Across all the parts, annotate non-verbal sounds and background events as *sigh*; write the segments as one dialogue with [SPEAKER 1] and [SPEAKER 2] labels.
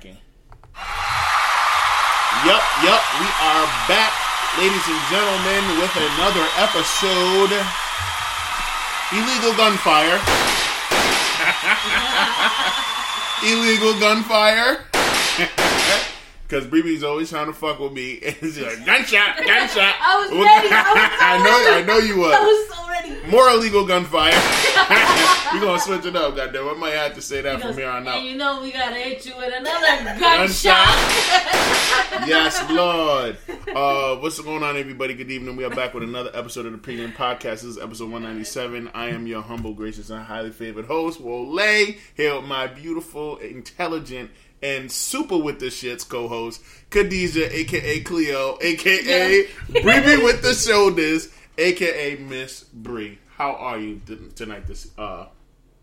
[SPEAKER 1] cracking. Yup, yup, we are back, ladies and gentlemen, with another episode. Illegal gunfire. *laughs* Illegal gunfire. *laughs* Because BB's always trying to fuck with me. *laughs* And she's like, gunshot, gunshot.
[SPEAKER 2] I was ready. I was so
[SPEAKER 1] I know, I know you was.
[SPEAKER 2] I was so ready.
[SPEAKER 1] More illegal gunfire. *laughs* We're gonna switch it up, goddamn. I might have to say that from here on out.
[SPEAKER 2] And you know we gotta hit you with another gunshot. *laughs*
[SPEAKER 1] yes, Lord. Uh, what's going on, everybody? Good evening. We are back with another episode of the Premium Podcast. This is episode 197. I am your humble, gracious, and highly favored host, Wole. Here with my beautiful, intelligent, and super with the shits co-host, Khadijah, aka Cleo, aka Bree with the shoulders, aka Miss Bree. How are you tonight? This uh,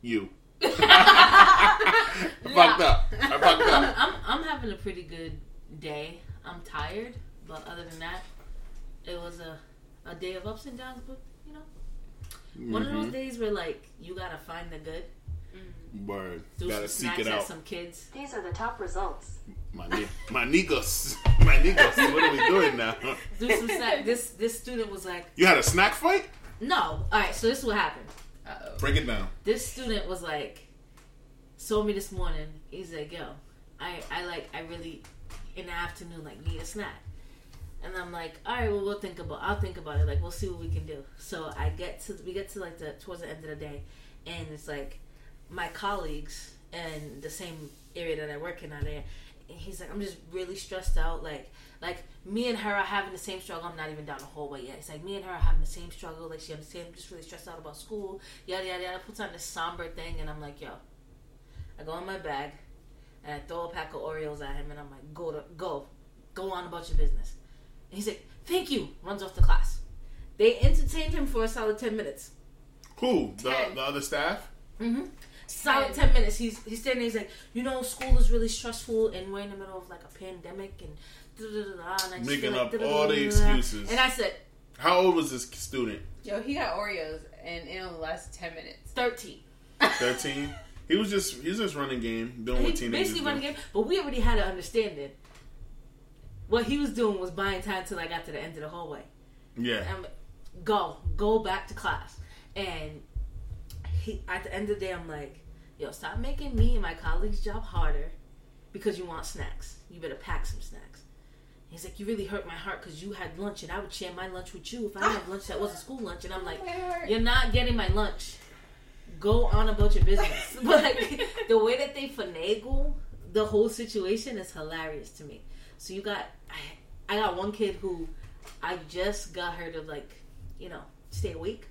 [SPEAKER 1] you. *laughs* I fucked up. I fucked
[SPEAKER 2] I'm,
[SPEAKER 1] up.
[SPEAKER 2] I'm I'm having a pretty good day. I'm tired, but other than that, it was a a day of ups and downs. But you know, one of
[SPEAKER 1] Mm-hmm.
[SPEAKER 2] those days where like you gotta find the good,
[SPEAKER 1] Word.
[SPEAKER 2] do
[SPEAKER 1] Gotta
[SPEAKER 2] some
[SPEAKER 1] seek it out.
[SPEAKER 2] some kids.
[SPEAKER 3] These are the top results.
[SPEAKER 1] My, my niggas. *laughs* My niggas. What are we doing now?
[SPEAKER 2] Do some snack. this this student was like,
[SPEAKER 1] You had a snack fight?
[SPEAKER 2] no. All right, so this is what happened.
[SPEAKER 1] Break it down.
[SPEAKER 2] this student was like told me this morning he's like yo i i like i really in the afternoon like need a snack and i'm like all right well we'll think about i'll think about it like we'll see what we can do so i get to we get to like the towards the end of the day and it's like my colleagues in the same area that i work in are there and he's like i'm just really stressed out like like me and her are having the same struggle. I'm not even down the hallway yet. It's like me and her are having the same struggle. Like she understands. I'm just really stressed out about school. Yada yada yada. Puts on this somber thing, and I'm like, yo. I go in my bag, and I throw a pack of Oreos at him, and I'm like, go to go, go on about your business. And he's like, thank you. Runs off to class. They entertained him for a solid ten minutes.
[SPEAKER 1] Who? The, the other staff?
[SPEAKER 2] Mm-hmm. Solid ten minutes. He's he's standing. He's like, you know, school is really stressful, and we're in the middle of like a pandemic, and. And I just
[SPEAKER 1] Making
[SPEAKER 2] like
[SPEAKER 1] up all the excuses.
[SPEAKER 2] And I said,
[SPEAKER 1] How old was this student?
[SPEAKER 4] Yo, he got Oreos and it only lasted ten minutes.
[SPEAKER 2] 13.
[SPEAKER 1] 13? He was just he's just running game, doing what
[SPEAKER 2] He
[SPEAKER 1] teenagers
[SPEAKER 2] basically running game, but we already had an understanding. What he was doing was buying time till I got to the end of the hallway.
[SPEAKER 1] Yeah.
[SPEAKER 2] I'm go, go back to class. And he, at the end of the day, I'm like, yo, stop making me and my colleagues' job harder because you want snacks. You better pack some snacks. He's like, you really hurt my heart because you had lunch and I would share my lunch with you if I had lunch that wasn't school lunch. And I'm like, you're not getting my lunch. Go on about your business. *laughs* *laughs* but like, the way that they finagle the whole situation is hilarious to me. So you got, I, I got one kid who I just got her to like, you know, stay awake,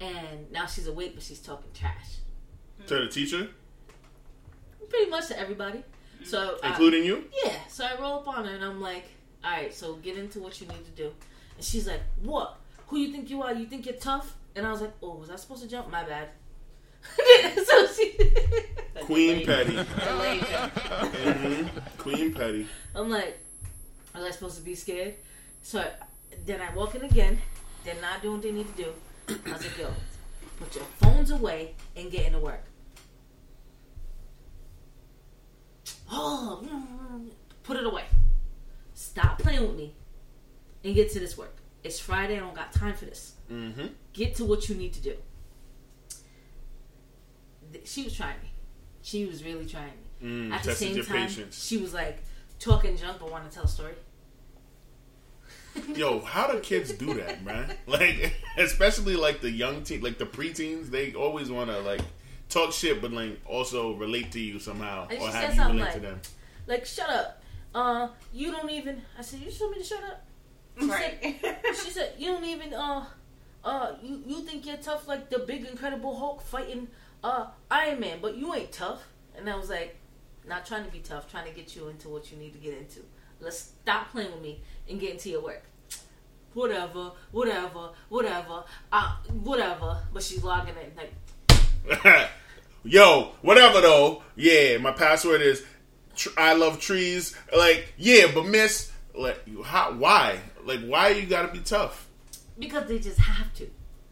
[SPEAKER 2] and now she's awake, but she's talking trash,
[SPEAKER 1] To the teacher?
[SPEAKER 2] pretty much to everybody. So I-
[SPEAKER 1] Including you?
[SPEAKER 2] yeah, so I roll up on her and I'm like, all right, so get into what you need to do. And she's like, what? Who you think you are? You think you're tough? And I was like, oh, was I supposed to jump? My bad. *laughs* so she, *laughs*
[SPEAKER 1] Queen Petty.
[SPEAKER 4] Delayed him.
[SPEAKER 1] hmm Queen Petty.
[SPEAKER 2] I'm like, was I supposed to be scared? So then I walk in again. They're not doing what they need to do. I was like, yo, put your phones away and get into work. Oh, put it away. Stop playing with me and get to this work. It's Friday. I don't got time for this.
[SPEAKER 1] Mm-hmm.
[SPEAKER 2] Get to what you need to do. She was trying me. She was really trying me.
[SPEAKER 1] Mm,
[SPEAKER 2] At the same time,
[SPEAKER 1] patience.
[SPEAKER 2] she was like talking junk but want to tell a story.
[SPEAKER 1] Yo, how do kids do that, man? *laughs* Like, especially like the young teen, like the preteens, they always want to like talk shit, but like also relate to you somehow,
[SPEAKER 2] And
[SPEAKER 1] or have you
[SPEAKER 2] something
[SPEAKER 1] relate to them.
[SPEAKER 2] Like, shut up. Uh, you don't even. I said, you just told me to shut up. She
[SPEAKER 4] Right.
[SPEAKER 2] said, *laughs* she said, you don't even. Uh, uh, you you think you're tough like the big Incredible Hulk fighting uh Iron Man, but you ain't tough. And I was like, not trying to be tough, trying to get you into what you need to get into. Let's stop playing with me and get into your work. Whatever, whatever, whatever, uh, whatever. But she's logging it like, *laughs*
[SPEAKER 1] Yo, whatever though. Yeah, my password is tr- I love trees. Like, yeah, but miss, like, how? Why? Like, why you gotta be tough?
[SPEAKER 2] because they just have to.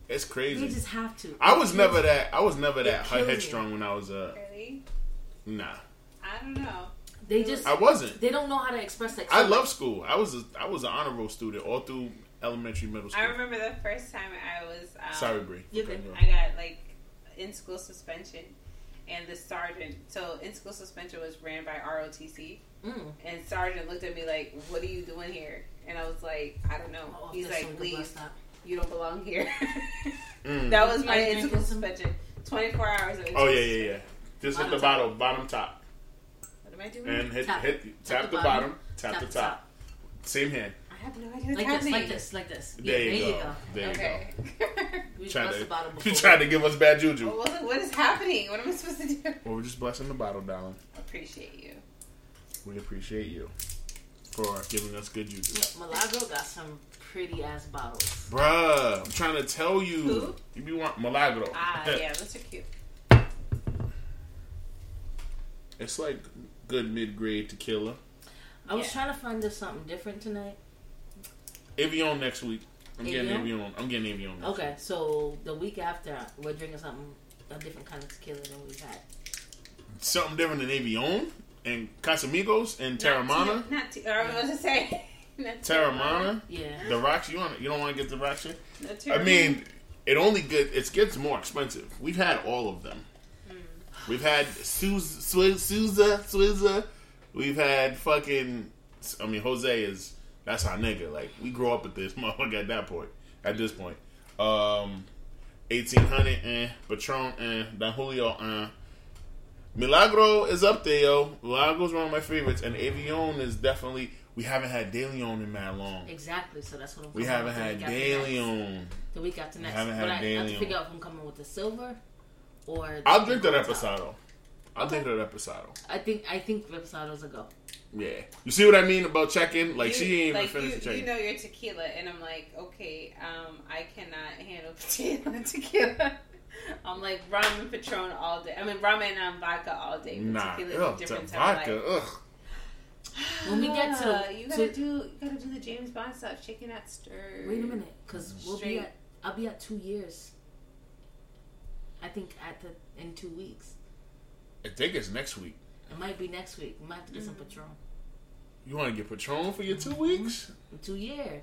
[SPEAKER 1] It's crazy.
[SPEAKER 2] They just have to.
[SPEAKER 1] I was never that. I was never that
[SPEAKER 2] kills me.
[SPEAKER 1] headstrong when I was uh.
[SPEAKER 4] Really?
[SPEAKER 1] Nah.
[SPEAKER 4] I don't know.
[SPEAKER 2] They just
[SPEAKER 1] I wasn't.
[SPEAKER 2] they don't know how to express like.
[SPEAKER 1] I love school. I was a, I was an honor roll student all through elementary, middle school.
[SPEAKER 4] I remember the first time I was. Um,
[SPEAKER 1] Sorry, Bree.
[SPEAKER 2] You're
[SPEAKER 1] Okay,
[SPEAKER 4] I got like in school suspension, and the sergeant. So in school suspension was ran by ROTC,
[SPEAKER 2] Mm.
[SPEAKER 4] and sergeant looked at me like, "What are you doing here?" And I was like, "I don't know."
[SPEAKER 2] Oh,
[SPEAKER 4] He's like,
[SPEAKER 2] on the bus
[SPEAKER 4] "Leave. You don't belong here." *laughs*
[SPEAKER 1] Mm.
[SPEAKER 4] that was my in school suspension. Twenty four hours. Of
[SPEAKER 1] Oh yeah, yeah, yeah. Just hit the
[SPEAKER 2] top.
[SPEAKER 1] bottom, bottom top,
[SPEAKER 4] What am I doing?
[SPEAKER 1] and hit
[SPEAKER 2] Tap.
[SPEAKER 1] hit
[SPEAKER 2] Tap
[SPEAKER 1] tap
[SPEAKER 2] the
[SPEAKER 1] the
[SPEAKER 2] bottom,
[SPEAKER 1] bottom, tap
[SPEAKER 2] Tap
[SPEAKER 1] the
[SPEAKER 2] the
[SPEAKER 1] top. Same hand.
[SPEAKER 4] I have no idea what's
[SPEAKER 2] Like this, like this, like this. Yeah,
[SPEAKER 1] There you go. There you
[SPEAKER 4] Okay. *laughs*
[SPEAKER 2] We
[SPEAKER 1] Trying to,
[SPEAKER 2] the bottle *laughs*
[SPEAKER 1] you tried to give us bad juju.
[SPEAKER 4] Well, what is happening? What am I supposed to do? *laughs*
[SPEAKER 1] Well, we're just blessing the bottle, darling.
[SPEAKER 4] Appreciate you.
[SPEAKER 1] We appreciate you for giving us good juju.
[SPEAKER 2] Yeah, Milagro got some pretty ass bottles.
[SPEAKER 1] Bruh, I'm trying to tell you.
[SPEAKER 4] Who?
[SPEAKER 1] You be want Milagro.
[SPEAKER 4] Ah, yeah, those are cute.
[SPEAKER 1] It's like good mid grade tequila.
[SPEAKER 2] I was trying to find us something different tonight.
[SPEAKER 1] Avion next week. I'm getting
[SPEAKER 2] Avion?
[SPEAKER 1] Avion. I'm getting Avion. Next
[SPEAKER 2] Okay, so the week after, we're drinking something a different kind of tequila than we've had.
[SPEAKER 1] Something different than Avion and Casamigos and Teremana.
[SPEAKER 4] Not, not t- or I was about to say. *laughs* not
[SPEAKER 1] Teremana.
[SPEAKER 2] Yeah.
[SPEAKER 1] The rocks. You want? You don't want to get the rocks shit?
[SPEAKER 4] No,
[SPEAKER 1] I mean, it only get it gets more expensive. We've had all of them. Hmm. We've had Suze, Swizz, Souza, We've had fucking. I mean, Jose is that's our nigga. Like we grew up with this *laughs* motherfucker at that point. At this point, um, eighteen hundred and Patron and Don Julio and Milagro is up there, yo. Milagro's one of my favorites, and Avion is definitely. We haven't had De Leon in that long.
[SPEAKER 2] Exactly, so that's what I'm
[SPEAKER 1] We haven't had
[SPEAKER 2] week
[SPEAKER 1] De
[SPEAKER 2] after next.
[SPEAKER 1] Leon.
[SPEAKER 2] The week after next.
[SPEAKER 1] haven't
[SPEAKER 2] but
[SPEAKER 1] had
[SPEAKER 2] I
[SPEAKER 1] De
[SPEAKER 2] have to figure out if I'm coming with the silver or.
[SPEAKER 1] I'll drink that
[SPEAKER 2] gold top.
[SPEAKER 1] Reposado. I'll drink that Reposado.
[SPEAKER 2] I think I think Reposado's a go.
[SPEAKER 1] Yeah. You see what I mean about check-in? Like,
[SPEAKER 4] You-
[SPEAKER 1] she ain't even
[SPEAKER 4] like,
[SPEAKER 1] finished
[SPEAKER 4] you,
[SPEAKER 1] the check-in.
[SPEAKER 4] you know your tequila, and I'm like, okay, um, I cannot handle *laughs* tequila. tequila. I'm like rum and Patron all day. I mean, rum and um, vodka all day. But
[SPEAKER 1] nah.
[SPEAKER 4] tequila is
[SPEAKER 1] Ugh,
[SPEAKER 4] a different
[SPEAKER 1] the
[SPEAKER 4] time.
[SPEAKER 1] vodka.
[SPEAKER 4] Like,
[SPEAKER 1] Ugh. *sighs*
[SPEAKER 2] When we get to- *sighs*
[SPEAKER 4] you gotta
[SPEAKER 2] to-
[SPEAKER 4] do, you gotta do the James Bond stuff, shaking that stir.
[SPEAKER 2] Wait a minute, because we'll be at. I'll be at two years. I think at the in two weeks.
[SPEAKER 1] I think it's next week.
[SPEAKER 2] It might be next week. We might have to get some
[SPEAKER 4] Mm.
[SPEAKER 2] Patron.
[SPEAKER 1] You want to get Patron for your two weeks?
[SPEAKER 2] Two years.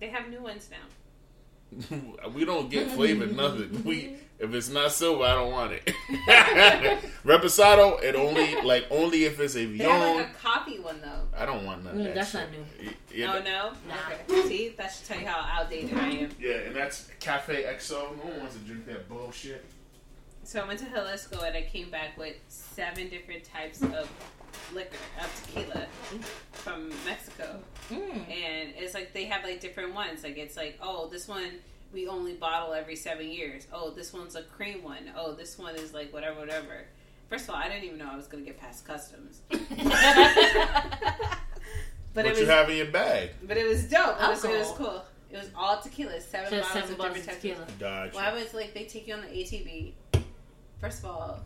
[SPEAKER 4] They have new ones now. *laughs*
[SPEAKER 1] we don't get flavored *laughs* nothing. We if it's not silver, I don't want it. *laughs* Reposado, it only like only if it's a
[SPEAKER 4] They have like a coffee one though.
[SPEAKER 1] I don't want none of
[SPEAKER 2] Mm,
[SPEAKER 1] that.
[SPEAKER 2] that's
[SPEAKER 1] shit.
[SPEAKER 2] not new.
[SPEAKER 1] Y- Yeah,
[SPEAKER 4] oh no,
[SPEAKER 2] Nah.
[SPEAKER 4] okay. See, that should tell you how outdated I am.
[SPEAKER 1] yeah, and that's Cafe XO. No one wants to drink that bullshit.
[SPEAKER 4] So I went to Jalisco and I came back with seven different types of liquor, of tequila from Mexico.
[SPEAKER 2] Mm.
[SPEAKER 4] And it's like they have like different ones. Like it's like, oh, this one we only bottle every seven years. Oh, this one's a cream one. Oh, this one is like whatever, whatever. First of all, I didn't even know I was gonna get past customs. *laughs* *laughs* but
[SPEAKER 1] What
[SPEAKER 4] it
[SPEAKER 1] you
[SPEAKER 4] was,
[SPEAKER 1] have in your bag?
[SPEAKER 4] but it was dope. It was, it was cool. It was all tequila, seven
[SPEAKER 2] Just
[SPEAKER 4] bottles
[SPEAKER 2] seven
[SPEAKER 4] of
[SPEAKER 2] bottles
[SPEAKER 4] different
[SPEAKER 2] of tequila.
[SPEAKER 1] Gotcha.
[SPEAKER 4] Well, I was like, they take you on the ATV. First of all,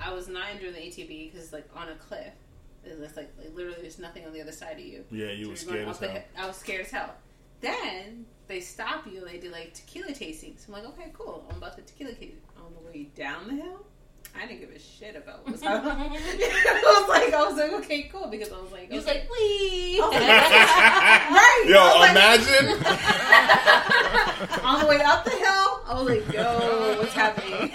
[SPEAKER 4] I was not enjoying the ATV because it's like on a cliff. It's just like, like literally, there's nothing on the other side of you.
[SPEAKER 1] yeah, you
[SPEAKER 4] So
[SPEAKER 1] were
[SPEAKER 4] you're
[SPEAKER 1] scared as
[SPEAKER 4] up the
[SPEAKER 1] hell.
[SPEAKER 4] I was scared as hell. Then they stop you. And they do like tequila tastings. I'm like, okay, cool. I'm about to tequila taste. On the way down the hill, I didn't give a shit about what was happening. *laughs* *laughs* I was like, I was like, okay, cool, because I was like,
[SPEAKER 2] He was
[SPEAKER 4] okay.
[SPEAKER 2] like, wee. *laughs*
[SPEAKER 4] Right.
[SPEAKER 1] Yo,
[SPEAKER 4] I was like-
[SPEAKER 1] imagine.
[SPEAKER 4] on the way up the hill, I was like, yo, what's happening?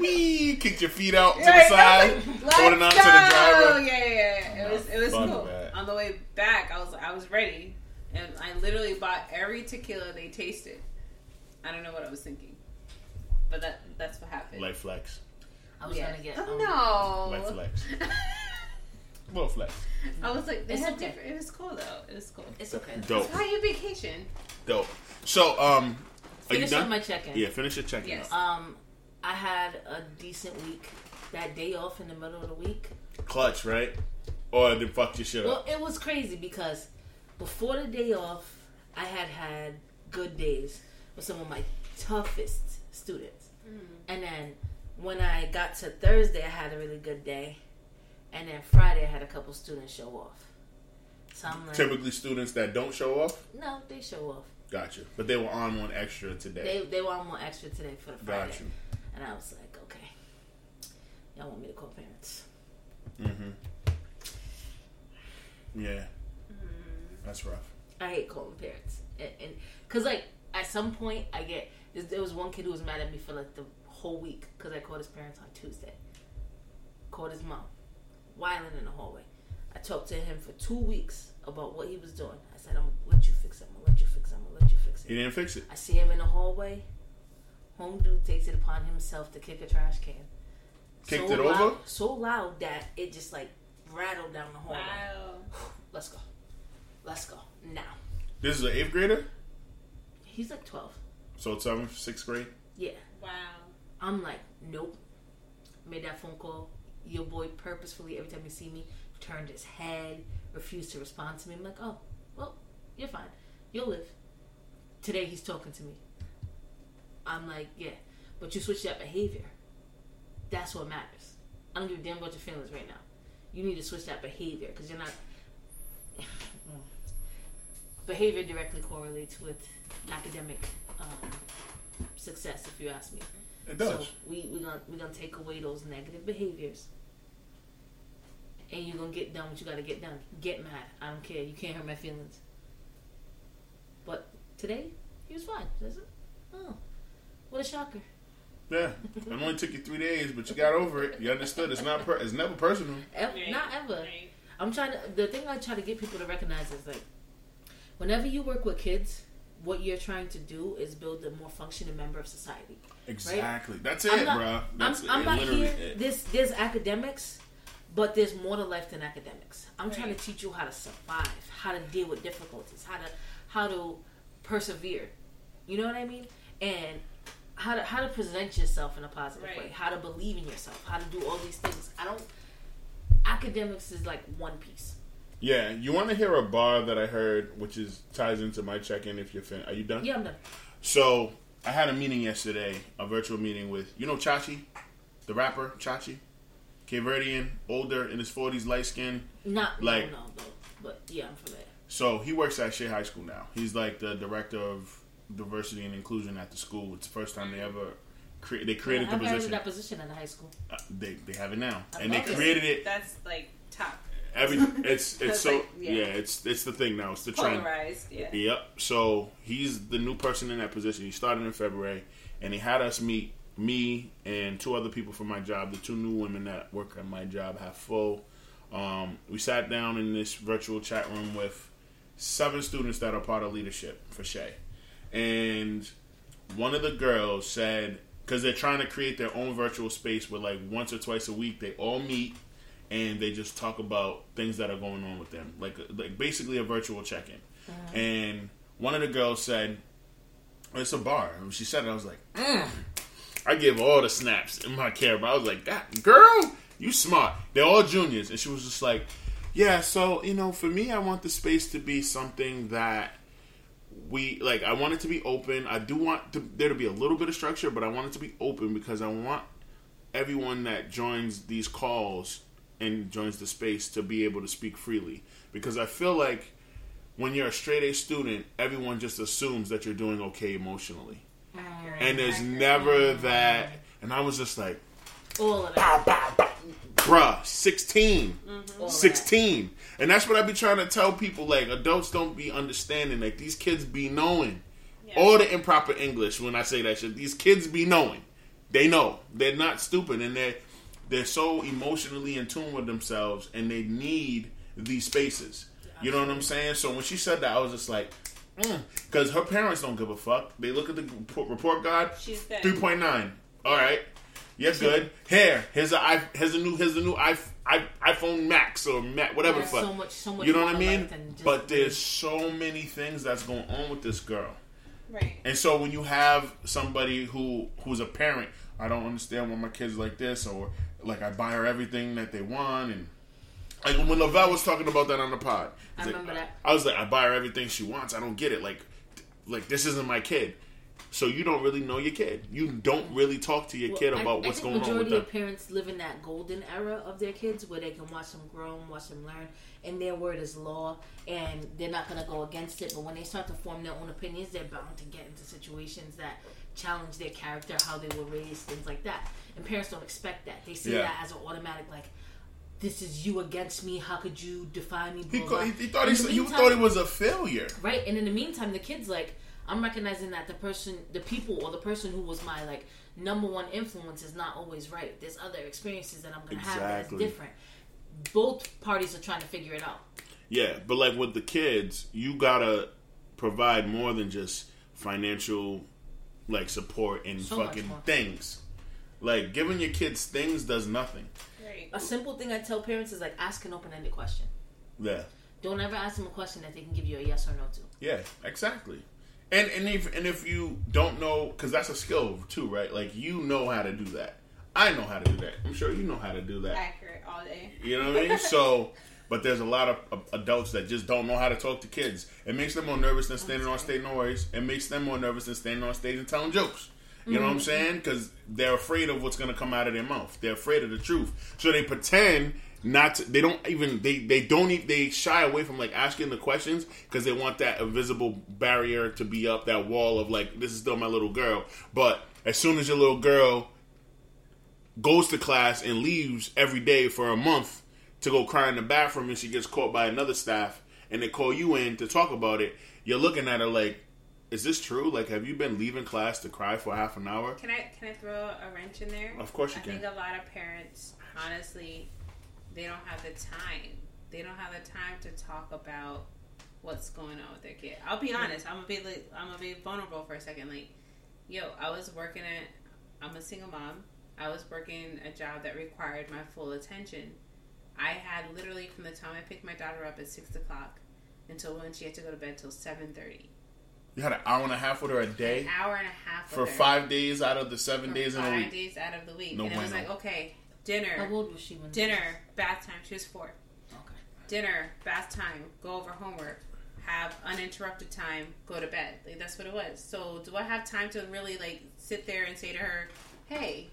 [SPEAKER 1] Wee, kicked your feet out to
[SPEAKER 4] Right,
[SPEAKER 1] the side,
[SPEAKER 4] was like,
[SPEAKER 1] holding on
[SPEAKER 4] "Let's
[SPEAKER 1] to the driver.
[SPEAKER 4] Yeah, yeah, yeah. It was it was
[SPEAKER 1] Fun
[SPEAKER 4] cool.
[SPEAKER 1] that.
[SPEAKER 4] On the way back, I was I was ready, and I literally bought every tequila they tasted. I don't know what I was thinking, but that that's what happened.
[SPEAKER 1] Light flex.
[SPEAKER 2] I was
[SPEAKER 4] Yeah.
[SPEAKER 2] gonna get.
[SPEAKER 4] oh
[SPEAKER 2] um,
[SPEAKER 4] no,
[SPEAKER 1] Light flex. *laughs* Little flex.
[SPEAKER 4] I was like, they
[SPEAKER 2] It's
[SPEAKER 4] had
[SPEAKER 2] okay.
[SPEAKER 4] different. It was cool though. It was cool.
[SPEAKER 2] It's okay.
[SPEAKER 1] Dope.
[SPEAKER 4] How you vacation?
[SPEAKER 1] Dope. So, um, are you
[SPEAKER 2] Finish
[SPEAKER 1] done?
[SPEAKER 2] up my check-in.
[SPEAKER 1] yeah, finish your check-in.
[SPEAKER 4] Yes.
[SPEAKER 2] Um, I had a decent week. That day off in the middle of the week.
[SPEAKER 1] Clutch, right? Or they fucked your shit
[SPEAKER 2] Well,
[SPEAKER 1] up.
[SPEAKER 2] Well, it was crazy because before the day off, I had had good days with some of my toughest students. Mm. And then when I got to Thursday, I had a really good day. And then Friday, I had a couple students show off. So I'm like,
[SPEAKER 1] Typically, students that don't show off,
[SPEAKER 2] no, they show off.
[SPEAKER 1] gotcha. But they were on one extra today.
[SPEAKER 2] They they on one extra today for the Friday.
[SPEAKER 1] Got you.
[SPEAKER 2] And I was like, okay, y'all want me to call parents?
[SPEAKER 1] Mm-hmm. Yeah, that's rough.
[SPEAKER 2] I hate calling parents, and because like at some point I get there- there was one kid who was mad at me for like the whole week because I called his parents on Tuesday. Called his mom, whiling in the hallway. I talked to him for two weeks about what he was doing. I said, "I'm gonna let you fix it. I'm gonna let you fix it. I'm gonna let you fix it."
[SPEAKER 1] He didn't fix it.
[SPEAKER 2] I see him in the hallway. Home dude takes it upon himself to kick a trash can.
[SPEAKER 1] Kicked
[SPEAKER 2] so
[SPEAKER 1] it over?
[SPEAKER 2] loud, so loud that it just like rattled down the hallway.
[SPEAKER 4] Wow.
[SPEAKER 2] Let's go. Let's go now.
[SPEAKER 1] This is an eighth grader,
[SPEAKER 2] He's like twelve.
[SPEAKER 1] so it's seventh, sixth grade.
[SPEAKER 2] Yeah.
[SPEAKER 4] Wow.
[SPEAKER 2] I'm like, nope. Made that phone call. Your boy purposefully, every time he see me, turned his head, refused to respond to me. I'm like, oh, well, you're fine. You'll live. Today he's talking to me. I'm like, yeah, but you switch that behavior. That's what matters. I don't give a damn about your feelings right now. You need to switch that behavior because you're not. *sighs* behavior directly correlates with academic um, success, if you ask me.
[SPEAKER 1] It
[SPEAKER 2] So
[SPEAKER 1] does.
[SPEAKER 2] we we gonna we gonna take away those negative behaviors, and you're gonna get done what you gotta get done. Get mad. I don't care. You can't hurt my feelings. But today he was fine. That's it. Oh, what a shocker!
[SPEAKER 1] Yeah, it only took you three days, but you got over it. You understood. It's not. Per- it's never personal.
[SPEAKER 2] Ev-
[SPEAKER 4] Right.
[SPEAKER 2] Not ever. I'm trying to. The thing I try to get people to recognize is like, whenever you work with kids, what you're trying to do is build a more functioning member of society.
[SPEAKER 1] Exactly. That's it,
[SPEAKER 2] I'm not,
[SPEAKER 1] bro. That's
[SPEAKER 2] I'm, I'm not here.
[SPEAKER 1] it.
[SPEAKER 2] There's there's academics, but there's more to life than academics. I'm trying to teach you how to survive, how to deal with difficulties, how to how to persevere. You know what I mean? And how to how to present yourself in a positive
[SPEAKER 4] Right.
[SPEAKER 2] way, how to believe in yourself, how to do all these things. I don't. Academics is like one piece.
[SPEAKER 1] Yeah, you want to hear a bar that I heard, which is ties into my check-in. If you're fin- are you done?
[SPEAKER 2] Yeah, I'm done.
[SPEAKER 1] So I had a meeting yesterday, a virtual meeting with you know Chachi, the rapper Chachi, Cape Verdean, older in his forties, light skin.
[SPEAKER 2] Not
[SPEAKER 1] Like-
[SPEAKER 2] no, no, no, but yeah, I'm familiar.
[SPEAKER 1] So he works at Shea High School now. He's like the director of diversity and inclusion at the school. It's the first time they ever cre- they created
[SPEAKER 2] I've
[SPEAKER 1] the position.
[SPEAKER 2] that position at the high school.
[SPEAKER 1] Uh, they they have it now,
[SPEAKER 2] I
[SPEAKER 1] and they
[SPEAKER 2] love it.
[SPEAKER 1] created it.
[SPEAKER 4] That's like top
[SPEAKER 1] Every it's *laughs* it's so
[SPEAKER 4] like-
[SPEAKER 1] yeah.
[SPEAKER 4] yeah.
[SPEAKER 1] it's it's the thing now. It's the trend.
[SPEAKER 4] Yeah.
[SPEAKER 1] Yep. So he's the new person in that position. He started in February, and he had us meet me and two other people from my job. The two new women that work at my job have full. Um, we sat down in this virtual chat room with seven students that are part of leadership for Shea, and one of the girls said because they're trying to create their own virtual space where like once or twice a week they all meet and they just talk about things that are going on with them, like like basically a virtual check-in. And one of the girls said, "It's a bar." And she said it, I was like, mm. "I give all the snaps in my care." But I was like, "God, girl, you smart." They're all juniors, and she was just like, "Yeah, so you know, for me, I want the space to be something that." We like I want it to be open. I do want to, there to be a little bit of structure, but I want it to be open because I want everyone that joins these calls and joins the space to be able to speak freely. Because I feel like when you're a straight A student, everyone just assumes that you're doing okay emotionally, and there's never that. And I was just like,
[SPEAKER 2] All of that.
[SPEAKER 1] bow, bow, bow. bruh, 16. Mm-hmm.
[SPEAKER 2] All of
[SPEAKER 1] 16. And that's what I be trying to tell people. Like, adults don't be understanding. Like, these kids be knowing.
[SPEAKER 4] Yeah.
[SPEAKER 1] All the improper English when I say that shit. These kids be knowing. They know. They're not stupid. And they're, they're so emotionally in tune with themselves. And they need these spaces. You know what I'm saying? So when she said that, I was just like, mm. because her parents don't give a fuck. They look at the report- card.
[SPEAKER 4] She's.
[SPEAKER 1] Three point nine. All right. You're good. Here, here's a i here's a new here's a new i, I, iPhone Max or Mac whatever the
[SPEAKER 2] There's
[SPEAKER 1] fuck.
[SPEAKER 2] so much- so much
[SPEAKER 1] you know what I mean?
[SPEAKER 2] life than just
[SPEAKER 1] But there's so many things that's going on with this girl.
[SPEAKER 4] Right.
[SPEAKER 1] And so when you have somebody who who's a parent, I don't understand why my kids like this, or like I buy her everything that they want, and like when Lavelle was talking about that on the pod,
[SPEAKER 2] I
[SPEAKER 1] it's like-
[SPEAKER 2] remember that.
[SPEAKER 1] I was like, I buy her everything she wants. I don't get it. Like, like this isn't my kid. So you don't really know your kid. You don't really talk to your
[SPEAKER 2] Well,
[SPEAKER 1] kid about
[SPEAKER 2] I
[SPEAKER 1] what's
[SPEAKER 2] think
[SPEAKER 1] going on with
[SPEAKER 2] majority of parents live in that golden era of their kids where they can watch them grow and watch them learn, and their word is law, and they're not going to go against it. But when they start to form their own opinions, they're bound to get into situations that challenge their character, how they were raised, things like that. And parents don't expect that. They see
[SPEAKER 1] Yeah.
[SPEAKER 2] that as an automatic, like, this is you against me. How could you define me?
[SPEAKER 1] He,
[SPEAKER 2] Blah,
[SPEAKER 1] co-
[SPEAKER 2] blah.
[SPEAKER 1] he, he thought he, he thought he was a failure.
[SPEAKER 2] right. And in the meantime, the kid's like, I'm recognizing that the person, the people, or the person who was my like number one influence is not always right. There's other experiences that I'm gonna have that's different. Both parties are trying to figure it out.
[SPEAKER 1] Yeah, but like with the kids, you gotta provide more than just financial like support and
[SPEAKER 2] So
[SPEAKER 1] fucking things. Like giving your kids things does nothing.
[SPEAKER 4] Right.
[SPEAKER 2] A simple thing I tell parents is like ask an open ended question.
[SPEAKER 1] Yeah.
[SPEAKER 2] Don't ever ask them a question that they can give you a yes or no to.
[SPEAKER 1] Yeah, exactly. And and if and if you don't know, because that's a skill too, right? Like you know how to do that. I know how to do that. I'm sure you know how to do that.
[SPEAKER 4] Accurate all day.
[SPEAKER 1] You know what I mean? *laughs* So, but there's a lot of uh, adults that just don't know how to talk to kids. It makes them more nervous than standing on stage. No worries. It makes them more nervous than standing on stage and telling jokes. You know what I'm saying? Because they're afraid of what's going to come out of their mouth. They're afraid of the truth. So they pretend not to. They don't even. They they don't. Even, they shy away from like asking the questions because they want that invisible barrier to be up. That wall of like this is still my little girl. But as soon as your little girl goes to class and leaves every day for a month to go cry in the bathroom and she gets caught by another staff and they call you in to talk about it, you're looking at her like, is this true? Like, have you been leaving class to cry for half an hour?
[SPEAKER 4] Can I can I throw a wrench in there?
[SPEAKER 1] Of course you
[SPEAKER 4] I
[SPEAKER 1] can.
[SPEAKER 4] I think a lot of parents, honestly, they don't have the time. They don't have the time to talk about what's going on with their kid. I'll be honest. I'm gonna be like, I'm gonna be vulnerable for a second. Like, yo, I was working at. I'm a single mom. I was working a job that required my full attention. I had literally from the time I picked my daughter up at six o'clock until when she had to go to bed till seven thirty.
[SPEAKER 1] You had an hour and a half with her a day
[SPEAKER 4] An hour and a half
[SPEAKER 1] for
[SPEAKER 4] her.
[SPEAKER 1] five days out of the seven
[SPEAKER 4] For
[SPEAKER 1] days in a
[SPEAKER 4] five days out of the week.
[SPEAKER 1] No
[SPEAKER 4] and it was like, okay, dinner,
[SPEAKER 2] How old was she when
[SPEAKER 4] dinner, bath time. She was four.
[SPEAKER 2] Okay.
[SPEAKER 4] Dinner, bath time, go over homework, have uninterrupted time, go to bed. Like that's what it was. So do I have time to really like sit there and say to her, hey,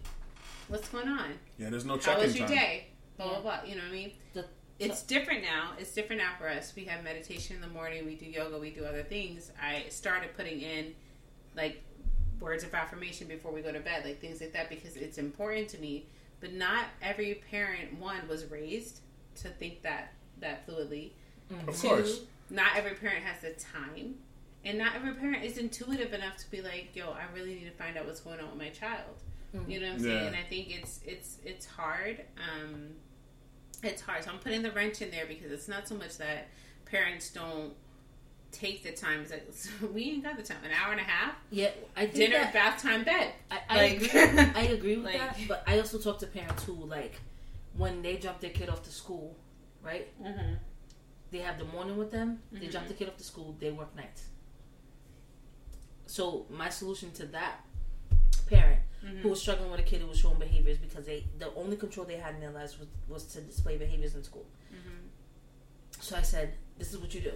[SPEAKER 4] what's going on?
[SPEAKER 1] Yeah, there's no
[SPEAKER 4] How
[SPEAKER 1] check-in
[SPEAKER 4] was your
[SPEAKER 1] time.
[SPEAKER 4] day? Blah blah blah. You know what I mean?
[SPEAKER 2] The-
[SPEAKER 4] It's different now. It's different now for us. We have meditation in the morning. We do yoga. We do other things. I started putting in like words of affirmation before we go to bed, like things like that, because it's important to me. But not every parent one was raised to think that that fluidly.
[SPEAKER 1] Of
[SPEAKER 4] Two,
[SPEAKER 1] course.
[SPEAKER 4] not every parent has the time, and not every parent is intuitive enough to be like, "Yo, I really need to find out what's going on with my child." You know what I'm saying? And I think it's it's it's hard. Um, it's hard. So I'm putting the wrench in there because it's not so much that parents don't take the time. It's like *laughs* we ain't got the time. An hour and a half,
[SPEAKER 2] Yeah, I
[SPEAKER 4] dinner,
[SPEAKER 2] that-
[SPEAKER 4] bath time, bed.
[SPEAKER 2] I, I
[SPEAKER 4] Like-
[SPEAKER 2] agree. *laughs* I agree with
[SPEAKER 4] Like-
[SPEAKER 2] that, but I also talk to parents who like when they drop their kid off to school, right?
[SPEAKER 4] Mm-hmm.
[SPEAKER 2] They have the morning with them. They drop
[SPEAKER 4] Mhm.
[SPEAKER 2] the kid off to school. They work nights. So my solution to that parent
[SPEAKER 4] Mm-hmm.
[SPEAKER 2] who was struggling with a kid who was showing behaviors because they the only control they had in their lives was, was to display behaviors in school.
[SPEAKER 4] Mm-hmm.
[SPEAKER 2] So I said, this is what you do.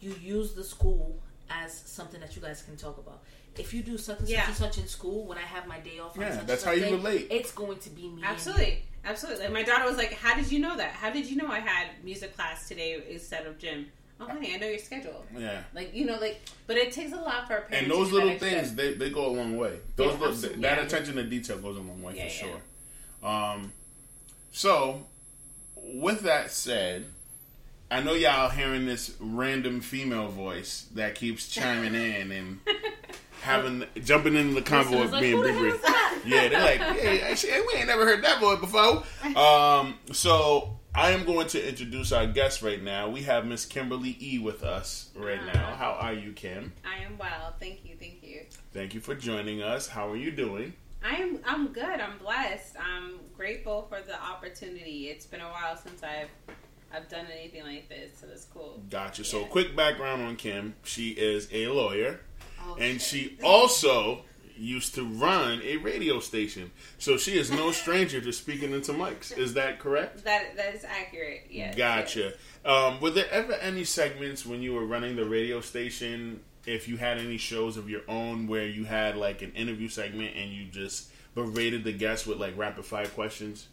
[SPEAKER 2] You use the school as something that you guys can talk about. If you do such and
[SPEAKER 4] Yeah.
[SPEAKER 2] such and such in school, when I have my day off,
[SPEAKER 1] Yeah, that's how you
[SPEAKER 2] day,
[SPEAKER 1] relate.
[SPEAKER 2] It's going to be me. and you.
[SPEAKER 4] Absolutely, absolutely. Like my daughter was like, "How did you know that? How did you know I had music class today instead of gym?" Oh, honey, I know your schedule.
[SPEAKER 1] Yeah.
[SPEAKER 4] Like you know, like, but it takes a lot for a parent.
[SPEAKER 1] And those
[SPEAKER 4] do
[SPEAKER 1] little things, they, they go a long way. Those
[SPEAKER 2] Yeah,
[SPEAKER 1] little,
[SPEAKER 2] absolutely.
[SPEAKER 1] that
[SPEAKER 4] Yeah.
[SPEAKER 1] attention to detail goes a long way
[SPEAKER 4] Yeah,
[SPEAKER 1] for
[SPEAKER 4] yeah.
[SPEAKER 1] sure. Um, so, with that said, I know y'all hearing this random female voice that keeps chiming in and *laughs* having jumping into the convo of
[SPEAKER 2] like,
[SPEAKER 1] being
[SPEAKER 2] "Who the
[SPEAKER 1] big
[SPEAKER 2] hell
[SPEAKER 1] rig.
[SPEAKER 2] is that?" *laughs*
[SPEAKER 1] Yeah, they're like, yeah, actually, we ain't never heard that voice before. Um, so I am going to introduce our guest right now. We have Miss Kimberly E with us right now. How are you, Kim?
[SPEAKER 4] I am well. Thank you. Thank you.
[SPEAKER 1] Thank you for joining us. How are you doing?
[SPEAKER 4] I am. I'm good. I'm blessed. I'm grateful for the opportunity. It's been a while since I've I've done anything like this, so it's cool.
[SPEAKER 1] Gotcha. So, quick background on Kim. She is a lawyer,
[SPEAKER 4] Oh,
[SPEAKER 1] and
[SPEAKER 4] shit.
[SPEAKER 1] she also used to run a radio station. So, she is no *laughs* stranger to speaking into mics. Is that correct?
[SPEAKER 4] that that is accurate. Yes.
[SPEAKER 1] Gotcha.
[SPEAKER 4] yes.
[SPEAKER 1] Um, were there ever any segments when you were running the radio station, if you had any shows of your own where you had like an interview segment and you just berated the guests with like rapid fire questions?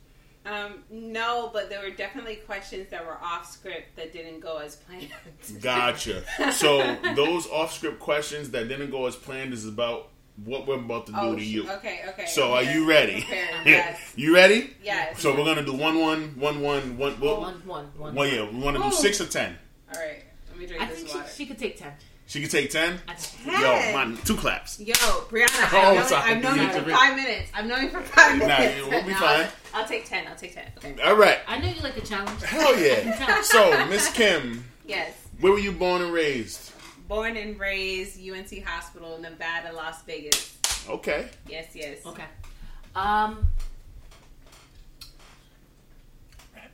[SPEAKER 4] Um, no, but there were definitely questions that were off script that didn't go as planned.
[SPEAKER 1] Gotcha. *laughs* So those off script questions that didn't go as planned is about what we're about to do
[SPEAKER 4] Oh,
[SPEAKER 1] to you.
[SPEAKER 4] Okay, okay.
[SPEAKER 1] So, are you ready?
[SPEAKER 4] Prepared, *laughs* Yes.
[SPEAKER 1] you ready?
[SPEAKER 4] Yes.
[SPEAKER 1] So we're gonna do one, one, one, one, one. Well,
[SPEAKER 2] One, one, one.
[SPEAKER 1] well, yeah, we want to do
[SPEAKER 4] Ooh.
[SPEAKER 1] six or ten.
[SPEAKER 4] All right. Let me drink
[SPEAKER 2] I
[SPEAKER 4] this
[SPEAKER 2] think she, she could take ten.
[SPEAKER 1] She can take ten.
[SPEAKER 2] I
[SPEAKER 4] Ten.
[SPEAKER 1] Yo, man, two claps.
[SPEAKER 4] Yo, Brianna, *laughs*
[SPEAKER 1] Oh,
[SPEAKER 4] I've known. I've known
[SPEAKER 1] You
[SPEAKER 4] you
[SPEAKER 1] need to
[SPEAKER 4] for five minutes. I've known you for five
[SPEAKER 1] Nah,
[SPEAKER 4] minutes.
[SPEAKER 1] it will be *laughs* fine.
[SPEAKER 4] I'll take ten. I'll take ten. Okay.
[SPEAKER 1] All right.
[SPEAKER 2] I know you like a challenge.
[SPEAKER 1] Hell yeah. *laughs* So, Miss Kim,
[SPEAKER 4] Yes.
[SPEAKER 1] where were you born and raised?
[SPEAKER 4] Born and raised UMC Hospital, Nevada, Las Vegas.
[SPEAKER 1] Okay.
[SPEAKER 4] Yes, yes.
[SPEAKER 2] Okay. Um. Rapid.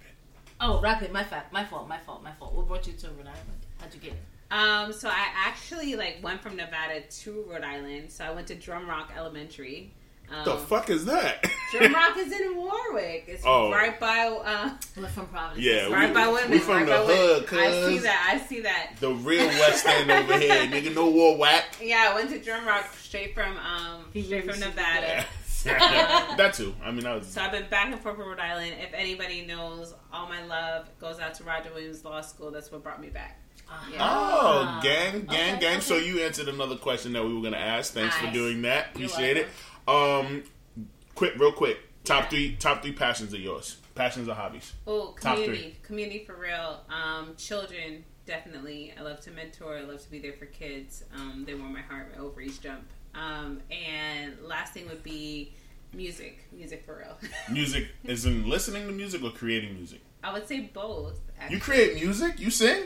[SPEAKER 2] Oh, rapid. My fault. My fault. My fault. My fault. What brought you to Rhode Island? How'd you get it?
[SPEAKER 4] Um, so I actually like went from Nevada to Rhode Island. So I went to Drum Rock Elementary. Um,
[SPEAKER 1] The fuck is that?
[SPEAKER 4] Drum Rock *laughs* is in Warwick. It's
[SPEAKER 1] Oh.
[SPEAKER 4] right by uh,
[SPEAKER 2] We're from Providence.
[SPEAKER 1] Yeah,
[SPEAKER 4] right
[SPEAKER 1] we-
[SPEAKER 4] by women.
[SPEAKER 1] we from
[SPEAKER 4] right
[SPEAKER 1] the
[SPEAKER 4] by
[SPEAKER 1] hood,
[SPEAKER 4] women. I see that. I see that.
[SPEAKER 1] the real West End over here, *laughs* nigga. No war whack.
[SPEAKER 4] Yeah, I went to Drum Rock straight from um straight from
[SPEAKER 2] should
[SPEAKER 4] Nevada. *laughs*
[SPEAKER 1] that too. I mean, I was.
[SPEAKER 4] So I've been back and forth from Rhode Island. If anybody knows, all my love goes out to Roger Williams Law School. That's what brought me back. Yeah.
[SPEAKER 1] Oh, gang, gang,
[SPEAKER 2] Okay,
[SPEAKER 1] gang. So you answered another question that we were gonna ask. Thanks for doing that. Appreciate it. Um, quick, real quick. Top
[SPEAKER 4] Yeah.
[SPEAKER 1] three, top three passions of yours. Passions or hobbies.
[SPEAKER 4] Oh,
[SPEAKER 1] Top
[SPEAKER 4] community, community for real. Um, children, definitely. I love to mentor. I love to be there for kids. Um, they warm my heart. My ovaries jump. Um, and last thing would be music. Music for real. *laughs*
[SPEAKER 1] Music is in listening to music or creating music.
[SPEAKER 4] I would say both. Actually.
[SPEAKER 1] You create music. You sing.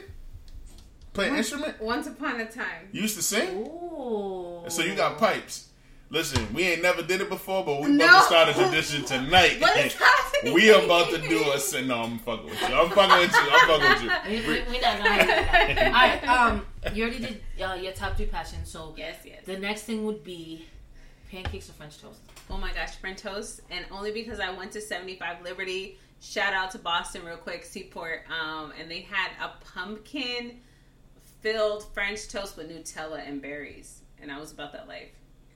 [SPEAKER 1] Play an instrument.
[SPEAKER 4] Once upon a time.
[SPEAKER 1] You used to sing.
[SPEAKER 2] Ooh.
[SPEAKER 1] So you got pipes. Listen, we ain't never did it before, but we
[SPEAKER 4] No.
[SPEAKER 1] about to start a tradition tonight. *laughs*
[SPEAKER 4] What is *laughs* happening?
[SPEAKER 1] we about to do a sin. No, I'm fucking with you. I'm fucking with you. I'm fucking with you.
[SPEAKER 2] we, we not gonna do that. *laughs* All right. Um, you already did uh, your top three passions. So
[SPEAKER 4] Yes, yes.
[SPEAKER 2] the next thing would be pancakes or French toast.
[SPEAKER 4] Oh my gosh, French toast, and only because I went to 75 Liberty. Shout out to Boston, real quick, Seaport, um, and they had a pumpkin filled French toast with Nutella and berries, and I was about that life.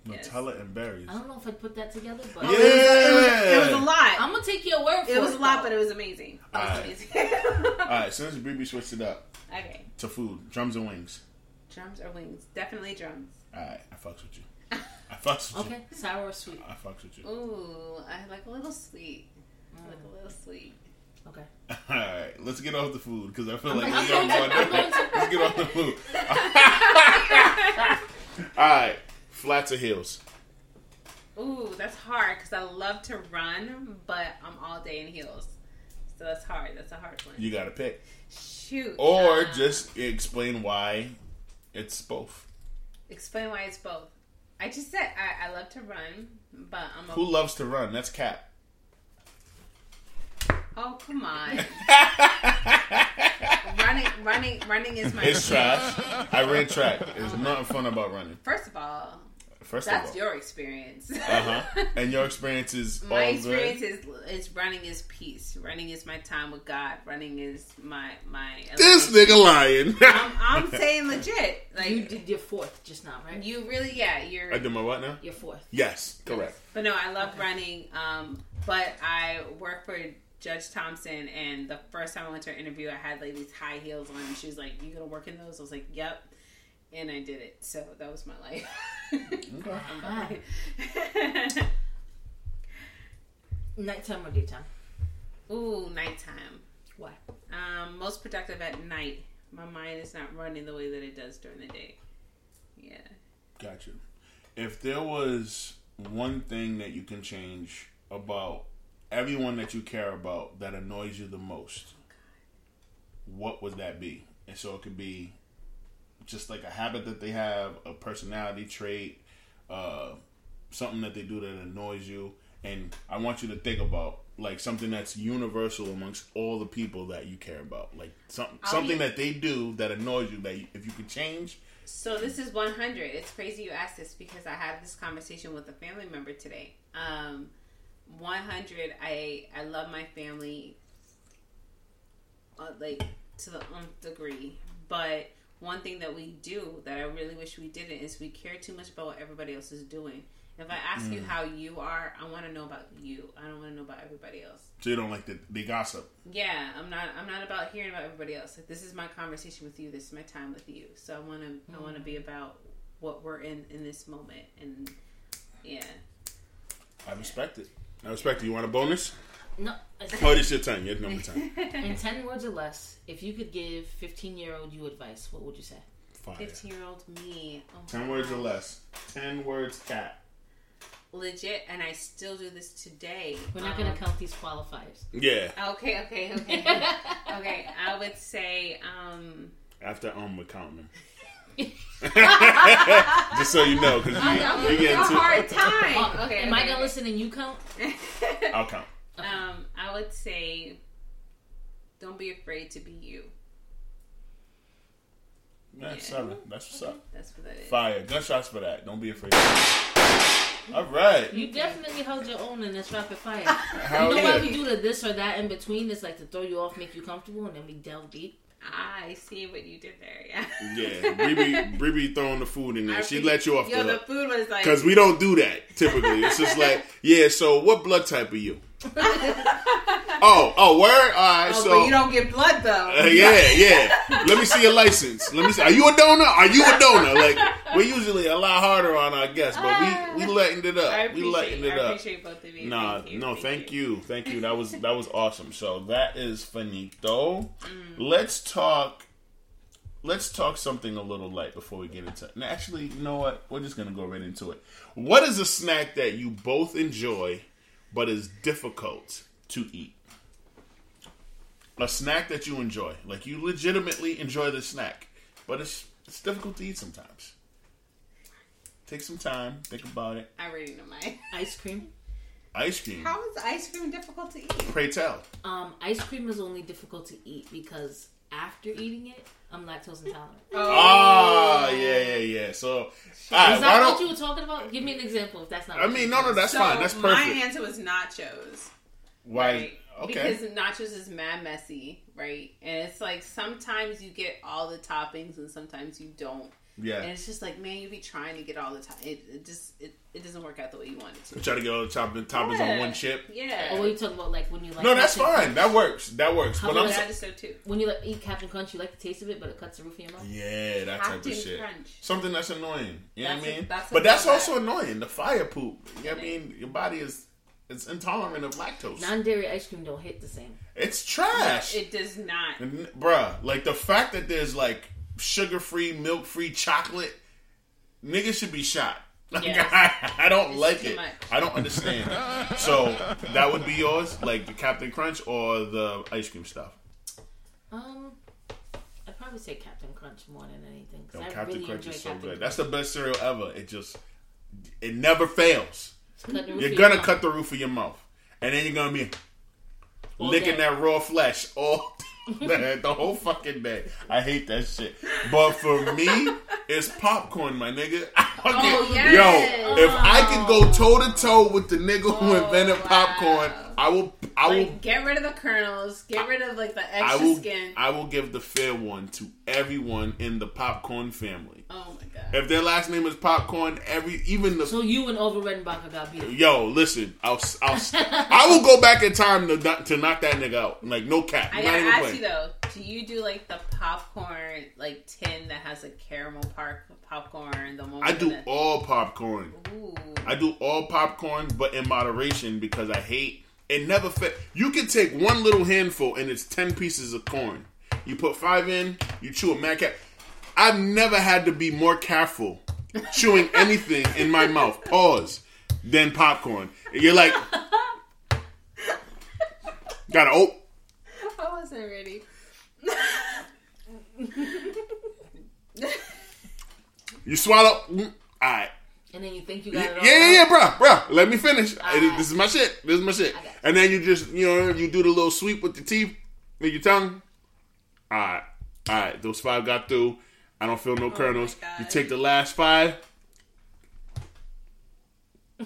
[SPEAKER 4] Yes.
[SPEAKER 1] Nutella and berries.
[SPEAKER 2] I don't know if I'd put that together, but
[SPEAKER 1] Yeah.
[SPEAKER 4] It was, it, was, it was a lot.
[SPEAKER 2] I'm gonna take your word for it.
[SPEAKER 4] it was a lot, but it was amazing. It was
[SPEAKER 1] Alright.
[SPEAKER 4] amazing. *laughs*
[SPEAKER 1] All right, since BB switched it up
[SPEAKER 4] okay,
[SPEAKER 1] to food, drums and wings.
[SPEAKER 4] drums or wings? Definitely drums.
[SPEAKER 1] All right, I fucks with you. I fucks with you.
[SPEAKER 2] Okay, sour or sweet.
[SPEAKER 1] I fucks with you.
[SPEAKER 4] Ooh, I like a little sweet. I like a little sweet.
[SPEAKER 2] Okay. *laughs*
[SPEAKER 1] All right, let's get off the food because I feel like we're going
[SPEAKER 2] to- I'm going to-
[SPEAKER 1] Let's get off the food. *laughs* All right, flats or heels.
[SPEAKER 4] Ooh, that's hard because I love to run, but I'm all day in heels. So that's hard. That's a hard one.
[SPEAKER 1] You got to pick,
[SPEAKER 4] Shoot.
[SPEAKER 1] or
[SPEAKER 4] Uh,
[SPEAKER 1] just explain why it's both.
[SPEAKER 4] explain why it's both. I just said I, I love to run, but I'm a
[SPEAKER 1] Who loves to run? That's Cap.
[SPEAKER 4] Oh come on. *laughs* running, running, running is my.
[SPEAKER 1] It's trash. I ran track. There's nothing fun about running.
[SPEAKER 4] First of all,
[SPEAKER 1] First
[SPEAKER 4] that's
[SPEAKER 1] of all,
[SPEAKER 4] your experience.
[SPEAKER 1] uh huh. And your experience is *laughs* all
[SPEAKER 4] my
[SPEAKER 1] good?
[SPEAKER 4] experience is is running is peace. Running is my time with God. Running is my my.
[SPEAKER 1] This nigga lying.
[SPEAKER 4] I'm, I'm saying legit. Like
[SPEAKER 2] You did your fourth just now, right?
[SPEAKER 4] you really, yeah, you're.
[SPEAKER 1] I did my what now?
[SPEAKER 2] Your fourth.
[SPEAKER 1] Yes, correct.
[SPEAKER 4] But no, I love
[SPEAKER 2] Okay.
[SPEAKER 4] running. Um, but I work for Judge Thompson, and the first time I went to her interview, I had like these high heels on. And she was like, "You gonna work in those?" I was like, "Yep," and I did it. So that was my life.
[SPEAKER 1] Okay. *laughs* *laughs*
[SPEAKER 2] Nighttime or daytime?
[SPEAKER 4] Ooh, nighttime.
[SPEAKER 2] Why?
[SPEAKER 4] Um, most productive at night. My mind is not running the way that it does during the day. Yeah.
[SPEAKER 1] Gotcha. If there was one thing that you can change about everyone that you care about that annoys you the most, what would that be? And so it could be just like a habit that they have, a personality trait, uh, something that they do that annoys you. And I want you to think about like something that's universal amongst all the people that you care about, like something
[SPEAKER 4] I'll
[SPEAKER 1] something
[SPEAKER 4] be-
[SPEAKER 1] that they do that annoys you. That if you could change,
[SPEAKER 4] So this is 100. It's crazy you asked this because I had this conversation with a family member today. Um, 100. I I love my family, uh, like to the nth degree. But one thing that we do that I really wish we didn't is we care too much about what everybody else is doing. If I ask you how you are, I want to know about you. I don't want to know about everybody else.
[SPEAKER 1] so you don't like the, the gossip.
[SPEAKER 4] Yeah, I'm not. I'm not about hearing about everybody else. Like this is my conversation with you. This is my time with you. So I want to. I want to be about what we're in in this moment. And Yeah.
[SPEAKER 1] I respect it. I respect it. You want a bonus?
[SPEAKER 2] No.
[SPEAKER 1] Oh, this your turn. Your number ten. *laughs*
[SPEAKER 2] In ten words or less, if you could give fifteen-year-old you advice, what would you say?
[SPEAKER 1] Fire.
[SPEAKER 4] 15 year old me. Oh my
[SPEAKER 1] Ten words or less. Ten words, cat.
[SPEAKER 4] Legit, and I still do this today.
[SPEAKER 2] We're not
[SPEAKER 4] Um,
[SPEAKER 2] gonna count these qualifiers.
[SPEAKER 1] Yeah.
[SPEAKER 4] Okay, okay, *laughs* okay. okay, I would say, um,
[SPEAKER 1] After um, we're counting them. *laughs* Just so you know, because you,
[SPEAKER 4] are
[SPEAKER 1] you
[SPEAKER 4] you a
[SPEAKER 1] get
[SPEAKER 4] hard time. Okay,
[SPEAKER 2] Am I gonna listen and you count? *laughs*
[SPEAKER 1] I'll count.
[SPEAKER 4] Um, I would say, don't be afraid to be you.
[SPEAKER 1] That's
[SPEAKER 4] Yeah.
[SPEAKER 1] seven. That's what's up.
[SPEAKER 4] That's what that is.
[SPEAKER 1] Fire. Gunshots for that. Don't be afraid. All right.
[SPEAKER 2] You definitely held your own in this rapid fire. *laughs*
[SPEAKER 1] Hell
[SPEAKER 2] you know why we do the this or that in between? It's like to throw you off, make you comfortable, and then we delve deep.
[SPEAKER 4] I see what you did there. Yeah.
[SPEAKER 1] Yeah, Bree *laughs* Bree throwing the food in there.
[SPEAKER 4] I
[SPEAKER 1] She let you off
[SPEAKER 4] Yo,
[SPEAKER 1] the
[SPEAKER 4] the food was like.
[SPEAKER 1] because we don't do that typically. It's just like, yeah. So, what blood type are you? *laughs* oh, oh, word. All right.
[SPEAKER 4] oh,
[SPEAKER 1] so,
[SPEAKER 4] but you don't get blood though.
[SPEAKER 1] Uh, yeah, yeah. Let me see your license. Let me see. Are you a donor? Are you a donor? Like we're usually a lot harder on our guests, but we ah. we lightened it up. We lightened it up.
[SPEAKER 4] appreciate both of you.
[SPEAKER 1] Nah,
[SPEAKER 4] Thank you.
[SPEAKER 1] no, thank you, thank you. That was that was awesome. So that is finito. Mm. Let's talk. Let's talk something a little light before we get into. Now, actually, you know what? We're just gonna go right into it. What is a snack that you both enjoy, but is difficult to eat? A snack that you enjoy, like you legitimately enjoy the snack, but it's it's difficult to eat sometimes. Take some time, think about it.
[SPEAKER 4] I already know my *laughs*
[SPEAKER 2] Ice cream.
[SPEAKER 1] Ice cream.
[SPEAKER 4] How is ice cream difficult to eat?
[SPEAKER 1] Pray tell.
[SPEAKER 2] Um, ice cream is only difficult to eat because after eating it, I'm lactose intolerant.
[SPEAKER 1] Oh, yeah, yeah, yeah. So, all right,
[SPEAKER 2] Is
[SPEAKER 1] why
[SPEAKER 2] that what
[SPEAKER 1] don't?
[SPEAKER 2] you were talking about? Give me an example if that's not.
[SPEAKER 1] I mean, no, no, that's
[SPEAKER 4] so
[SPEAKER 1] fine. That's perfect.
[SPEAKER 4] My answer was nachos.
[SPEAKER 1] Why?
[SPEAKER 4] Right?
[SPEAKER 1] Okay.
[SPEAKER 4] Because nachos is mad messy, right? And it's like sometimes you get all the toppings and sometimes you don't. And
[SPEAKER 1] Yeah.
[SPEAKER 4] it's just like, man, you be trying to get all the time. It, it just it, it doesn't work out the way you want it to.
[SPEAKER 1] Try to get all the topping, toppings on
[SPEAKER 4] Yeah.
[SPEAKER 1] one chip.
[SPEAKER 4] Yeah.
[SPEAKER 2] Or what you talking about? Like when you like.
[SPEAKER 1] No, that's fine.
[SPEAKER 2] Crunch?
[SPEAKER 1] That works. That works.
[SPEAKER 2] How
[SPEAKER 1] But I'm
[SPEAKER 2] about
[SPEAKER 1] so-
[SPEAKER 4] that is so too.
[SPEAKER 2] When you like eat Captain Crunch, you like the taste of it, but it cuts the roof of your mouth.
[SPEAKER 1] yeah, that type
[SPEAKER 4] Captain
[SPEAKER 1] of shit.
[SPEAKER 4] Crunch.
[SPEAKER 1] Something that's annoying. You know what I mean?
[SPEAKER 4] that's
[SPEAKER 1] but that's
[SPEAKER 4] drawback.
[SPEAKER 1] also annoying. The fire poop. You know what I mean? Your body is it's intolerant of lactose.
[SPEAKER 2] Non-dairy ice cream don't hit the same.
[SPEAKER 1] it's trash.
[SPEAKER 4] It does not.
[SPEAKER 1] Bruh, like the fact that there's like sugar free, milk free chocolate, niggas should be shot. *laughs* Like,
[SPEAKER 4] Yes.
[SPEAKER 1] I, I don't
[SPEAKER 4] It's
[SPEAKER 1] like it.
[SPEAKER 4] much.
[SPEAKER 1] I don't understand. *laughs* so that would be yours, like the Captain Crunch or the ice cream stuff.
[SPEAKER 2] Um, I'd probably say Captain Crunch more than anything
[SPEAKER 1] Yo,
[SPEAKER 2] I
[SPEAKER 1] Captain
[SPEAKER 2] really
[SPEAKER 1] Crunch is so
[SPEAKER 2] Captain
[SPEAKER 1] good.
[SPEAKER 2] Crunch.
[SPEAKER 1] That's the best cereal ever. It just, it never fails.
[SPEAKER 2] Cut the roof
[SPEAKER 1] You're gonna
[SPEAKER 2] mouth.
[SPEAKER 1] cut the roof of your mouth, and then you're gonna be
[SPEAKER 2] All
[SPEAKER 1] licking
[SPEAKER 2] day.
[SPEAKER 1] that raw flesh all *laughs* *laughs* the whole fucking day. I hate that shit. But for me, it's popcorn, my nigga. *laughs*
[SPEAKER 4] Oh,
[SPEAKER 1] Yo,
[SPEAKER 4] yes.
[SPEAKER 1] if I could go toe to toe with the nigga who
[SPEAKER 4] Oh,
[SPEAKER 1] invented
[SPEAKER 4] wow.
[SPEAKER 1] popcorn, I will. I will.
[SPEAKER 4] Like, get rid of the kernels. Get rid of like the
[SPEAKER 1] I
[SPEAKER 4] extra
[SPEAKER 1] will.
[SPEAKER 4] skin.
[SPEAKER 1] I will give the fair one to everyone in the popcorn family.
[SPEAKER 4] oh my god.
[SPEAKER 1] If their last name is popcorn, every even the
[SPEAKER 2] So you and Orville Redenbacher got beat. up.
[SPEAKER 1] Yo, listen, I'll, I'll, I will go back in time to knock, to knock that nigga out. Like no cap.
[SPEAKER 4] I
[SPEAKER 1] I'm not
[SPEAKER 4] gotta
[SPEAKER 1] even
[SPEAKER 4] ask
[SPEAKER 1] playing.
[SPEAKER 4] you though, do you do like the popcorn like tin that has a caramel park popcorn? The one
[SPEAKER 1] I do all popcorn.
[SPEAKER 4] Ooh.
[SPEAKER 1] I do all popcorn, but in moderation because I hate it. Never fit. You can take one little handful and it's ten pieces of corn. You put five in, you chew a mac. I've never had to be more careful chewing *laughs* anything in my mouth. Pause. Than popcorn. You're like, *laughs* gotta oh.
[SPEAKER 4] I wasn't ready. *laughs*
[SPEAKER 1] You swallow. Mm, all right.
[SPEAKER 2] And then you think you
[SPEAKER 1] Yeah,
[SPEAKER 2] got it all.
[SPEAKER 1] yeah, yeah, yeah, bro, bro. Let me finish. I-
[SPEAKER 2] Alright.
[SPEAKER 1] This is my shit. This is my shit.
[SPEAKER 2] I.
[SPEAKER 1] And then you just, you know, you do the little sweep with your teeth, with your tongue. All right, all right. Those five got through. I don't feel no kernels.
[SPEAKER 4] Oh God.
[SPEAKER 1] You take the last five. *laughs*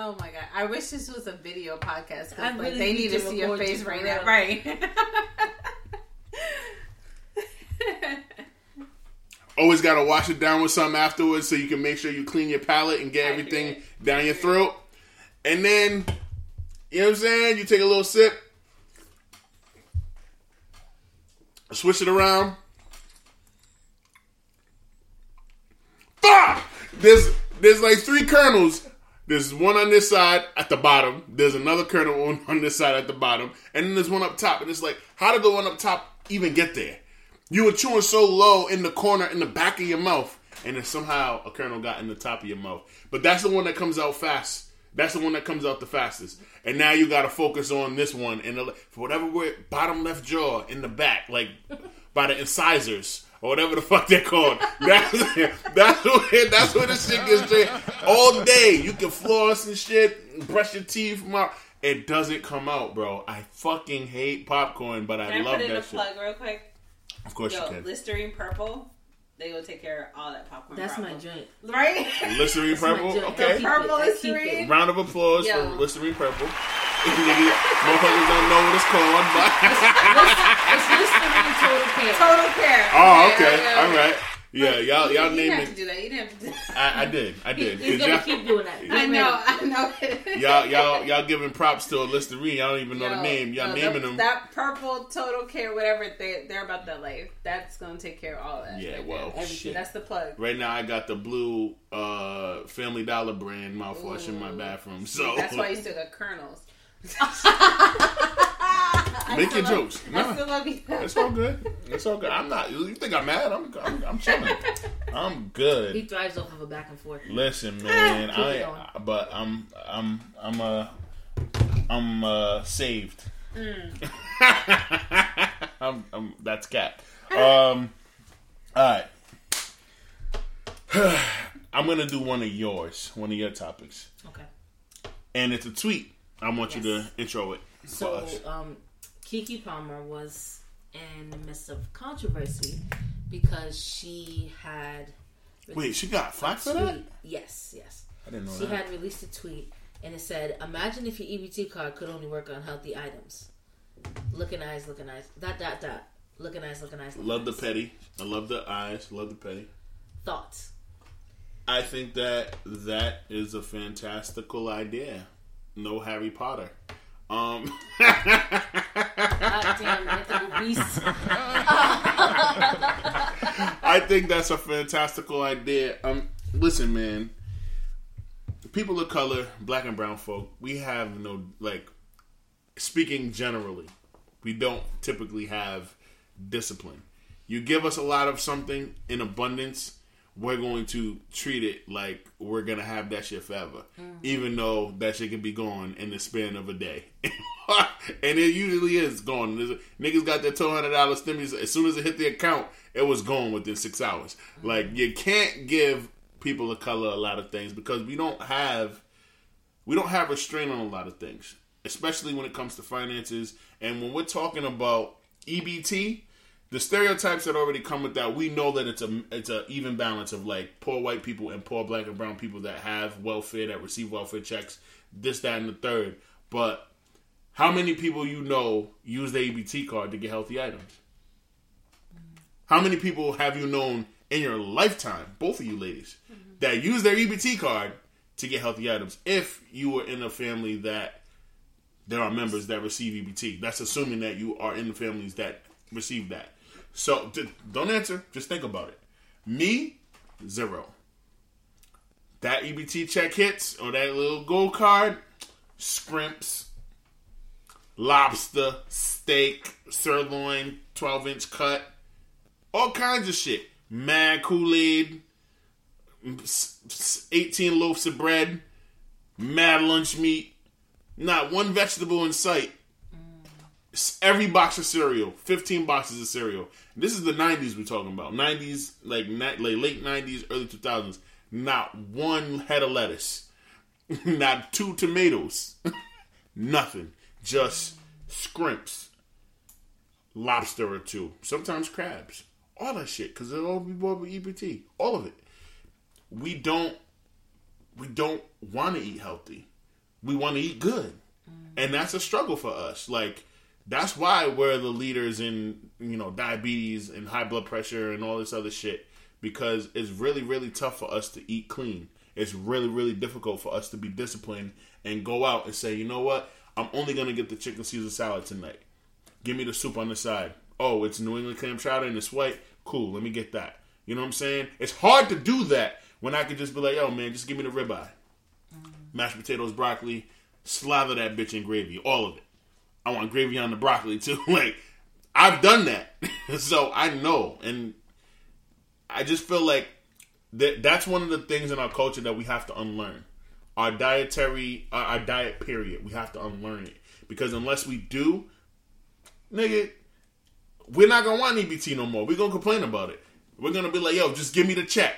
[SPEAKER 4] Oh my god! I wish this was a video podcast because like
[SPEAKER 2] really
[SPEAKER 4] they
[SPEAKER 2] need
[SPEAKER 4] need to
[SPEAKER 2] to
[SPEAKER 4] see your face right now, right? *laughs* *laughs*
[SPEAKER 1] Always got to wash it down with something afterwards so you can make sure you clean your palate and get everything down your throat. And then, you know what I'm saying? You take a little sip, switch it around. Fuck! there's there's like three kernels. There's one on this side at the bottom. There's another kernel on, *laughs* on this side at the bottom, and then there's one up top. And it's like, how did the one up top even get there? You were chewing so low in the corner in the back of your mouth, and then somehow a kernel got in the top of your mouth. But that's the one that comes out fast. That's the one that comes out the fastest. And now you got to focus on this one, and for whatever word, bottom left jaw in the back, like by the incisors or whatever the fuck they're called. *laughs* That's that's where that's where the shit gets. All day you can floss and shit, brush your teeth. It doesn't come out, bro. I fucking hate popcorn, but I
[SPEAKER 4] Can I
[SPEAKER 1] love
[SPEAKER 4] put in
[SPEAKER 1] that
[SPEAKER 4] a
[SPEAKER 1] shit.
[SPEAKER 4] plug real quick?
[SPEAKER 1] Of course
[SPEAKER 4] Yo,
[SPEAKER 1] you can.
[SPEAKER 4] Listerine purple. They will take care of all that popcorn.
[SPEAKER 2] That's my
[SPEAKER 4] problem.
[SPEAKER 2] joint.
[SPEAKER 4] Right?
[SPEAKER 1] Listerine purple. Okay.
[SPEAKER 2] I
[SPEAKER 4] Purple
[SPEAKER 2] it. I
[SPEAKER 4] Listerine?
[SPEAKER 1] Round of applause
[SPEAKER 4] Yo.
[SPEAKER 1] for Listerine purple. Nigga, Motherfuckers don't know what it's called, but
[SPEAKER 2] It's Listerine Total Care.
[SPEAKER 4] Total care.
[SPEAKER 1] oh, okay, all right. Yeah, y'all, y'all
[SPEAKER 4] you
[SPEAKER 1] name it.
[SPEAKER 4] to do that. You didn't have to do that.
[SPEAKER 1] I, I did, I did. *laughs*
[SPEAKER 2] He's gonna keep doing that.
[SPEAKER 4] I know. I know. *laughs*
[SPEAKER 1] y'all, y'all, y'all giving props to a Listerine. Y'all don't even know the name. Y'all
[SPEAKER 4] no,
[SPEAKER 1] naming them.
[SPEAKER 4] That purple total care, whatever they they're about that life. That's gonna take care of all that.
[SPEAKER 1] Yeah,
[SPEAKER 4] right
[SPEAKER 1] well,
[SPEAKER 4] there.
[SPEAKER 1] shit.
[SPEAKER 4] That's the plug.
[SPEAKER 1] Right now, I got the blue uh, Family Dollar brand mouthwash in my bathroom. So
[SPEAKER 4] That's why you still got kernels. *laughs*
[SPEAKER 1] make your jokes.
[SPEAKER 4] I
[SPEAKER 1] Nah,
[SPEAKER 4] still love you.
[SPEAKER 1] it's all good. It's all good. I'm not. You think I'm mad? I'm, I'm, I'm chilling. I'm good.
[SPEAKER 2] He thrives off of a back and forth.
[SPEAKER 1] Listen, *laughs* man,
[SPEAKER 2] Keep it
[SPEAKER 1] I but I'm I'm I'm uh I'm uh saved.
[SPEAKER 4] Mm. *laughs*
[SPEAKER 1] I'm, I'm that's cat. Um all right. *sighs* I'm gonna do one of yours, one of your topics,
[SPEAKER 2] Okay.
[SPEAKER 1] and it's a tweet. I want you to intro it for
[SPEAKER 2] So,
[SPEAKER 1] us.
[SPEAKER 2] um, Keke Palmer was in the midst of controversy because she had.
[SPEAKER 1] Wait, she got flack for that?
[SPEAKER 2] Yes, yes.
[SPEAKER 1] I didn't know
[SPEAKER 2] She
[SPEAKER 1] that.
[SPEAKER 2] had released a tweet and it said, "Imagine if your EBT card could only work on healthy items. Looking eyes, looking eyes. Dot dot dot. Looking eyes, looking eyes. Looking
[SPEAKER 1] Love the petty. I love the eyes. Love the petty.
[SPEAKER 2] Thoughts.
[SPEAKER 1] I think that that is a fantastical idea. No Harry Potter. Um,
[SPEAKER 2] God damn, Anthony *laughs*
[SPEAKER 1] I think that's a fantastical idea. Um, listen, man. People of color, black and brown folk, we have no like. Speaking generally, we don't typically have discipline. You give us a lot of something in abundance, we're going to treat it like we're gonna have that shit forever, mm-hmm. even though that shit can be gone in the span of a day. *laughs* and it usually is gone. Niggas got their two hundred dollars stimulus. As soon as it hit the account, it was gone within six hours. Mm-hmm. Like you can't give people of color a lot of things because we don't have we don't have restraint on a lot of things, especially when it comes to finances. And when we're talking about EBT, the stereotypes that already come with that, we know that it's a it's a even balance of like poor white people and poor black and brown people that have welfare that receive welfare checks, this, that, and the third. But how many people you know use the EBT card to get healthy items? How many people have you known in your lifetime, both of you ladies, mm-hmm. that use their EBT card to get healthy items? If you were in a family that there are members that receive EBT, that's assuming that you are in the families that receive that. So don't answer, just think about it. Me, zero. That EBT check hits or that little gold card, scrimps, lobster, steak, sirloin, 12 inch cut, all kinds of shit. Mad Kool Aid, 18 loaves of bread, mad lunch meat, not one vegetable in sight. Every box of cereal, 15 boxes of cereal. This is the 90s we're talking about. 90s, like, like late 90s, early 2000s. Not one head of lettuce. *laughs* not two tomatoes. *laughs* Nothing. Just scrimps. Lobster or two. Sometimes crabs. All that shit. Because it'll all be bought with EBT. All of it. We don't we don't want to eat healthy. We want to eat good. And that's a struggle for us. Like that's why we're the leaders in, you know, diabetes and high blood pressure and all this other shit because it's really really tough for us to eat clean. It's really really difficult for us to be disciplined and go out and say, "You know what? I'm only going to get the chicken Caesar salad tonight. Give me the soup on the side. Oh, it's New England clam chowder and it's white. Cool, let me get that." You know what I'm saying? It's hard to do that When I could just be like, yo, man, just give me the ribeye, mm. mashed potatoes, broccoli, slather that bitch in gravy, all of it. I want gravy on the broccoli too. *laughs* like, I've done that, *laughs* so I know, and I just feel like that that's one of the things in our culture that we have to unlearn. Our dietary, our, our diet period, we have to unlearn it because unless we do, nigga, we're not gonna want EBT no more. We're gonna complain about it. We're gonna be like, yo, just give me the check.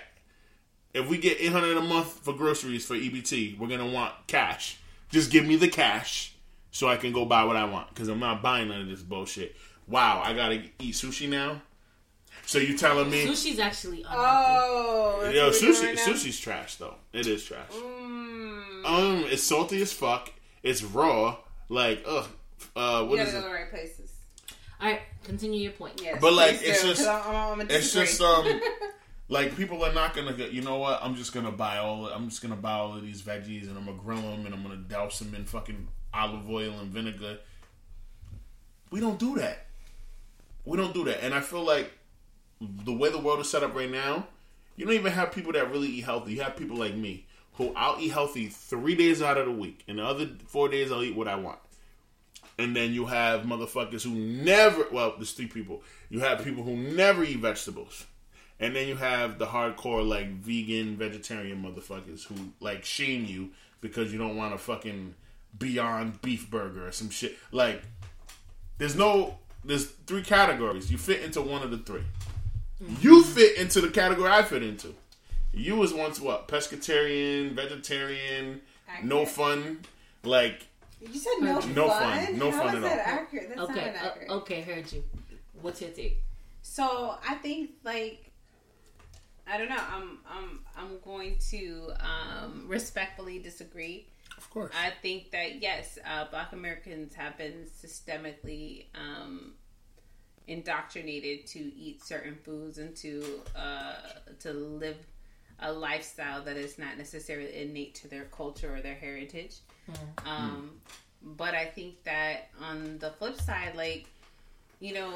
[SPEAKER 1] If we get eight hundred a month for groceries for EBT, we're gonna want cash. Just give me the cash so I can go buy what I want because I'm not buying none of this bullshit. Wow, I gotta eat sushi now. So you telling me?
[SPEAKER 2] Sushi's actually unhealthy.
[SPEAKER 4] Oh, that's
[SPEAKER 1] Yo,
[SPEAKER 4] what we're
[SPEAKER 1] sushi,
[SPEAKER 4] right
[SPEAKER 1] sushi's trash though. It is trash.
[SPEAKER 4] Mm,
[SPEAKER 1] Um, it's salty as fuck. It's raw. Like, ugh. Uh,
[SPEAKER 4] you
[SPEAKER 1] what
[SPEAKER 4] gotta
[SPEAKER 1] is
[SPEAKER 4] go
[SPEAKER 1] it?
[SPEAKER 4] to the right places.
[SPEAKER 2] All right, continue your point.
[SPEAKER 4] Yes,
[SPEAKER 1] But, like, it's
[SPEAKER 4] do,
[SPEAKER 1] just-
[SPEAKER 4] I'm, I'm, I'm
[SPEAKER 1] it's just, um, *laughs* Like people are not gonna get. You know what? I'm just gonna buy all. I'm just gonna buy all of these veggies and I'm gonna grill them and I'm gonna douse them in fucking olive oil and vinegar. We don't do that. We don't do that. And I feel like the way the world is set up right now, you don't even have people that really eat healthy. You have people like me who I'll eat healthy three days out of the week, and the other four days I'll eat what I want. And then you have motherfuckers who never. Well, there's three people. You have people who never eat vegetables. And then you have the hardcore like vegan vegetarian motherfuckers who like shame you because you don't want to fucking beyond beef burger or some shit. Like there's no there's three categories. You fit into one of the 3 You fit into the category I fit into. You was once what? Pescatarian, vegetarian, no fun. Like
[SPEAKER 4] You said no,
[SPEAKER 1] No
[SPEAKER 4] fun.
[SPEAKER 1] fun. No
[SPEAKER 4] How
[SPEAKER 1] fun at
[SPEAKER 4] that
[SPEAKER 1] all.
[SPEAKER 4] accurate? That's
[SPEAKER 2] Okay,
[SPEAKER 4] not
[SPEAKER 2] uh, okay, heard you. What's your take?
[SPEAKER 4] So I think like I don't know. I'm I'm I'm going to um, respectfully disagree.
[SPEAKER 1] Of course.
[SPEAKER 4] I think that yes, uh, Black Americans have been systemically um, indoctrinated to eat certain foods and to uh, to live a lifestyle that is not necessarily innate to their culture or their heritage. Um, but I think that on the flip side, like you know,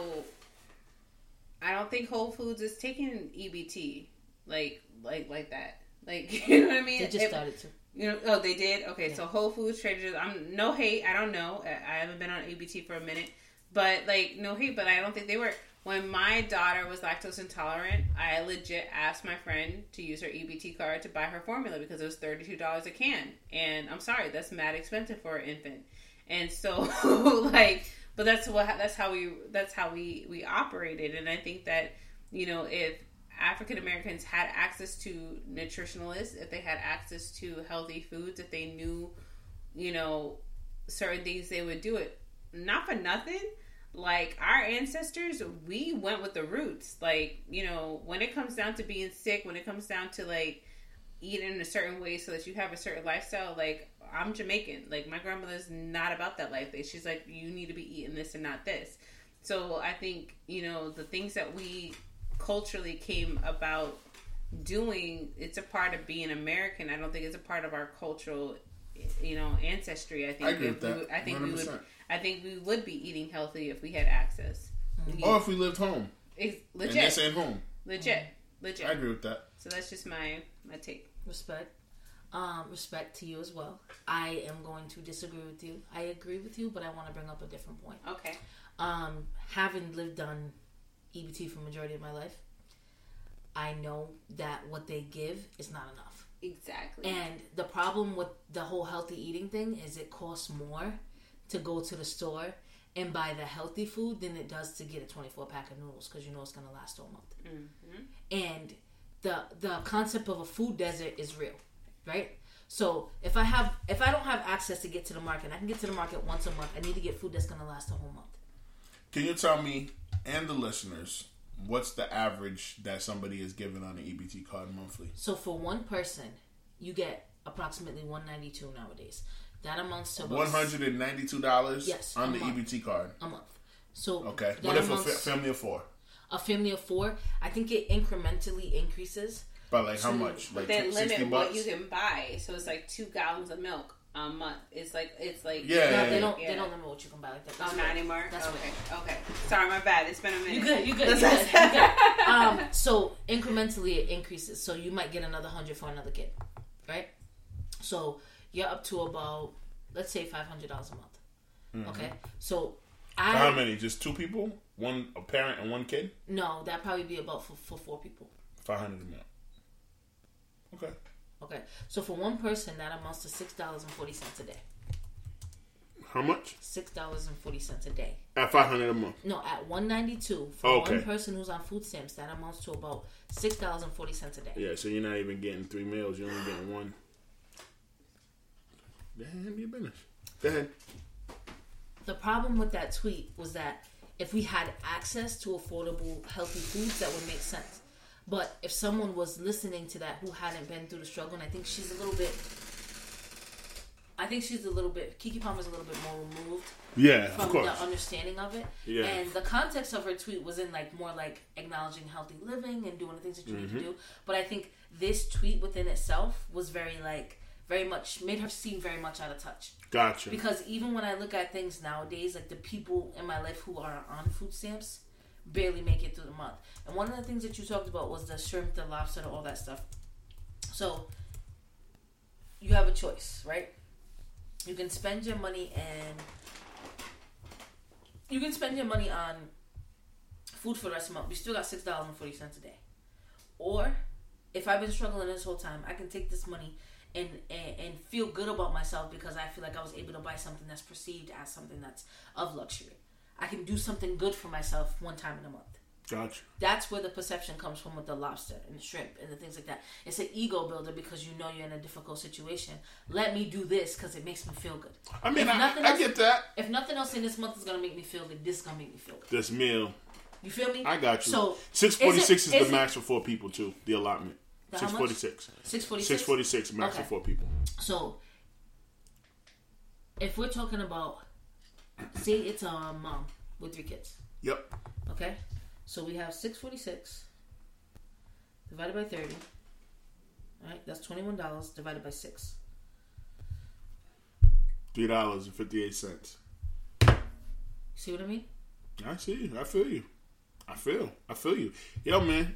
[SPEAKER 4] I don't think Whole Foods is taking EBT like like like that. Like *laughs* you know what I mean?
[SPEAKER 2] They just
[SPEAKER 4] If-
[SPEAKER 2] started to.
[SPEAKER 4] You know, oh, they did. Okay, so Whole Foods, Trader Joe's. I'm no hate. I don't know. I I haven't been on EBT for a minute, but like no hate. But I don't think they were. When my daughter was lactose intolerant, I legit asked my friend to use her EBT card to buy her formula because it was thirty two dollars a can, and I'm sorry, that's mad expensive for an infant. And so, *laughs* like, but that's what that's how we that's how we we operated. And I think that you know if African Americans had access to nutritionalists, if they had access to healthy foods, if they knew, you know, certain things, they would do it. Not for nothing. Like our ancestors, we went with the roots. Like, you know, when it comes down to being sick, when it comes down to like eating in a certain way so that you have a certain lifestyle, like I'm Jamaican. Like my grandmother's not about that life. She's like, you need to be eating this and not this. So I think, you know, the things that we culturally came about doing it's a part of being american i don't think it's a part of our cultural you know ancestry i think
[SPEAKER 1] I agree
[SPEAKER 4] if
[SPEAKER 1] with
[SPEAKER 4] we
[SPEAKER 1] that.
[SPEAKER 4] would- i think we would i think we would be eating healthy if we had access
[SPEAKER 1] or if we lived home.
[SPEAKER 4] it's
[SPEAKER 1] And
[SPEAKER 4] legit
[SPEAKER 1] this ain't home.
[SPEAKER 4] legit legit
[SPEAKER 1] I agree with that.
[SPEAKER 4] so that's just my my take
[SPEAKER 2] Respect. Um, respect to you as well. I am going to disagree with you. I agree with you, but I want to bring up a different point.
[SPEAKER 4] okay
[SPEAKER 2] Um, having lived on EBT for majority of my life, I know that what they give is not enough.
[SPEAKER 4] exactly
[SPEAKER 2] And the problem with the whole healthy eating thing is it costs more to go to the store and buy the healthy food than it does to get a 24 pack of noodles because you know it's going to last all month. Mm-hmm. And the the concept of a food desert is real, right? So if I have if I don't have access to get to the market, I can get to the market once a month. I need to get food that's going to last a whole month.
[SPEAKER 1] Can you tell me and the listeners what's the average that somebody is given on an EBT card monthly?
[SPEAKER 2] So for one person, you get approximately 192 nowadays. That amounts to
[SPEAKER 1] One hundred and ninety-two dollars
[SPEAKER 2] Yes,
[SPEAKER 1] on the
[SPEAKER 2] month.
[SPEAKER 1] EBT card.
[SPEAKER 2] a month. So
[SPEAKER 1] Okay. What if a fa- family of four?
[SPEAKER 2] a family of four? I think it incrementally increases.
[SPEAKER 1] By like how much? Like
[SPEAKER 4] they limit
[SPEAKER 1] sixty
[SPEAKER 4] what you can buy so it's like two gallons of milk a month. It's like it's like
[SPEAKER 1] Yeah,
[SPEAKER 2] No,
[SPEAKER 1] yeah,
[SPEAKER 2] they don't.
[SPEAKER 4] Yeah.
[SPEAKER 2] They don't limit what you can buy like that. That's
[SPEAKER 4] Oh, not anymore.
[SPEAKER 2] That's
[SPEAKER 4] okay.
[SPEAKER 2] right.
[SPEAKER 4] Okay. Sorry, my bad. It's been a minute.
[SPEAKER 2] You good? You good? You
[SPEAKER 4] That's-
[SPEAKER 2] good? You good? *laughs* Um, so incrementally it increases. So you might get another hundred for another kid, right? So you're up to about let's say five hundred dollars a month. Okay. So I
[SPEAKER 1] how many? Just two people? One a parent and one kid?
[SPEAKER 2] no, that probably be about for, for four people.
[SPEAKER 1] Five hundred a month. Okay.
[SPEAKER 2] Okay. So for one person that amounts to six dollars and forty cents a day.
[SPEAKER 1] How much?
[SPEAKER 2] Six dollars and forty cents a day.
[SPEAKER 1] At five hundred a month.
[SPEAKER 2] No, at one ninety two for
[SPEAKER 1] Okay.
[SPEAKER 2] one person who's on food stamps, that amounts to about six dollars and forty cents a day.
[SPEAKER 1] Yeah, so you're not even getting three meals. You're only getting one. Handle your business. Go ahead.
[SPEAKER 2] The problem with that tweet was that if we had access to affordable, healthy foods, that would make sense. But if someone was listening to that who hadn't been through the struggle, and I think she's a little bit, I think she's a little bit, Keke Palmer's a little bit more removed
[SPEAKER 1] Yeah,
[SPEAKER 2] from
[SPEAKER 1] of course.
[SPEAKER 2] the understanding of it.
[SPEAKER 1] Yeah.
[SPEAKER 2] And the context of her tweet was in like more like acknowledging healthy living and doing the things that you
[SPEAKER 1] Mm-hmm.
[SPEAKER 2] need to do. But I think this tweet within itself was very like very much made her seem very much out of touch.
[SPEAKER 1] Gotcha.
[SPEAKER 2] Because even when I look at things nowadays, like the people in my life who are on food stamps barely make it through the month. And one of the things that you talked about was the shrimp, the lobster, all that stuff. So you have a choice, right? You can spend your money and you can spend your money on food for the rest of the month. We still got six dollars and forty cents a day. Or if I've been struggling this whole time, I can take this money and, and and feel good about myself because I feel like I was able to buy something that's perceived as something that's of luxury. I can do something good for myself one time in a month.
[SPEAKER 1] Gotcha.
[SPEAKER 2] That's where the perception comes from with the lobster and the shrimp and the things like that. It's an ego builder because you know you're in a difficult situation. Let me do this because it makes me feel good.
[SPEAKER 1] I mean, I,
[SPEAKER 2] nothing
[SPEAKER 1] I
[SPEAKER 2] else-
[SPEAKER 1] get that.
[SPEAKER 2] If nothing else in this month is gonna make me feel good, this is gonna make me feel good.
[SPEAKER 1] This meal,
[SPEAKER 2] You feel me?
[SPEAKER 1] I got you.
[SPEAKER 2] So
[SPEAKER 1] six forty six is,
[SPEAKER 2] it-
[SPEAKER 1] the
[SPEAKER 2] it-
[SPEAKER 1] max for four people too. The allotment. Six forty six.
[SPEAKER 2] Six forty
[SPEAKER 1] Six
[SPEAKER 2] six.
[SPEAKER 1] forty six max
[SPEAKER 2] Okay.
[SPEAKER 1] for four people.
[SPEAKER 2] So, if we're talking about, say it's a mom with three kids,
[SPEAKER 1] Yep.
[SPEAKER 2] okay? So we have 646 divided by 30. All right, that's $21 divided by 6.
[SPEAKER 1] Three dollars and fifty eight cents.
[SPEAKER 2] See what I mean?
[SPEAKER 1] I see you. I feel you. I feel. I feel you. Yo, man,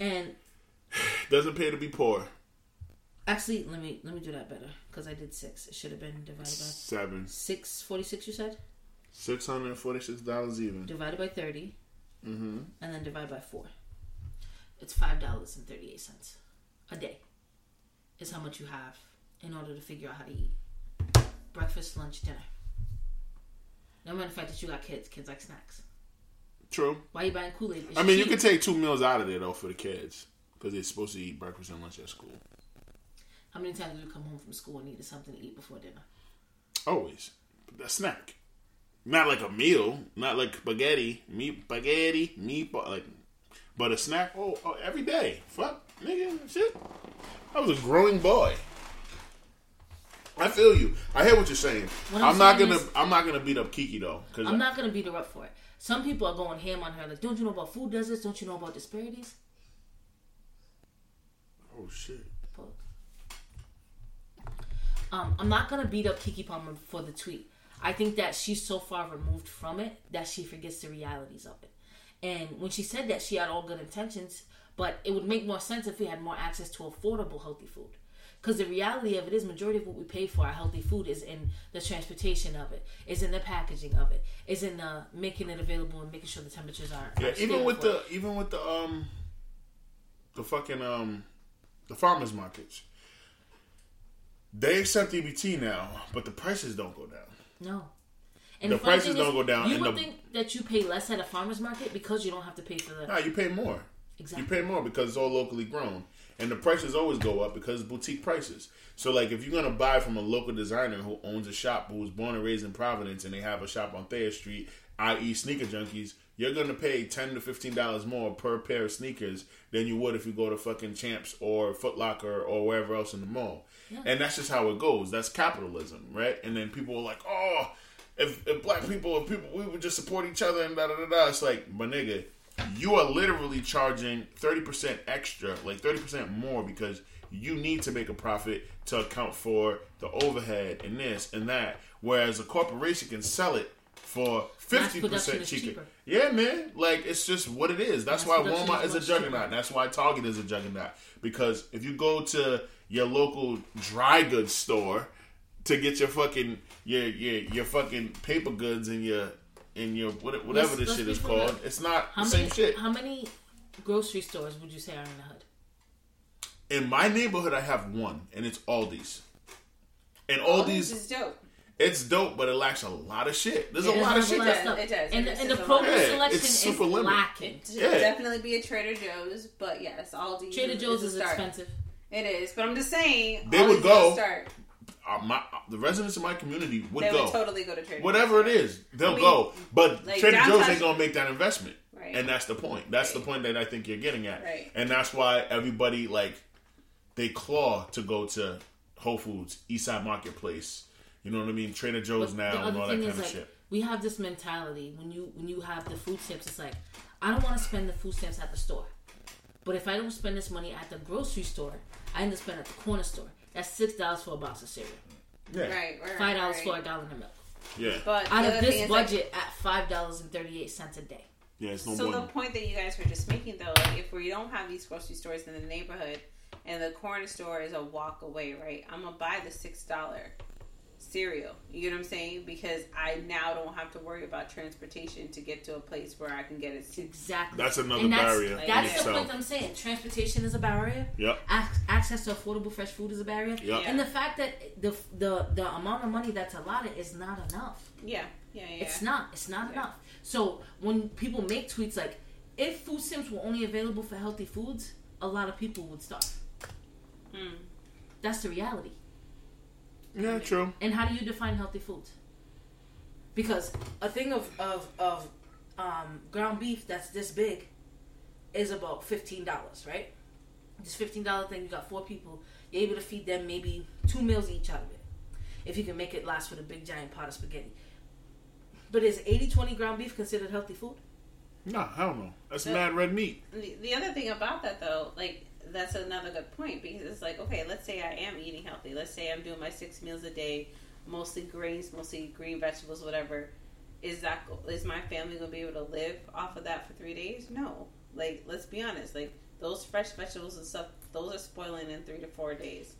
[SPEAKER 2] And *sighs*
[SPEAKER 1] doesn't pay to be poor.
[SPEAKER 2] actually, let me let me do that better because I did 6. It should have been divided by
[SPEAKER 1] Seven.
[SPEAKER 2] 646 you said?
[SPEAKER 1] Six hundred and forty six dollars even.
[SPEAKER 2] Divided by 30
[SPEAKER 1] Mm-hmm.
[SPEAKER 2] and then divided by 4. It's $5.38 a day. Is how much you have in order to figure out how to eat. Breakfast, lunch, dinner. No matter the fact that you got kids, kids like snacks.
[SPEAKER 1] True.
[SPEAKER 2] Why are you buying Kool Aid?
[SPEAKER 1] I mean, you can take two meals out of there though for the kids because they're supposed to eat breakfast and lunch at school.
[SPEAKER 2] How many times do you come home from school and needed something to eat before dinner?
[SPEAKER 1] Always. A snack. Not like a meal. Not like spaghetti. Meat spaghetti. Meatball. Like, but a snack. Oh, oh, every day. Fuck, nigga, shit. I was a growing boy. I feel you. I hear what you're saying.
[SPEAKER 2] What
[SPEAKER 1] I'm,
[SPEAKER 2] I'm
[SPEAKER 1] not
[SPEAKER 2] saying
[SPEAKER 1] gonna.
[SPEAKER 2] is-
[SPEAKER 1] I'm not gonna beat up Keke though. Cause
[SPEAKER 2] I'm not gonna beat her up for it. Some people are going ham on her, like, don't you know about food deserts? Don't you know about disparities?
[SPEAKER 1] Oh shit.
[SPEAKER 2] Um, I'm not gonna beat up Keke Palmer for the tweet. I think that she's so far removed from it that she forgets the realities of it. And when she said that, she had all good intentions, but it would make more sense if we had more access to affordable, healthy food. Because the reality of it is, majority of what we pay for our healthy food is in the transportation of it, is in the packaging of it, is in the making it available and making sure the temperatures are.
[SPEAKER 1] Yeah, even with the
[SPEAKER 2] it.
[SPEAKER 1] even with the um the fucking um the farmers markets. They accept EBT now, but the prices don't go down.
[SPEAKER 2] No.
[SPEAKER 1] And
[SPEAKER 2] The
[SPEAKER 1] prices don't go down,
[SPEAKER 2] You would
[SPEAKER 1] the-
[SPEAKER 2] think that you pay less at a farmer's market because you don't have to pay for the.
[SPEAKER 1] Nah, you pay more.
[SPEAKER 2] Exactly.
[SPEAKER 1] You pay more because it's all locally grown, and the prices always go up because boutique prices. So, like, if you're gonna buy from a local designer who owns a shop who was born and raised in Providence, and they have a shop on Thayer Street, i.e., Sneaker Junkies, you're gonna pay ten to fifteen dollars more per pair of sneakers than you would if you go to fucking Champs or Foot Locker or wherever else in the mall. And that's just how it goes. That's capitalism, right? And then people are like, oh. If, if black people, if people, we would just support each other and da da da da. It's like, my nigga, you are literally charging 30% extra, like 30% more because you need to make a profit to account for the overhead and this and that. Whereas a corporation can sell it for
[SPEAKER 2] 50%
[SPEAKER 1] cheaper.
[SPEAKER 2] cheaper.
[SPEAKER 1] Yeah, man. Like it's just what it is. That's
[SPEAKER 2] Mass
[SPEAKER 1] why Walmart
[SPEAKER 2] is
[SPEAKER 1] is a juggernaut.
[SPEAKER 2] cheaper.
[SPEAKER 1] That's why Target is a juggernaut. Because if you go to your local dry goods store to get your fucking your your your fucking paper goods and your and your whatever
[SPEAKER 2] Let's-
[SPEAKER 1] this
[SPEAKER 2] let's
[SPEAKER 1] shit is called,
[SPEAKER 2] real.
[SPEAKER 1] it's not
[SPEAKER 2] How
[SPEAKER 1] the
[SPEAKER 2] many
[SPEAKER 1] same shit.
[SPEAKER 2] how many grocery stores would you say are in the hood?
[SPEAKER 1] In my neighborhood, I have one, and it's Aldi's. And Aldi's,
[SPEAKER 4] this is dope.
[SPEAKER 1] it's dope, but it lacks a lot of shit. There's
[SPEAKER 2] It
[SPEAKER 1] a lot of shit.
[SPEAKER 2] lot
[SPEAKER 1] that-
[SPEAKER 2] of.
[SPEAKER 4] It does.
[SPEAKER 2] And,
[SPEAKER 4] It
[SPEAKER 2] and the
[SPEAKER 4] is
[SPEAKER 2] produce.
[SPEAKER 1] Yeah,
[SPEAKER 2] selection
[SPEAKER 1] it's
[SPEAKER 2] is
[SPEAKER 1] super limited.
[SPEAKER 2] lacking.
[SPEAKER 4] It should
[SPEAKER 1] Yeah.
[SPEAKER 4] definitely be a Trader Joe's, but yes, Aldi.
[SPEAKER 2] Trader Joe's
[SPEAKER 4] a
[SPEAKER 2] is expensive.
[SPEAKER 4] It is, but I'm just saying.
[SPEAKER 1] They would go.
[SPEAKER 4] Start.
[SPEAKER 1] Uh, my, the residents of my community would go.
[SPEAKER 4] They
[SPEAKER 1] go.
[SPEAKER 4] would totally go to Trader.
[SPEAKER 1] Whatever it is, they'll
[SPEAKER 4] I mean,
[SPEAKER 1] go. But
[SPEAKER 4] like
[SPEAKER 1] Trader Joe's
[SPEAKER 4] downtown-
[SPEAKER 1] ain't gonna make that investment,
[SPEAKER 4] Right.
[SPEAKER 1] and that's the point. That's
[SPEAKER 4] Right.
[SPEAKER 1] the point that I think you're getting at,
[SPEAKER 4] Right.
[SPEAKER 1] and that's why everybody like they claw to go to Whole Foods, Eastside Marketplace. You know what I mean? Trader Joe's
[SPEAKER 2] But
[SPEAKER 1] now
[SPEAKER 2] the
[SPEAKER 1] and
[SPEAKER 2] other
[SPEAKER 1] all that
[SPEAKER 2] thing
[SPEAKER 1] kind
[SPEAKER 2] is
[SPEAKER 1] of
[SPEAKER 2] like
[SPEAKER 1] shit.
[SPEAKER 2] we have this mentality when you when you have the food stamps. It's like I don't want to spend the food stamps at the store, but if I don't spend this money at the grocery store, I end up spending at the corner store. That's six dollars for a box of cereal,
[SPEAKER 1] Yeah,
[SPEAKER 4] Right. right
[SPEAKER 2] five dollars
[SPEAKER 4] right.
[SPEAKER 2] for a gallon of milk.
[SPEAKER 1] yeah,
[SPEAKER 4] But
[SPEAKER 2] Out of this
[SPEAKER 4] is, like,
[SPEAKER 2] budget at five dollars and thirty eight cents a day.
[SPEAKER 1] yeah. It's no
[SPEAKER 4] So
[SPEAKER 1] more.
[SPEAKER 4] the point that you guys were just making, though, like if we don't have these grocery stores in the neighborhood, and the corner store is a walk away, right? I'm gonna buy the six dollar cereal. You know what I'm saying? Because I now don't have to worry about transportation to get to a place where I can get it.
[SPEAKER 2] Exactly.
[SPEAKER 1] That's another
[SPEAKER 2] and that's,
[SPEAKER 1] barrier
[SPEAKER 4] in
[SPEAKER 2] That's the point I'm saying. Transportation is a barrier.
[SPEAKER 1] Yep.
[SPEAKER 2] Access to affordable fresh food is a barrier.
[SPEAKER 1] Yep.
[SPEAKER 2] And the fact that the the the amount of money that's allotted is not enough.
[SPEAKER 4] Yeah, yeah, yeah.
[SPEAKER 2] It's not. It's not
[SPEAKER 4] Yeah.
[SPEAKER 2] enough. So when people make tweets like, "If food stamps were only available for healthy foods, a lot of people would starve."
[SPEAKER 4] Mm.
[SPEAKER 2] That's the reality.
[SPEAKER 1] Yeah, true.
[SPEAKER 2] And how do you define healthy food? Because a thing of of of um, ground beef that's this big is about fifteen dollars, right? This fifteen dollar thing, you got four people, you're able to feed them maybe two meals each out of it. If you can make it last for the big giant pot of spaghetti. But is 80-20 ground beef considered healthy food?
[SPEAKER 1] don't know. That's
[SPEAKER 4] Yeah.
[SPEAKER 1] mad red meat.
[SPEAKER 4] The, the other thing about that, though, like that's another good point because it's like, okay, let's say I am eating healthy. Let's say I'm doing my six meals a day, mostly grains, mostly green vegetables, whatever. Is that is my family gonna be able to live off of that for three days? No. Like, let's be honest. Like those fresh vegetables and stuff, those are spoiling in three to four days.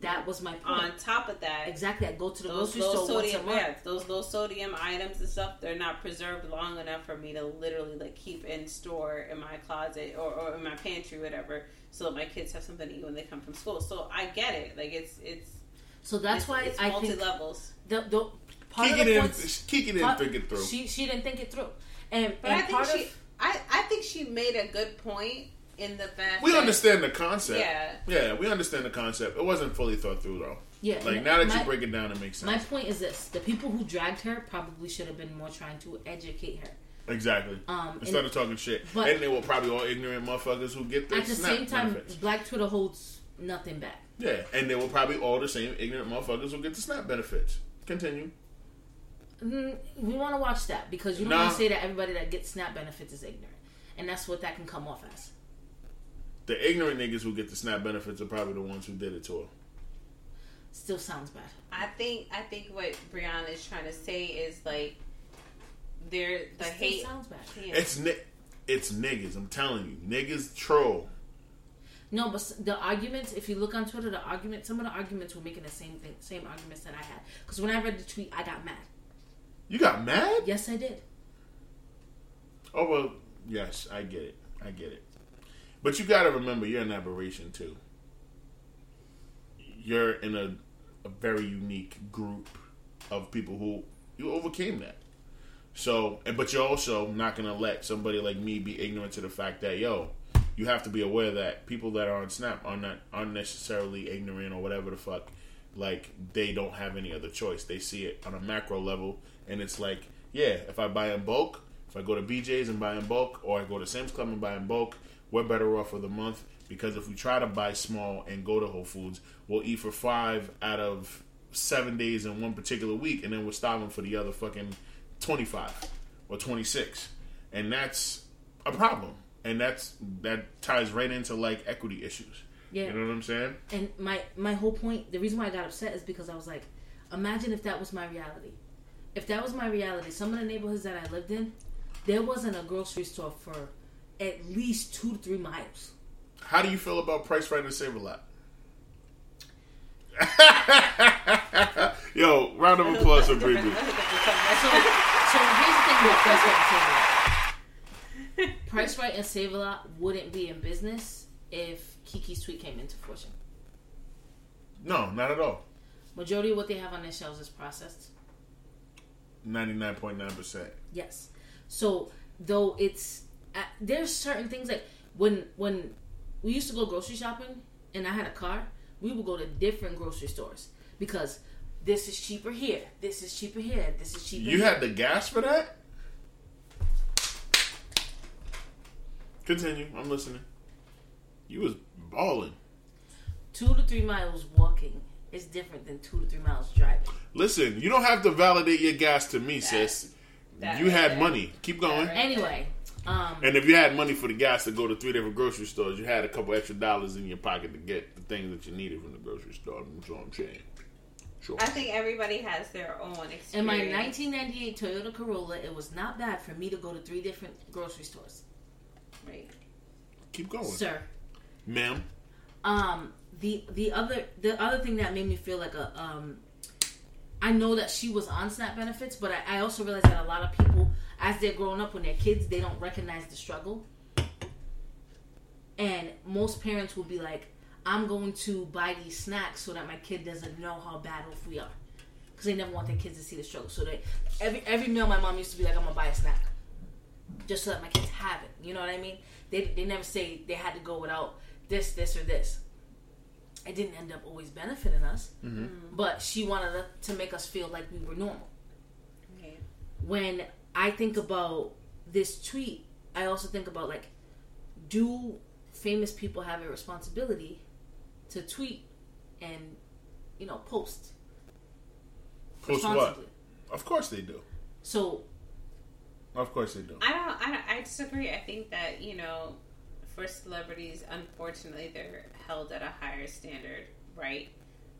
[SPEAKER 2] That was my point.
[SPEAKER 4] On top of that,
[SPEAKER 2] exactly. I go to the
[SPEAKER 4] those
[SPEAKER 2] grocery
[SPEAKER 4] low
[SPEAKER 2] store once a month.
[SPEAKER 4] yeah, those low sodium items and stuff, they're not preserved long enough for me to literally like keep in store in my closet or, or in my pantry, whatever, so that my kids have something to eat when they come from school. So I get it. Like it's it's
[SPEAKER 2] So that's
[SPEAKER 4] it's,
[SPEAKER 2] why
[SPEAKER 4] it's
[SPEAKER 2] I
[SPEAKER 4] multi
[SPEAKER 2] think
[SPEAKER 4] levels.
[SPEAKER 2] the, the part
[SPEAKER 1] Kick
[SPEAKER 2] of
[SPEAKER 1] it
[SPEAKER 2] the
[SPEAKER 1] in.
[SPEAKER 2] points,
[SPEAKER 1] Kick it in.
[SPEAKER 2] part-
[SPEAKER 1] Think it through.
[SPEAKER 2] She she didn't think it through, and
[SPEAKER 4] But
[SPEAKER 2] and
[SPEAKER 4] I think
[SPEAKER 2] part
[SPEAKER 4] she,
[SPEAKER 2] of
[SPEAKER 4] I I think she made a good point in the fact
[SPEAKER 1] we
[SPEAKER 4] that-
[SPEAKER 1] understand the concept.
[SPEAKER 4] Yeah.
[SPEAKER 1] Yeah, we understand the concept. It wasn't fully thought through though.
[SPEAKER 2] yeah.
[SPEAKER 1] Like now that
[SPEAKER 2] my,
[SPEAKER 1] you break it down, it makes sense.
[SPEAKER 2] my point is this: the people who dragged her probably should have been more trying to educate her.
[SPEAKER 1] exactly.
[SPEAKER 2] Um,
[SPEAKER 1] Instead
[SPEAKER 2] and
[SPEAKER 1] of talking shit,
[SPEAKER 2] but-
[SPEAKER 1] and they were probably all ignorant motherfuckers who get the
[SPEAKER 2] at the
[SPEAKER 1] snap
[SPEAKER 2] same time,
[SPEAKER 1] benefits.
[SPEAKER 2] Black Twitter holds nothing back.
[SPEAKER 1] Yeah, and they were probably all the same ignorant motherfuckers who get the snap benefits. Continue.
[SPEAKER 2] Mm, we want to watch that because you don't
[SPEAKER 1] Nah.
[SPEAKER 2] want to say that everybody that gets SNAP benefits is ignorant, and that's what that can come off as.
[SPEAKER 1] The ignorant niggas who get the snap benefits are probably the ones who did it to her.
[SPEAKER 2] Still sounds bad.
[SPEAKER 4] I think I think what Brianna is trying to say is like there the
[SPEAKER 2] Still
[SPEAKER 4] hate.
[SPEAKER 2] sounds bad.
[SPEAKER 4] Yeah.
[SPEAKER 1] It's ni- it's niggas. I'm telling you, niggas troll.
[SPEAKER 2] No, but the arguments, if you look on Twitter, the argument, some of the arguments were making the same thing, same arguments that I had. Because when I read the tweet, I got mad.
[SPEAKER 1] You got mad?
[SPEAKER 2] Yes, I did.
[SPEAKER 1] Oh well, yes, I get it. I get it. But you got to remember, you're an aberration too. You're in a, a very unique group of people who you overcame that. So, but you're also not gonna let somebody like me be ignorant to the fact that yo, you have to be aware that people that are on Snap are not unnecessarily ignorant or whatever the fuck. Like they don't have any other choice. They see it on a macro level, and it's like, yeah, if I buy in bulk, if I go to BJ's and buy in bulk, or I go to Sam's Club and buy in bulk, we're better off for the month because if we try to buy small and go to Whole Foods, we'll eat for five out of seven days in one particular week, and then we're starving for the other fucking twenty five or twenty six, and that's a problem, and that's that ties right into like equity issues.
[SPEAKER 2] Yeah.
[SPEAKER 1] You know what I'm saying?
[SPEAKER 2] And my my whole point, the reason why I got upset is because I was like, imagine if that was my reality. If that was my reality, some of the neighborhoods that I lived in, there wasn't a grocery store for at least two to three miles.
[SPEAKER 1] How do you feel about Price Rite and Save a Lot? Yo, round of applause for Bree.
[SPEAKER 2] So, so here's the thing about Price Rite and Save a Lot. Price Rite and Save a Lot wouldn't be in business if Keke's tweet came into fruition.
[SPEAKER 1] No, not at all.
[SPEAKER 2] Majority of what they have on their shelves is processed.
[SPEAKER 1] Ninety nine point nine percent.
[SPEAKER 2] Yes. So though it's there's certain things like when when we used to go grocery shopping and I had a car, we would go to different grocery stores because this is cheaper here, this is cheaper here, this is cheaper.
[SPEAKER 1] You
[SPEAKER 2] here.
[SPEAKER 1] had the gas for that? Continue. I'm listening. You was balling.
[SPEAKER 2] two to three miles walking is different than two to three miles driving.
[SPEAKER 1] Listen, you don't have to validate your gas to me, sis.
[SPEAKER 4] that
[SPEAKER 1] You
[SPEAKER 4] right
[SPEAKER 1] had
[SPEAKER 4] there.
[SPEAKER 1] money. Keep going.
[SPEAKER 4] That right.
[SPEAKER 2] Anyway, um,
[SPEAKER 1] And if you had money for the gas to go to three different grocery stores, you had a couple extra dollars in your pocket to get the things that you needed from the grocery store. That's what I'm saying. Sure.
[SPEAKER 4] I think everybody has their own experience.
[SPEAKER 2] in my 1998 Toyota Corolla, it was not bad for me to go to three different grocery stores,
[SPEAKER 4] Right.
[SPEAKER 1] Keep going,
[SPEAKER 2] sir.
[SPEAKER 1] ma'am.
[SPEAKER 2] um the the other the other thing that made me feel like a um I know that she was on SNAP benefits, but I, I also realized that a lot of people, as they're growing up when they're kids, they don't recognize the struggle. And most parents will be like, "I'm going to buy these snacks so that my kid doesn't know how bad off we are," because they never want their kids to see the struggle. So they every every meal, my mom used to be like, "I'm gonna buy a snack," just so that my kids have it. You know what I mean? They they never say they had to go without this, this, or this it didn't end up always benefiting us, mm-hmm. but she wanted to make us feel like we were normal.
[SPEAKER 4] Right.
[SPEAKER 2] When I think about this tweet, I also think about like, do famous people have a responsibility to tweet and, you know, post
[SPEAKER 1] Post what?
[SPEAKER 2] responsibly?
[SPEAKER 1] Of course they do.
[SPEAKER 2] So
[SPEAKER 1] Of course they do.
[SPEAKER 4] I don't, I don't. I disagree. I think that you know, for celebrities, unfortunately, they're held at a higher standard, right?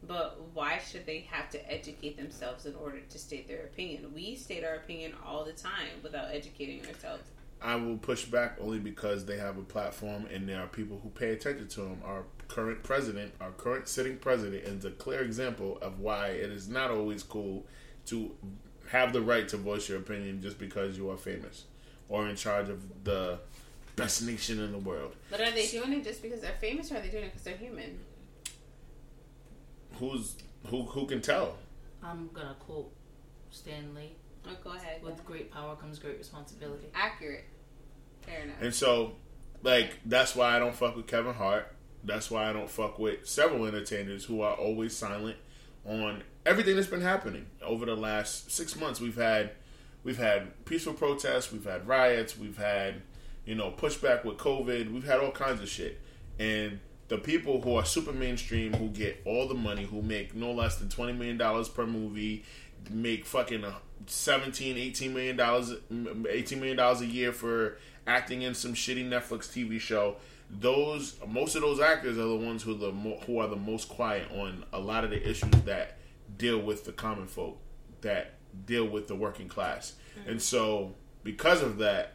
[SPEAKER 4] But why should they have to educate themselves in order to state their opinion? We state our opinion all the time without educating ourselves.
[SPEAKER 1] I will push back only because they have a platform and there are people who pay attention to them. Our current president, our current sitting president, is a clear example of why it is not always cool to have the right to voice your opinion just because you are famous or in charge of the best nation in the world.
[SPEAKER 4] But are they doing it just because they're famous, or are they doing it because they're human?
[SPEAKER 1] Who's who? Who can tell?
[SPEAKER 2] I'm gonna quote Stan Lee:
[SPEAKER 4] Oh, go ahead.
[SPEAKER 2] "With great power comes great responsibility."
[SPEAKER 4] Accurate. Fair enough.
[SPEAKER 1] And so, like, that's why I don't fuck with Kevin Hart. That's why I don't fuck with several entertainers who are always silent on everything that's been happening over the last six months. We've had we've had peaceful protests, we've had riots, we've had you know pushback with COVID, we've had all kinds of shit. And the people who are super mainstream, who get all the money, who make no less than twenty million dollars per movie, make fucking uh, 17 18 million dollars 18 million dollars a year for acting in some shitty Netflix TV show those most of those actors are the ones who are the mo- who are the most quiet on a lot of the issues that deal with the common folk that deal with the working class. And so because of that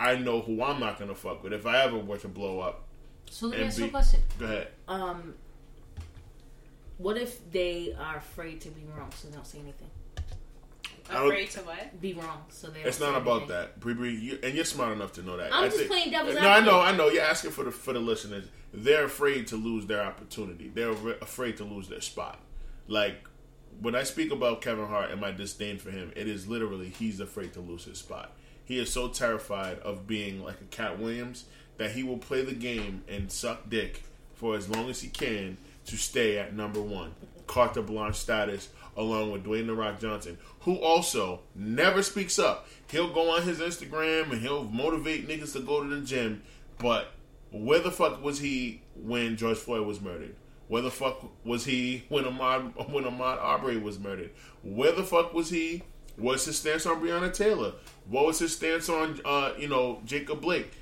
[SPEAKER 1] I know who I'm not gonna fuck with. If I ever were to blow up
[SPEAKER 2] So let me ask you a question.
[SPEAKER 1] go ahead
[SPEAKER 2] Um, what if they are afraid to be wrong, so they don't say anything?
[SPEAKER 4] Afraid to what?
[SPEAKER 2] Be wrong, so they.
[SPEAKER 1] It's
[SPEAKER 2] don't
[SPEAKER 1] not about
[SPEAKER 2] anything.
[SPEAKER 1] that, Bree Bree, you, and you're smart enough to know that.
[SPEAKER 2] I'm
[SPEAKER 1] I
[SPEAKER 2] just playing devil's
[SPEAKER 1] No, I know. I know. You're asking for the for the listeners. They're afraid to lose their opportunity. They're re- afraid to lose their spot. Like when I speak about Kevin Hart and my disdain for him, it is literally he's afraid to lose his spot. He is so terrified of being like a Katt Williams that he will play the game and suck dick for as long as he can to stay at number one, carte blanche status, along with Dwayne the Rock Johnson, who also never speaks up. He'll go on his Instagram and he'll motivate niggas to go to the gym, but where the fuck was he when George Floyd was murdered? Where the fuck was he when Ahmaud when Ahmaud Arbery was murdered? Where the fuck was he? What's his stance on Breonna Taylor? What was his stance on uh, you know Jacob Blake?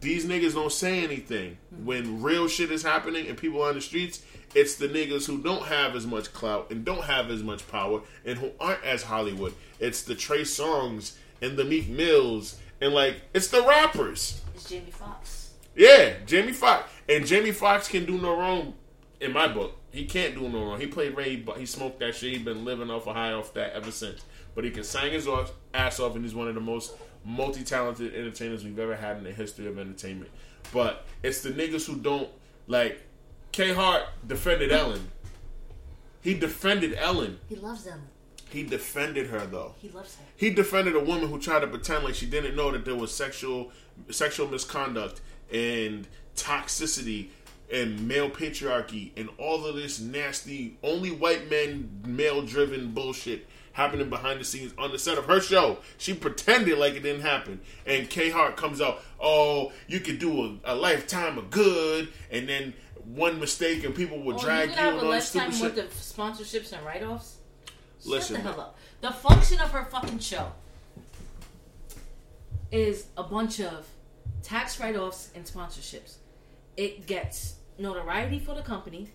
[SPEAKER 1] These niggas don't say anything when real shit is happening and people are on the streets. It's the niggas who don't have as much clout and don't have as much power and who aren't as Hollywood. It's the Trey Songz and the Meek Mills and like it's the rappers.
[SPEAKER 2] It's Jamie Foxx.
[SPEAKER 1] Yeah, Jamie Foxx and Jamie Foxx can do no wrong in my book. He can't do no wrong. He played Ray, but he smoked that shit. He's been living off a high off that ever since. But he can sing his ass off, and he's one of the most multi-talented entertainers we've ever had in the history of entertainment. But it's the niggas who don't like. K Hart defended Ellen. He defended Ellen.
[SPEAKER 2] He loves them.
[SPEAKER 1] He defended her though.
[SPEAKER 2] He loves her.
[SPEAKER 1] He defended a woman who tried to pretend like she didn't know that there was sexual sexual misconduct and toxicity and male patriarchy and all of this nasty only white men male driven bullshit happening behind the scenes on the set of her show. She pretended like it didn't happen. And K Hart comes out, oh, you could do a, a lifetime of good and then one mistake and people will
[SPEAKER 2] Oh,
[SPEAKER 1] drag
[SPEAKER 2] you
[SPEAKER 1] you, and
[SPEAKER 2] a
[SPEAKER 1] all this stupid shit.
[SPEAKER 2] worth of sponsorships and write-offs. Shut
[SPEAKER 1] Listen,
[SPEAKER 2] the hell up. The function of her fucking show is a bunch of tax write-offs and sponsorships. It gets notoriety for the company.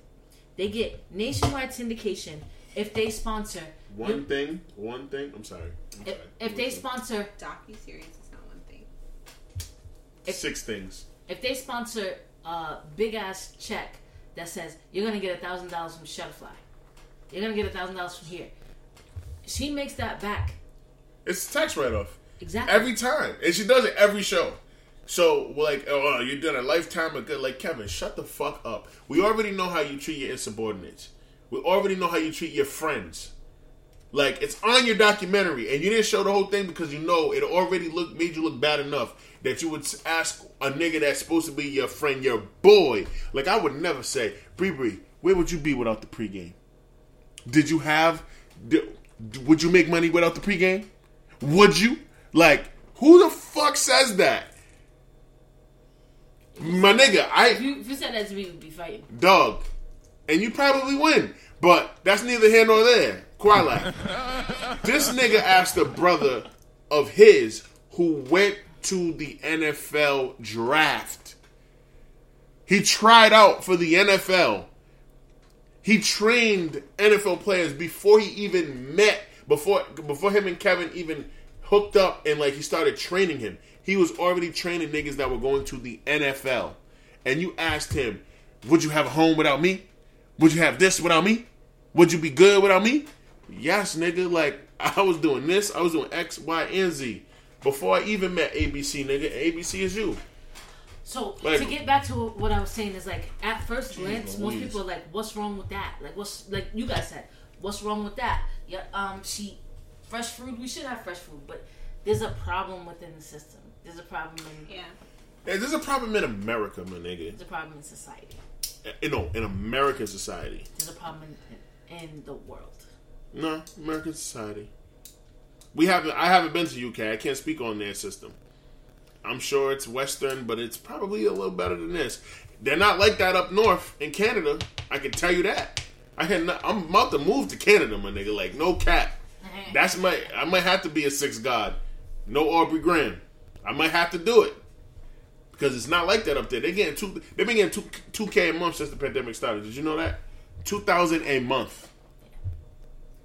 [SPEAKER 2] They get nationwide syndication if they sponsor.
[SPEAKER 1] one thing, one thing. I'm sorry. I'm
[SPEAKER 2] If,
[SPEAKER 1] sorry.
[SPEAKER 2] if they
[SPEAKER 1] Listen.
[SPEAKER 2] sponsor,
[SPEAKER 4] Docu series is not one thing.
[SPEAKER 2] if-
[SPEAKER 1] six things.
[SPEAKER 2] if they sponsor a big ass check that says you're gonna get a thousand dollars from Shutterfly, you're gonna get a thousand dollars from here. She makes that back
[SPEAKER 1] It's a tax write off.
[SPEAKER 2] exactly.
[SPEAKER 1] Every time. And she does it every show. So, like, oh, you're doing a lifetime of good. Like, Kevin, shut the fuck up. We already know how you treat your insubordinates. We already know how you treat your friends. Like, it's on your documentary, and you didn't show the whole thing because you know it already looked made you look bad enough that you would ask a nigga that's supposed to be your friend, your boy. Like, I would never say, Bree Bree, where would you be without the pregame? Did you have? Did, would you make money without the pregame? Would you? Like, who the fuck says that? My nigga,
[SPEAKER 2] if
[SPEAKER 1] I
[SPEAKER 2] you, if you said that to me, we'd be fighting.
[SPEAKER 1] dog, and you probably win, but that's neither here nor there. Qualak. *laughs* this nigga asked a brother of his who went to the NFL draft. He tried out for the NFL. He trained NFL players before he even met before before him and Kevin even hooked up and like he started training him. He was already training niggas that were going to the NFL. And you asked him, "Would you have a home without me? Would you have this without me? Would you be good without me?" Yes, nigga. Like *laughs* I was doing this, I was doing X, Y, and Z before I even met ABC, nigga. ABC is you.
[SPEAKER 2] So
[SPEAKER 1] Like-
[SPEAKER 2] to get back to what I was saying is like at first glance, most people are like, "What's wrong with that?" Like what's like you guys said, "What's wrong with that?" Yeah, um, she fresh food. We should have fresh food, but there's a problem within the system. There's a problem in
[SPEAKER 4] Yeah.
[SPEAKER 1] Hey, there's a problem in America, my nigga.
[SPEAKER 2] there's a problem in society.
[SPEAKER 1] You know, in American society.
[SPEAKER 2] There's a problem in, in the world.
[SPEAKER 1] No, American society. We haven't. I haven't been to UK. I can't speak on their system. I'm sure it's Western, but it's probably a little better than this. They're not like that up north in Canada. I can tell you that. I can. I'm about to move to Canada, my nigga. Like no cap. *laughs* That's my. I might have to be a six god. No Aubrey Graham. I might have to do it because it's not like that up there. They getting two. They've been getting two two k a month since the pandemic started. Did you know that? Two thousand a month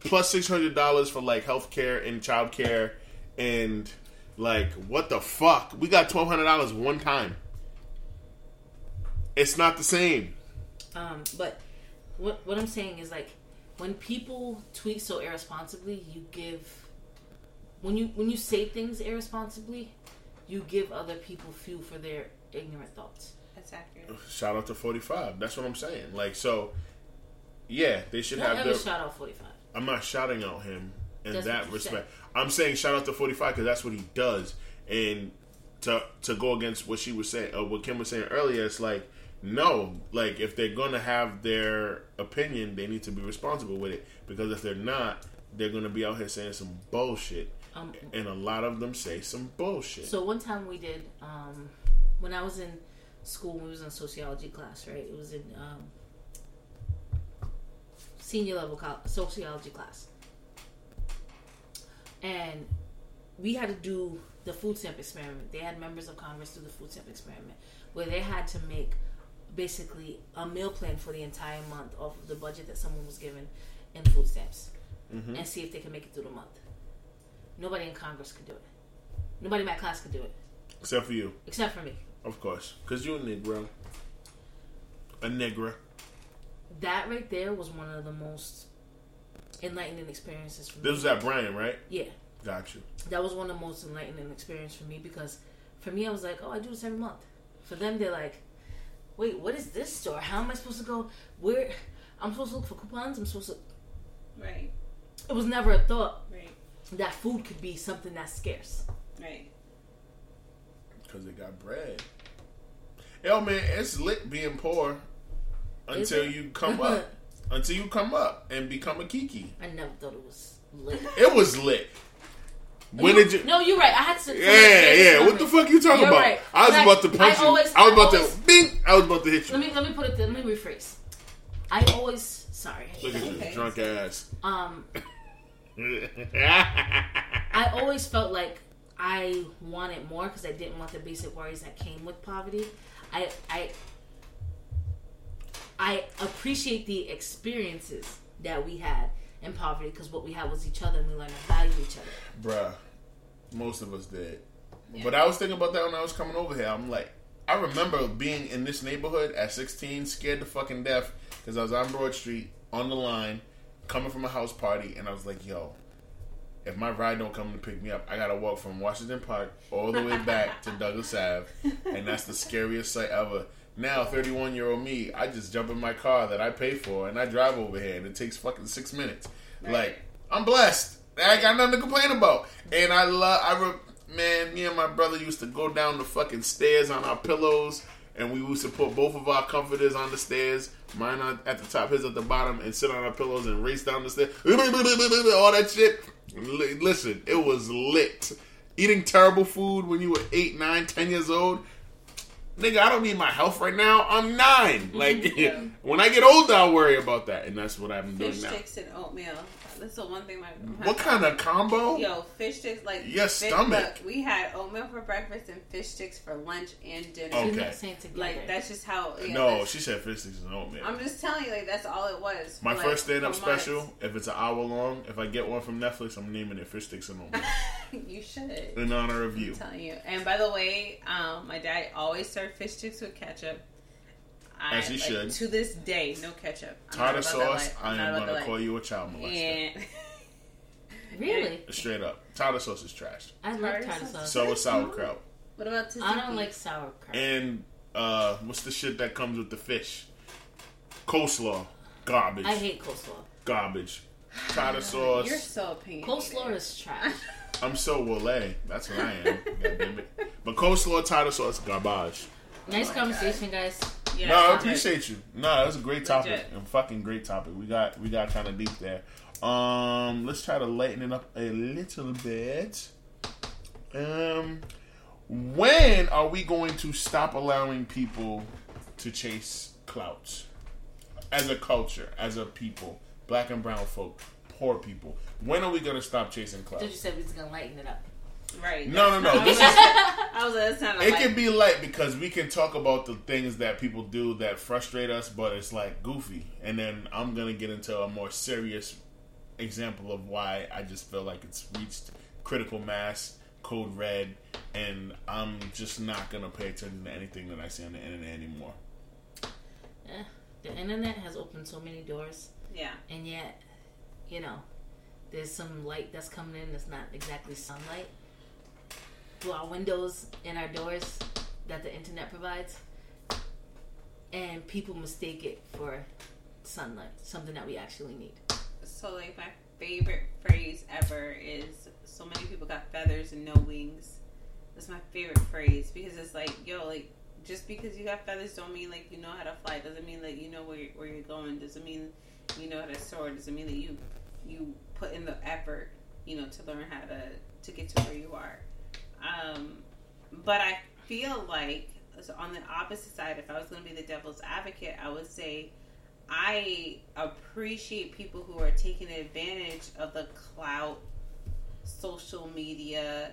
[SPEAKER 1] plus six hundred dollars for like health care and childcare and like what the fuck? We got twelve hundred dollars one time. It's not the same.
[SPEAKER 2] Um, but what what I'm saying is like when people tweet so irresponsibly, you give when you when you say things irresponsibly, you give other people fuel for their ignorant thoughts.
[SPEAKER 4] That's accurate.
[SPEAKER 1] Shout out to forty five. That's what I'm saying. Like so, yeah, they should
[SPEAKER 2] Don't
[SPEAKER 1] have
[SPEAKER 2] ever
[SPEAKER 1] their.
[SPEAKER 2] shout out 45.
[SPEAKER 1] I'm not shouting out him in
[SPEAKER 2] That's
[SPEAKER 1] that
[SPEAKER 2] what you
[SPEAKER 1] respect. I'm saying shout out to 45 because that's what he does. And to to go against what she was saying, uh, what Kim was saying earlier, it's like no, like if they're gonna have their opinion, they need to be responsible with it. Because if they're not, they're gonna be out here saying some bullshit.
[SPEAKER 2] Um,
[SPEAKER 1] And a lot of them say some bullshit.
[SPEAKER 2] So one time we did um, when I was in school, we was in sociology class, right? It was in um, senior level sociology class, and we had to do the food stamp experiment. They had members of Congress do the food stamp experiment where they had to make basically a meal plan for the entire month off of the budget that someone was given in food stamps
[SPEAKER 1] Mhm.
[SPEAKER 2] and see if they can make it through the month. Nobody in Congress could do it. Nobody in my class could do it,
[SPEAKER 1] Except for you,
[SPEAKER 2] except for me.
[SPEAKER 1] of course, because you're a Negro. A Negra.
[SPEAKER 2] That right there was one of the most enlightening experiences for me.
[SPEAKER 1] This was at Brian, right?
[SPEAKER 2] yeah,
[SPEAKER 1] Got you.
[SPEAKER 2] that was one of the most enlightening experience for me because for me I was like, oh, I do this every month. For them, they're like, wait, what is this store? How am I supposed to go? Where? I'm supposed to look for coupons. I'm supposed to.
[SPEAKER 4] Right.
[SPEAKER 2] It was never a thought
[SPEAKER 4] Right.
[SPEAKER 2] That food could be something that's scarce.
[SPEAKER 4] Right.
[SPEAKER 1] Because they got bread. Yo, man, it's lit being poor until you come up. *laughs* until you come up and become a Keke.
[SPEAKER 2] I never thought it was lit.
[SPEAKER 1] It was lit. When
[SPEAKER 2] You-
[SPEAKER 1] did you?
[SPEAKER 2] No, you're right. I had to.
[SPEAKER 1] Yeah, yeah. What the fuck you talking
[SPEAKER 2] You're
[SPEAKER 1] about?
[SPEAKER 2] right.
[SPEAKER 1] I was
[SPEAKER 2] But I-
[SPEAKER 1] about to punch
[SPEAKER 2] I
[SPEAKER 1] you.
[SPEAKER 2] always-
[SPEAKER 1] I was
[SPEAKER 2] I
[SPEAKER 1] about
[SPEAKER 2] always-
[SPEAKER 1] to bing. I was about to hit you.
[SPEAKER 2] Let me let me put it. Let me rephrase. I always sorry.
[SPEAKER 1] Look at you,
[SPEAKER 4] Okay.
[SPEAKER 1] drunk ass.
[SPEAKER 2] Um, *laughs* I always felt like I wanted more because I didn't want the basic worries that came with poverty. I I I appreciate the experiences that we had in poverty because what we had was each other and we learned to value each other.
[SPEAKER 1] Bruh, most of us did. But I was thinking about that when I was coming over here. I'm like, I remember being in this neighborhood at 16, scared to fucking death, because I was on Broad Street on the line, coming from a house party, and I was like, yo, if my ride don't come to pick me up, I gotta walk from Washington Park all the way back *laughs* to Douglas Ave, and that's the scariest sight ever. Now, 31 year old me, I just jump in my car that I pay for and I drive over here, and it takes fucking six minutes.
[SPEAKER 4] Right.
[SPEAKER 1] Like, I'm blessed. I got nothing to complain about. And I love, I re- man, me and my brother used to go down the fucking stairs on our pillows, and we used to put both of our comforters on the stairs, mine on, at the top, his at the bottom, and sit on our pillows and race down the stairs. *laughs* All that shit. Li- Listen, it was lit. Eating terrible food when you were eight, nine, ten years old. Nigga, I don't need my health right now. I'm nine. Like,
[SPEAKER 4] Yeah. Mm-hmm. *laughs*
[SPEAKER 1] when I get older, I'll worry about that. And that's what I'm doing
[SPEAKER 4] Fish
[SPEAKER 1] now.
[SPEAKER 4] sticks and oatmeal. That's the one thing my. my
[SPEAKER 1] What kind of combo?
[SPEAKER 4] Yo, fish sticks like
[SPEAKER 1] Your
[SPEAKER 4] fish-
[SPEAKER 1] stomach.
[SPEAKER 4] look, we had oatmeal for breakfast and fish sticks for lunch and dinner.
[SPEAKER 1] Okay.
[SPEAKER 2] We're not saying together.
[SPEAKER 4] Like that's just how. Yeah,
[SPEAKER 1] no, she said fish sticks and oatmeal.
[SPEAKER 4] I'm just telling you, like that's all it was.
[SPEAKER 1] My
[SPEAKER 4] like,
[SPEAKER 1] first stand up
[SPEAKER 4] for months.
[SPEAKER 1] special, if it's an hour long, if I get one from Netflix, I'm naming it Fish Sticks and Oatmeal *laughs*
[SPEAKER 4] you should.
[SPEAKER 1] in honor of
[SPEAKER 4] I'm
[SPEAKER 1] you.
[SPEAKER 4] telling you. And by the way, um, my dad always served fish sticks with ketchup. I,
[SPEAKER 1] As he
[SPEAKER 4] like,
[SPEAKER 1] should.
[SPEAKER 4] To this day, no ketchup. I'm
[SPEAKER 1] Tartar sauce. I
[SPEAKER 4] I'm not
[SPEAKER 1] am
[SPEAKER 4] about
[SPEAKER 1] going to call you a child molester.
[SPEAKER 4] And *laughs*
[SPEAKER 2] really,
[SPEAKER 1] Straight up. Tartar sauce is trash.
[SPEAKER 2] I love
[SPEAKER 4] Tartar
[SPEAKER 2] tartar
[SPEAKER 4] sauce.
[SPEAKER 2] sauce.
[SPEAKER 1] So is sauerkraut.
[SPEAKER 4] what about tzatziki?
[SPEAKER 2] I don't like sauerkraut.
[SPEAKER 1] And uh, what's the shit that comes with the fish? Coleslaw. Garbage.
[SPEAKER 2] I hate coleslaw.
[SPEAKER 1] Garbage. *sighs* Tartar sauce.
[SPEAKER 4] You're so opinionated.
[SPEAKER 2] Coleslaw is trash. *laughs*
[SPEAKER 1] I'm so Wole. That's what I am. God damn it. But coleslaw, tartar sauce, garbage.
[SPEAKER 2] Nice
[SPEAKER 4] my
[SPEAKER 2] conversation, guys.
[SPEAKER 4] Yeah,
[SPEAKER 1] no, I appreciate you. No, that was a great topic.
[SPEAKER 4] Legit.
[SPEAKER 1] A fucking great topic. We got we got kind of deep there. Um, let's try to lighten it up a little bit. Um, when are we going to stop allowing people to chase clouts as a culture, as a people, black and brown folk, poor people? When are we going to stop chasing
[SPEAKER 2] Did you say we was gonna lighten it up?
[SPEAKER 4] Right.
[SPEAKER 1] No, no, no. *laughs*
[SPEAKER 4] I was, I was like, that's not
[SPEAKER 1] it
[SPEAKER 4] like,
[SPEAKER 1] can be light because we can talk about the things that people do that frustrate us, but it's like goofy. And then I'm gonna get into a more serious example of why I just feel like it's reached critical mass, code red, and I'm just not gonna pay attention to anything that I see on the internet anymore.
[SPEAKER 2] Eh, the internet has opened so many doors,
[SPEAKER 4] Yeah.
[SPEAKER 2] and yet, you know, there's some light that's coming in that's not exactly sunlight through our windows and our doors that the internet provides, and people mistake it for sunlight, something that we actually need.
[SPEAKER 4] So like my favorite phrase ever is so many people got feathers and no wings. That's my favorite phrase because it's like, yo, like just because you got feathers don't mean like you know how to fly. Doesn't mean like you know where you're, where you're going. Doesn't mean you know how to soar. Doesn't mean that you you put in the effort, you know, to learn how to to get to where you are. Um, but I feel like so on the opposite side, if I was going to be the devil's advocate, I would say I appreciate people who are taking advantage of the clout social media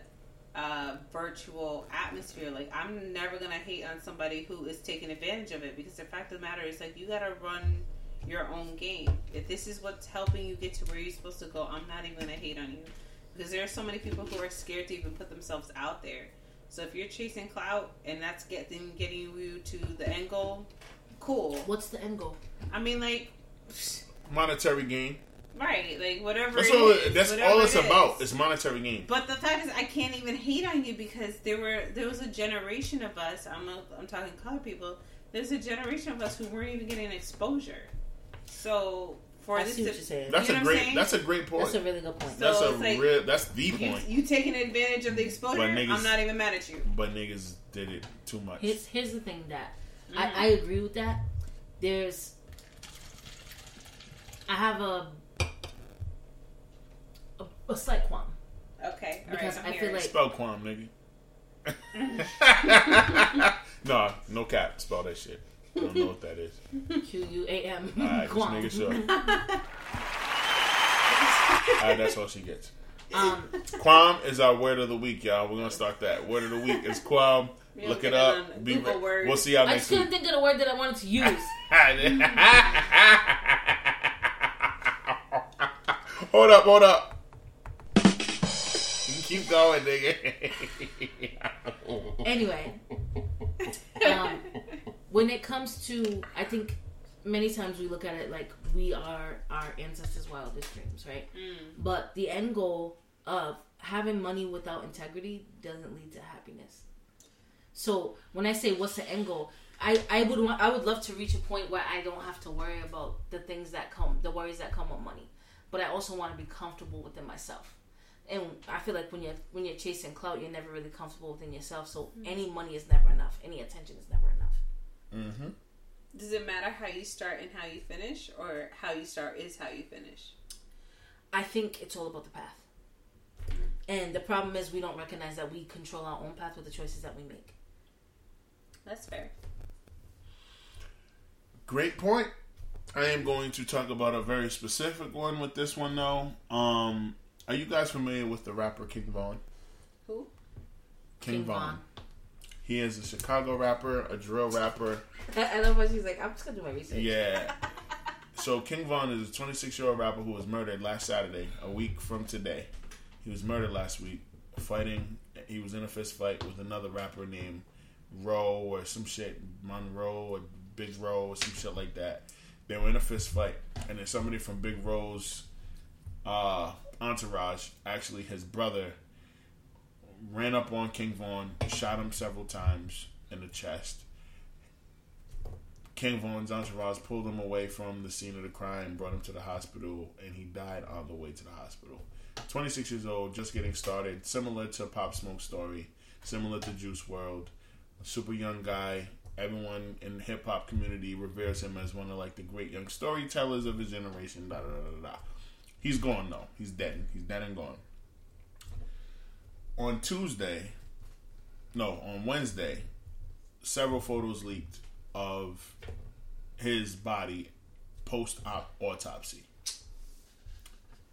[SPEAKER 4] uh, virtual atmosphere. Like I'm never gonna hate on somebody who is taking advantage of it because the fact of the matter is like you gotta run your own game. If this is what's helping you get to where you're supposed to go, I'm not even gonna hate on you because there are so many people who are scared to even put themselves out there. So if you're chasing clout and that's getting getting you to the end goal, cool.
[SPEAKER 2] What's the end goal?
[SPEAKER 4] I mean, like,
[SPEAKER 1] Monetary gain.
[SPEAKER 4] right, like whatever.
[SPEAKER 1] That's
[SPEAKER 4] it
[SPEAKER 1] all.
[SPEAKER 4] is,
[SPEAKER 1] That's
[SPEAKER 4] whatever
[SPEAKER 1] all it's
[SPEAKER 4] it
[SPEAKER 1] about.
[SPEAKER 4] is.
[SPEAKER 1] It's monetary gain.
[SPEAKER 4] But the fact is, I can't even hate on you because there were there was a generation of us. I'm a, I'm talking color people. There's a generation of us who weren't even getting exposure. So for
[SPEAKER 2] I
[SPEAKER 4] this
[SPEAKER 2] see what
[SPEAKER 4] to,
[SPEAKER 2] you're saying.
[SPEAKER 1] That's
[SPEAKER 4] You know
[SPEAKER 1] a great.
[SPEAKER 4] saying?
[SPEAKER 1] That's a great point.
[SPEAKER 2] That's a really good point.
[SPEAKER 4] So
[SPEAKER 1] That's a
[SPEAKER 4] like-
[SPEAKER 1] real. That's the point.
[SPEAKER 4] you taking advantage of the exposure,
[SPEAKER 1] niggas-
[SPEAKER 4] I'm not even mad at you.
[SPEAKER 1] But niggas did it too much.
[SPEAKER 2] Here's here's the thing that
[SPEAKER 4] Mm-hmm.
[SPEAKER 2] I, I agree with that. There's I have a a, a slight qualm
[SPEAKER 4] Okay, all
[SPEAKER 2] Because
[SPEAKER 4] right,
[SPEAKER 2] I
[SPEAKER 4] I'm
[SPEAKER 2] feel
[SPEAKER 4] hearing.
[SPEAKER 2] like-
[SPEAKER 1] Spell quam, nigga. *laughs* *laughs* nah, no cap. Spell that shit. I don't know what that is.
[SPEAKER 2] Q U A M
[SPEAKER 1] Alright, just
[SPEAKER 2] qualm.
[SPEAKER 1] making sure. *laughs* Alright, that's all she gets.
[SPEAKER 2] Um,
[SPEAKER 1] Quam is our word of the week, y'all. We're gonna start that. Word of the week is quam. Look it up. Be re-
[SPEAKER 4] Word.
[SPEAKER 1] We'll see y'all
[SPEAKER 2] I
[SPEAKER 1] next
[SPEAKER 2] just
[SPEAKER 1] week.
[SPEAKER 2] couldn't think of the word that I wanted to use. *laughs*
[SPEAKER 1] hold up, hold up. You keep going, nigga. *laughs*
[SPEAKER 2] Anyway, um, when it comes to, I think many times we look at it like we are our ancestors' wildest dreams, right? Mm. But the end goal of having money without integrity doesn't lead to happiness. So when I say what's the end goal, I, I would want I would love to reach a point where I don't have to worry about the things that come the worries that come with money, but I also want to be comfortable within myself. And I feel like when you're when you're chasing clout, you're never really comfortable within yourself. So mm. any money is never enough. Any attention is never enough.
[SPEAKER 1] Mm-hmm.
[SPEAKER 4] Does it matter how you start and how you finish, or how you start is how you finish?
[SPEAKER 2] I think it's all about the path. And the problem is we don't recognize that we control our own path with the choices that we make.
[SPEAKER 4] That's fair.
[SPEAKER 1] Great point. I am going to talk about a very specific one with this one though. Um, are you guys familiar with the rapper King Von?
[SPEAKER 4] Who?
[SPEAKER 1] King,
[SPEAKER 2] King
[SPEAKER 1] Von.
[SPEAKER 2] Von.
[SPEAKER 1] He is a Chicago rapper, a drill rapper.
[SPEAKER 2] I love what she's like. I'm just gonna do my research.
[SPEAKER 1] Yeah. *laughs* So King Von is a 26 year old rapper who was murdered last Saturday, a week from today. He was murdered last week, fighting. He was in a fist fight with another rapper named Roe or some shit, Monroe or Big Roe or some shit like that. They were in a fist fight, and then somebody from Big Roe's uh, entourage, actually his brother, ran up on King Von, shot him several times in the chest. King Von's entourage pulled him away from the scene of the crime, brought him to the hospital, and he died on the way to the hospital. 26 years old, just getting started, similar to Pop Smoke's story, similar to Juice WRLD. Super young guy. Everyone in the hip hop community reveres him as one of like the great young storytellers of his generation. Da da da da. da. He's gone though. He's dead. He's dead and gone. On Tuesday, no, on Wednesday, several photos leaked of his body post op autopsy.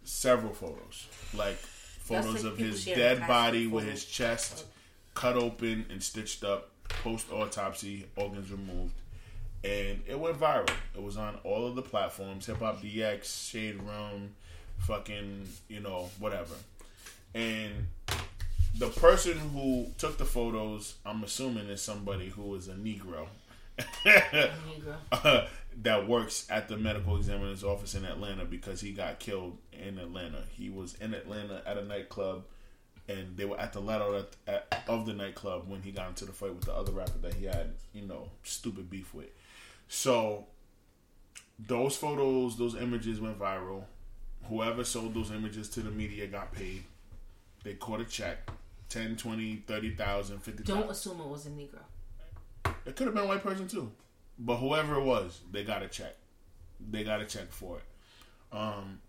[SPEAKER 1] Several photos, like photos
[SPEAKER 2] like
[SPEAKER 1] of his dead body with his chest cut open and stitched up, post autopsy, organs removed. And it went viral. It was on all of the platforms Hip Hop DX, Shade Room, fucking, you know, whatever. And the person who took the photos, I'm assuming is somebody who is a Negro
[SPEAKER 2] Negro. *laughs*
[SPEAKER 1] that works at the medical examiner's office in Atlanta because he got killed in Atlanta. He was in Atlanta at a nightclub, and they were at the at, of the nightclub when he got into the fight with the other rapper that he had, you know, stupid beef with. So those photos, those images went viral. Whoever sold those images to the media got paid. They caught a check. 10, 20, 30,000, 50,000.
[SPEAKER 2] Don't assume it was a Negro.
[SPEAKER 1] It could have been a white person too, but whoever it was, they got a check. They got a check for it. Um,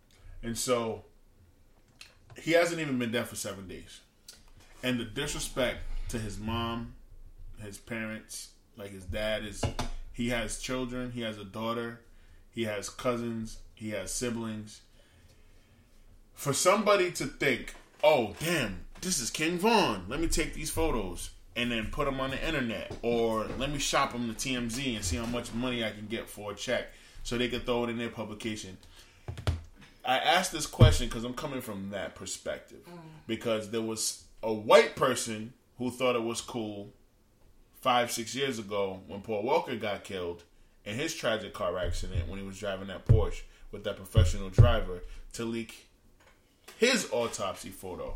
[SPEAKER 1] and so he hasn't even been dead for seven days. And the disrespect to his mom, his parents, like his dad is, he has children. He has a daughter. He has cousins. He has siblings. For somebody to think oh damn, this is King Von. Let me take these photos and then put them on the internet, or let me shop them to TMZ and see how much money I can get for a check, so they can throw it in their publication. I asked this question because I'm coming from that perspective. Mm. Because there was a white person who thought it was cool five, six years ago when Paul Walker got killed in his tragic car accident when he was driving that Porsche with that professional driver to leak his autopsy photo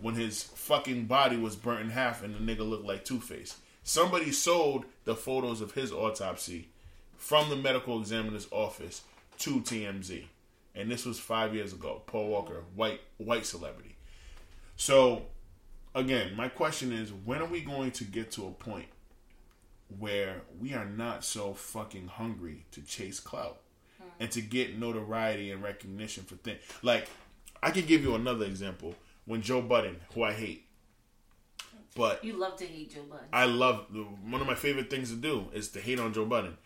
[SPEAKER 1] when his fucking body was burnt in half and the nigga looked like Two Face. Somebody sold the photos of his autopsy from the medical examiner's office to TMZ. And this was five years ago. Paul Walker, white white celebrity. So again, my question is when are we going to get to a point where we are not so fucking hungry to chase clout and to get notoriety and recognition for things like I can give you another example when Joe Budden, who I hate, but
[SPEAKER 2] You love to hate Joe Budden.
[SPEAKER 1] I love one of my favorite things to do is to hate on Joe Budden.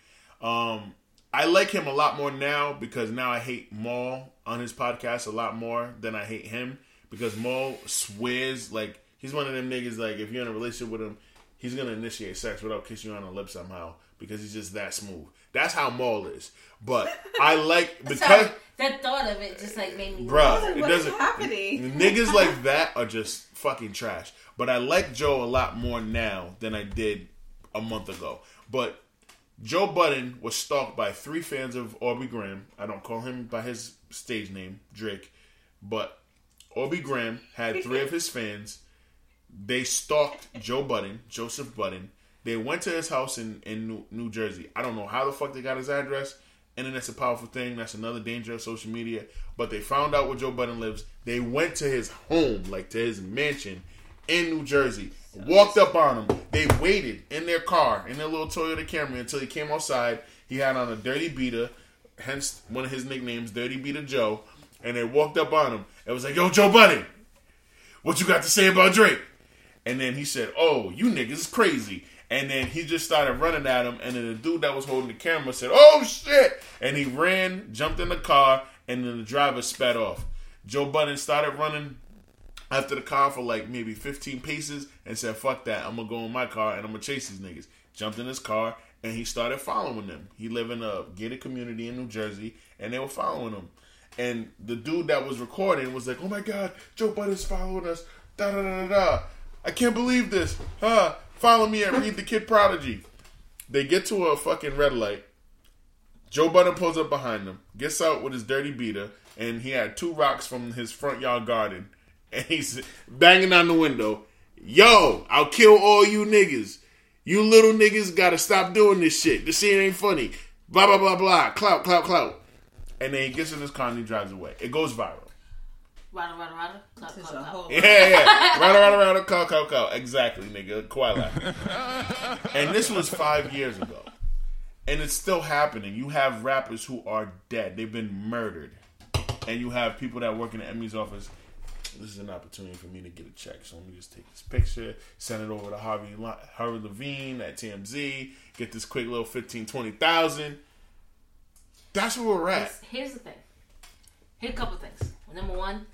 [SPEAKER 1] Um, I like him a lot more now because now I hate Mal on his podcast a lot more than I hate him because Mal swears like he's one of them niggas like if you're in a relationship with him, he's gonna initiate sex without kissing you on the lips somehow because he's just that smooth. That's how Mal is. But I like *laughs* because
[SPEAKER 2] Sorry, that thought of it just like made me.
[SPEAKER 1] Bruh, it
[SPEAKER 4] What is
[SPEAKER 1] doesn't.
[SPEAKER 4] happening?
[SPEAKER 1] Niggas like that are just fucking trash. But I like Joe a lot more now than I did a month ago. But Joe Budden was stalked by three fans of Aubrey Graham. I don't call him by his stage name, Drake. But Aubrey Graham had three of his *laughs* fans. They stalked Joe Budden, Joseph Budden. They went to his house in, in New, New Jersey. I don't know how the fuck they got his address. Internet's a powerful thing. That's another danger of social media. But they found out where Joe Budden lives. They went to his home, like to his mansion in New Jersey. Walked up on him. They waited in their car, in their little Toyota Camry, until he came outside. He had on a dirty beater, hence one of his nicknames, Dirty Beater Joe. And they walked up on him. It was like, Yo, Joe Budden, what you got to say about Drake? And then he said, "Oh, you niggas is crazy." And then he just started running at him. And then the dude that was holding the camera said, "Oh shit!" And he ran, jumped in the car, and then the driver sped off. Joe Budden started running after the car for like maybe 15 paces and said, "Fuck that! I'm gonna go in my car and I'm gonna chase these niggas." Jumped in his car and he started following them. He lived in a gated community in New Jersey, and they were following him. And the dude that was recording was like, "Oh my god, Joe Budden's following us!" Da da da da da. I can't believe this. Huh? Follow me and read the Kid Prodigy. They get to a fucking red light. Joe Budden pulls up behind them, gets out with his dirty beater, and he had two rocks from his front yard garden. *laughs* And he's banging on the window. Yo, I'll kill all you niggas. You little niggas gotta stop doing this shit. This shit ain't funny. Blah, blah, blah, blah. Clout, clout, clout. And then he gets in his car and he drives away. It goes viral.
[SPEAKER 4] Whole-
[SPEAKER 1] Yeah, yeah. Right around, around, call, call, call. Exactly, nigga. Twilight. and this was five years ago. And it's still happening. You have rappers who are dead. They've been murdered. And you have people that work in the Emmy's office. This is an opportunity for me to get a check. So let me just take this picture, send it over to Harvey, Harvey Levin at TMZ, get this quick little 15, 20,000. That's where we're at.
[SPEAKER 2] Here's- Here's the thing. Here are a couple things. Number one,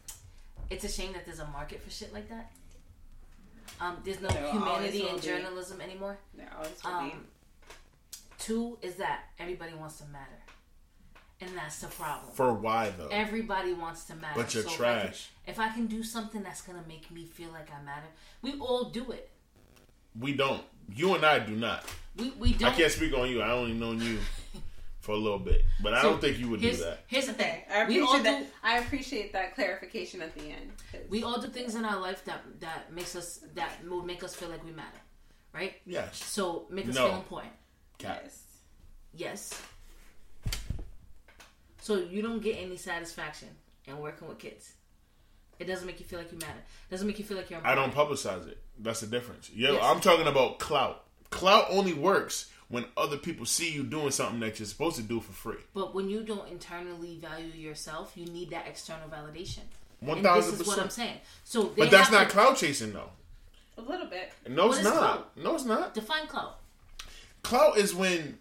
[SPEAKER 2] it's a shame that there's a market for shit like that. Um, there's no
[SPEAKER 4] There
[SPEAKER 2] humanity in
[SPEAKER 4] will be.
[SPEAKER 2] journalism anymore.
[SPEAKER 4] There always will be.
[SPEAKER 2] Um, two is that everybody wants to matter, and that's the problem.
[SPEAKER 1] For why, though?
[SPEAKER 2] Everybody wants to matter.
[SPEAKER 1] But you're
[SPEAKER 2] if I can-
[SPEAKER 1] trash.
[SPEAKER 2] If I, can, do something that's gonna make me feel like I matter, we all do it.
[SPEAKER 1] We don't. You and I do not.
[SPEAKER 2] We we don't.
[SPEAKER 1] I can't speak on you. I only known you *laughs* for a little bit, but I
[SPEAKER 2] So,
[SPEAKER 1] don't think you would do that.
[SPEAKER 2] Here's the thing.
[SPEAKER 4] Okay, I
[SPEAKER 2] we all
[SPEAKER 4] appreciate that.
[SPEAKER 2] do.
[SPEAKER 4] I appreciate that clarification at the end.
[SPEAKER 2] We all do things in our life that that makes us that will make us feel like we matter, right?
[SPEAKER 1] Yes,
[SPEAKER 2] So make us
[SPEAKER 1] No.
[SPEAKER 2] feel important.
[SPEAKER 1] cat.
[SPEAKER 4] yes.
[SPEAKER 2] Yes. So you don't get any satisfaction in working with kids. It doesn't make you feel like you matter. It doesn't make you feel like you're.
[SPEAKER 1] I don't publicize it. That's the difference. Yeah,
[SPEAKER 2] Yes.
[SPEAKER 1] I'm talking about clout. Clout only works when other people see you doing something that you're supposed to do for free.
[SPEAKER 2] But when you don't internally value yourself, you need that external validation.
[SPEAKER 1] One
[SPEAKER 2] And this
[SPEAKER 1] thousand
[SPEAKER 2] is what I'm saying. So,
[SPEAKER 1] But that's not
[SPEAKER 2] to
[SPEAKER 1] clout chasing, though.
[SPEAKER 4] A little bit.
[SPEAKER 1] No,
[SPEAKER 2] What
[SPEAKER 1] it's not.
[SPEAKER 2] clout?
[SPEAKER 1] No, it's not.
[SPEAKER 2] define clout.
[SPEAKER 1] Clout is when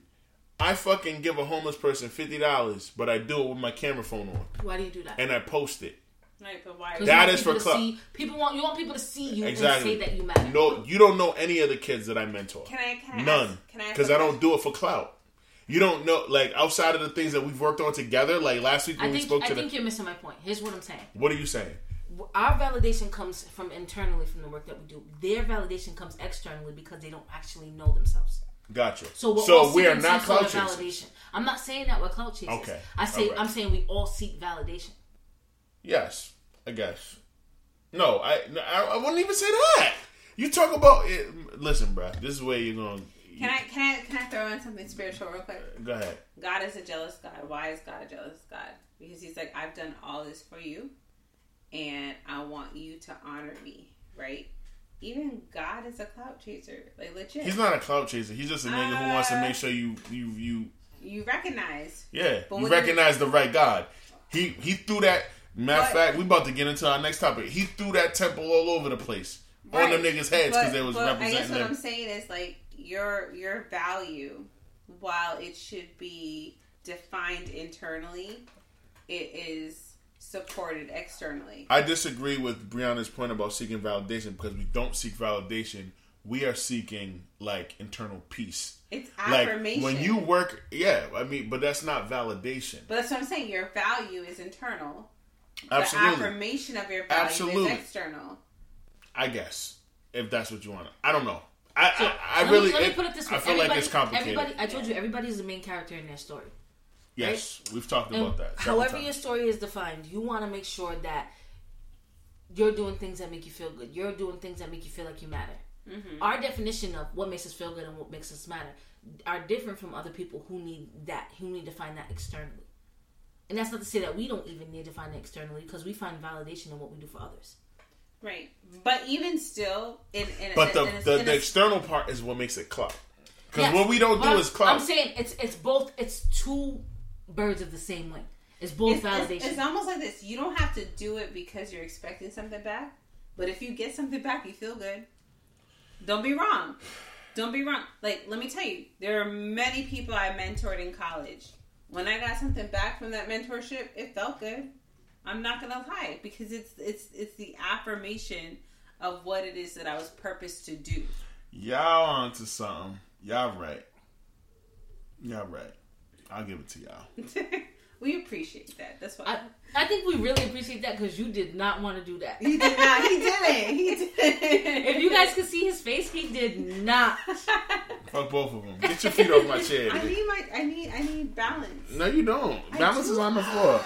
[SPEAKER 1] I fucking give a homeless person fifty dollars, but I do it with my camera phone on
[SPEAKER 2] Why do you do that?
[SPEAKER 1] and I post it.
[SPEAKER 4] Right, but why?
[SPEAKER 2] 'Cause
[SPEAKER 1] That
[SPEAKER 2] you want
[SPEAKER 1] for
[SPEAKER 2] people to
[SPEAKER 1] club.
[SPEAKER 2] see- People want you want people to see you
[SPEAKER 1] Exactly.
[SPEAKER 2] and say that you matter.
[SPEAKER 1] No, you don't know any of the kids that I mentor.
[SPEAKER 4] Can I? Can I
[SPEAKER 1] None,
[SPEAKER 4] Ask, can I?
[SPEAKER 1] because
[SPEAKER 4] a
[SPEAKER 1] I don't do it for clout. You don't know, like outside of the things that we've worked on together. Like last week when
[SPEAKER 2] I
[SPEAKER 1] we
[SPEAKER 2] think
[SPEAKER 1] spoke to.
[SPEAKER 2] I
[SPEAKER 1] to
[SPEAKER 2] think
[SPEAKER 1] the.
[SPEAKER 2] you're missing my point. Here's what I'm saying.
[SPEAKER 1] What are you saying?
[SPEAKER 2] Our validation comes from internally from the work that we do. Their validation comes externally because they don't actually know themselves.
[SPEAKER 1] Gotcha.
[SPEAKER 2] So we're
[SPEAKER 1] so
[SPEAKER 2] all
[SPEAKER 1] we are
[SPEAKER 2] seeking
[SPEAKER 1] not
[SPEAKER 2] some sort
[SPEAKER 1] clout
[SPEAKER 2] of validation. I'm not saying that we're clout chasers.
[SPEAKER 1] Okay.
[SPEAKER 2] I say
[SPEAKER 1] Alright.
[SPEAKER 2] I'm saying we all seek validation.
[SPEAKER 1] Yes, I guess. No, I, I I wouldn't even say that. You talk about it. Listen, bro. This is where you're going.
[SPEAKER 4] Can I? Can I? Can I throw in something spiritual real quick?
[SPEAKER 1] Go ahead.
[SPEAKER 4] God is a jealous God. Why is God a jealous God? Because He's like, I've done all this for you, and I want you to honor me, right? Even God is a clout chaser, like legit.
[SPEAKER 1] He's not a clout chaser. He's just a nigga who wants to
[SPEAKER 4] Uh,
[SPEAKER 1] make sure you you you
[SPEAKER 4] you recognize,
[SPEAKER 1] yeah you recognize the right God. He he threw that. Matter of fact, we about to get into our next topic. He threw that temple all over the place on them niggas' heads because they was
[SPEAKER 4] but I guess what
[SPEAKER 1] them.
[SPEAKER 4] I'm saying is like your your value, while it should be defined internally, it is supported externally.
[SPEAKER 1] I disagree with Brianna's point about seeking validation because we don't seek validation. We are seeking like internal peace.
[SPEAKER 4] It's
[SPEAKER 1] Like
[SPEAKER 4] affirmation.
[SPEAKER 1] when you work, yeah. I mean, but that's not validation.
[SPEAKER 4] but that's what I'm saying. Your value is internal.
[SPEAKER 1] Absolutely,
[SPEAKER 4] The affirmation of your value
[SPEAKER 1] Absolutely.
[SPEAKER 4] is external.
[SPEAKER 1] I guess if that's what you want. I don't know. I
[SPEAKER 2] So,
[SPEAKER 1] I, I
[SPEAKER 2] let
[SPEAKER 1] really
[SPEAKER 2] me, let me put it this way.
[SPEAKER 1] I feel like
[SPEAKER 2] Everybody-
[SPEAKER 1] it's complicated.
[SPEAKER 2] Everybody, I told you, everybody is the main character in their story.
[SPEAKER 1] yes, we've talked
[SPEAKER 2] And
[SPEAKER 1] about that.
[SPEAKER 2] however
[SPEAKER 1] times.
[SPEAKER 2] your story is defined, you want to make sure that you're doing things that make you feel good. You're doing things that make you feel like you matter.
[SPEAKER 1] Mm-hmm.
[SPEAKER 2] Our definition of what makes us feel good and what makes us matter are different from other people who need that, who need to find that externally. And that's not to say that we don't even need to find it externally because we find validation in what we do for others.
[SPEAKER 4] Right. But even still, in, in
[SPEAKER 1] But the
[SPEAKER 4] in a-
[SPEAKER 1] the,
[SPEAKER 4] in
[SPEAKER 1] the
[SPEAKER 4] a-
[SPEAKER 1] external part is what makes it clout. Because
[SPEAKER 2] Yes,
[SPEAKER 1] what we don't do
[SPEAKER 2] I'm-
[SPEAKER 1] is clout.
[SPEAKER 2] I'm saying it's it's both. It's two birds of the same wing. It's both
[SPEAKER 4] it's,
[SPEAKER 2] validation.
[SPEAKER 4] it's, it's almost like this. You don't have to do it because you're expecting something back. But if you get something back, you feel good. Don't be wrong. Don't be wrong. Like, let me tell you, there are many people I mentored in college. When I got something back from that mentorship, it felt good. I'm not gonna lie because it's it's it's the affirmation of what it is that I was purposed to do.
[SPEAKER 1] Y'all onto something. Y'all right. Y'all right. I'll give it to y'all. *laughs*
[SPEAKER 4] we appreciate that. That's why
[SPEAKER 2] I, I think we really appreciate that because you did not want to do that.
[SPEAKER 4] he did not. He didn't. He *laughs* didn't.
[SPEAKER 2] If you guys could see his face, he did not. *laughs*
[SPEAKER 1] Fuck both of them. Get your feet off my *laughs* chair.
[SPEAKER 4] I need my. I need. I need balance.
[SPEAKER 1] No, you don't.
[SPEAKER 4] I
[SPEAKER 1] Balance
[SPEAKER 4] do.
[SPEAKER 1] is on the floor.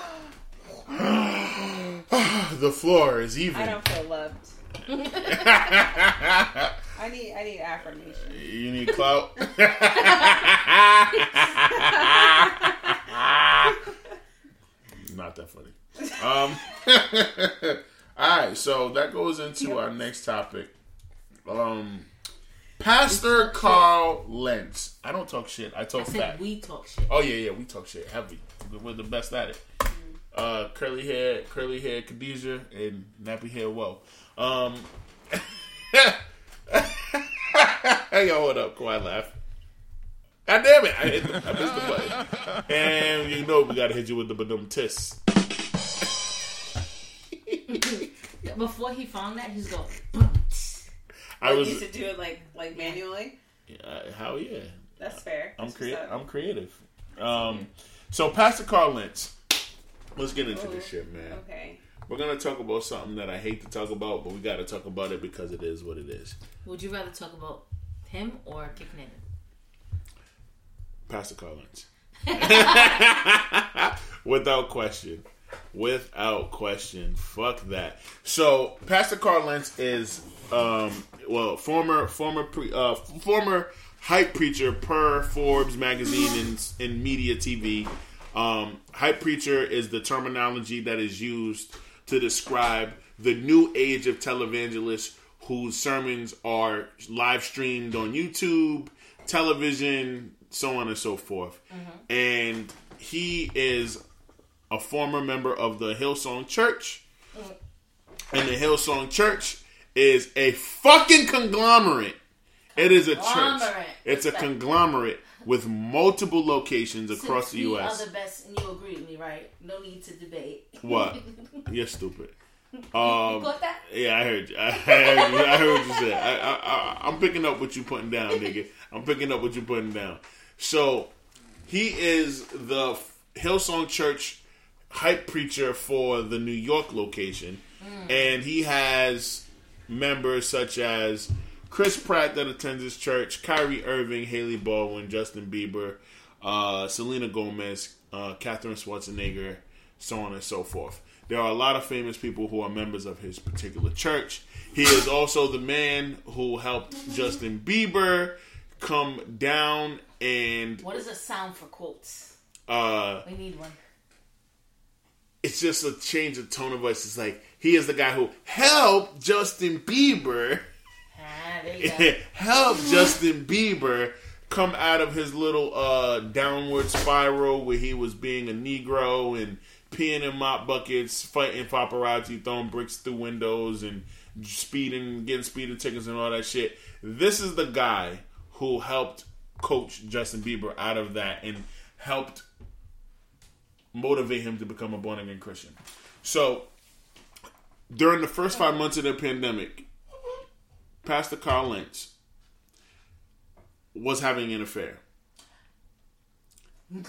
[SPEAKER 1] *gasps* *sighs* the floor is even.
[SPEAKER 4] I don't feel loved. I need. I need affirmation.
[SPEAKER 1] you need clout. Not that funny. Um, *laughs* all right, so that goes into our next topic. Um, Pastor Carl Lentz. I don't talk shit. I
[SPEAKER 2] I
[SPEAKER 1] talk
[SPEAKER 2] said
[SPEAKER 1] fact.
[SPEAKER 2] we talk shit.
[SPEAKER 1] Oh yeah, yeah, we talk shit heavy. We're the best at it. Uh, curly hair, curly hair, Khadijah, and nappy hair. Whoa. Um, *laughs* hey, yo, hold up, quiet laugh. God damn it! I, hit the, I missed the button. And you know we gotta hit you with the badum tis. *laughs*
[SPEAKER 2] Before he found that, he's going.
[SPEAKER 1] I
[SPEAKER 4] I
[SPEAKER 1] was,
[SPEAKER 4] used to do it like like manually.
[SPEAKER 1] uh, hell yeah.
[SPEAKER 4] That's fair.
[SPEAKER 1] I'm creative. I'm creative. Um, so Pastor Carl Lentz. Let's get into this shit, man.
[SPEAKER 4] Okay.
[SPEAKER 1] We're gonna talk about something that I hate to talk about, but we got to talk about it because it is what it is.
[SPEAKER 2] Would you rather talk about him or kicking it?
[SPEAKER 1] Pastor Collins, *laughs* without question, without question, fuck that. So Pastor Lentz is, um, well, former former pre, uh, former hype preacher per Forbes magazine and in media TV. Um, hype preacher is the terminology that is used to describe the new age of televangelists whose sermons are live streamed on YouTube, television, so on and so forth. And he is a former member of the Hillsong Church. And the Hillsong Church is a fucking conglomerate. It is a church.
[SPEAKER 2] Conglomerate.
[SPEAKER 1] It's a conglomerate with multiple locations across the
[SPEAKER 2] we
[SPEAKER 1] U.S.
[SPEAKER 2] are the best, and you agree with me, right? No need to debate.
[SPEAKER 1] What? You're stupid. Um,
[SPEAKER 2] got that?
[SPEAKER 1] Yeah, I heard you. I heard you. I heard what you said. I, I, I, I'm picking up what you're putting down, nigga. I'm picking up what you're putting down. So he is the Hillsong Church hype preacher for the New York location, and he has members such as Chris Pratt that attends his church, Kyrie Irving, Hailey Baldwin, Justin Bieber, uh, Selena Gomez, uh, Katherine Schwarzenegger, so on and so forth. There are a lot of famous people who are members of his particular church. He is also the man who helped Justin Bieber come down and
[SPEAKER 2] What is a sound for quotes?
[SPEAKER 1] uh,
[SPEAKER 2] We need one.
[SPEAKER 1] it's just a change of tone of voice. It's like he is the guy who helped Justin Bieber
[SPEAKER 2] Ah, there you go. *laughs*
[SPEAKER 1] help Justin Bieber come out of his little uh, downward spiral where he was being a Negro and peeing in mop buckets, fighting paparazzi, throwing bricks through windows, and speeding, getting speeding tickets and all that shit. This is the guy who helped coach Justin Bieber out of that and helped motivate him to become a born again Christian. So during the first five months of the pandemic, Pastor Carl Lentz was having an affair.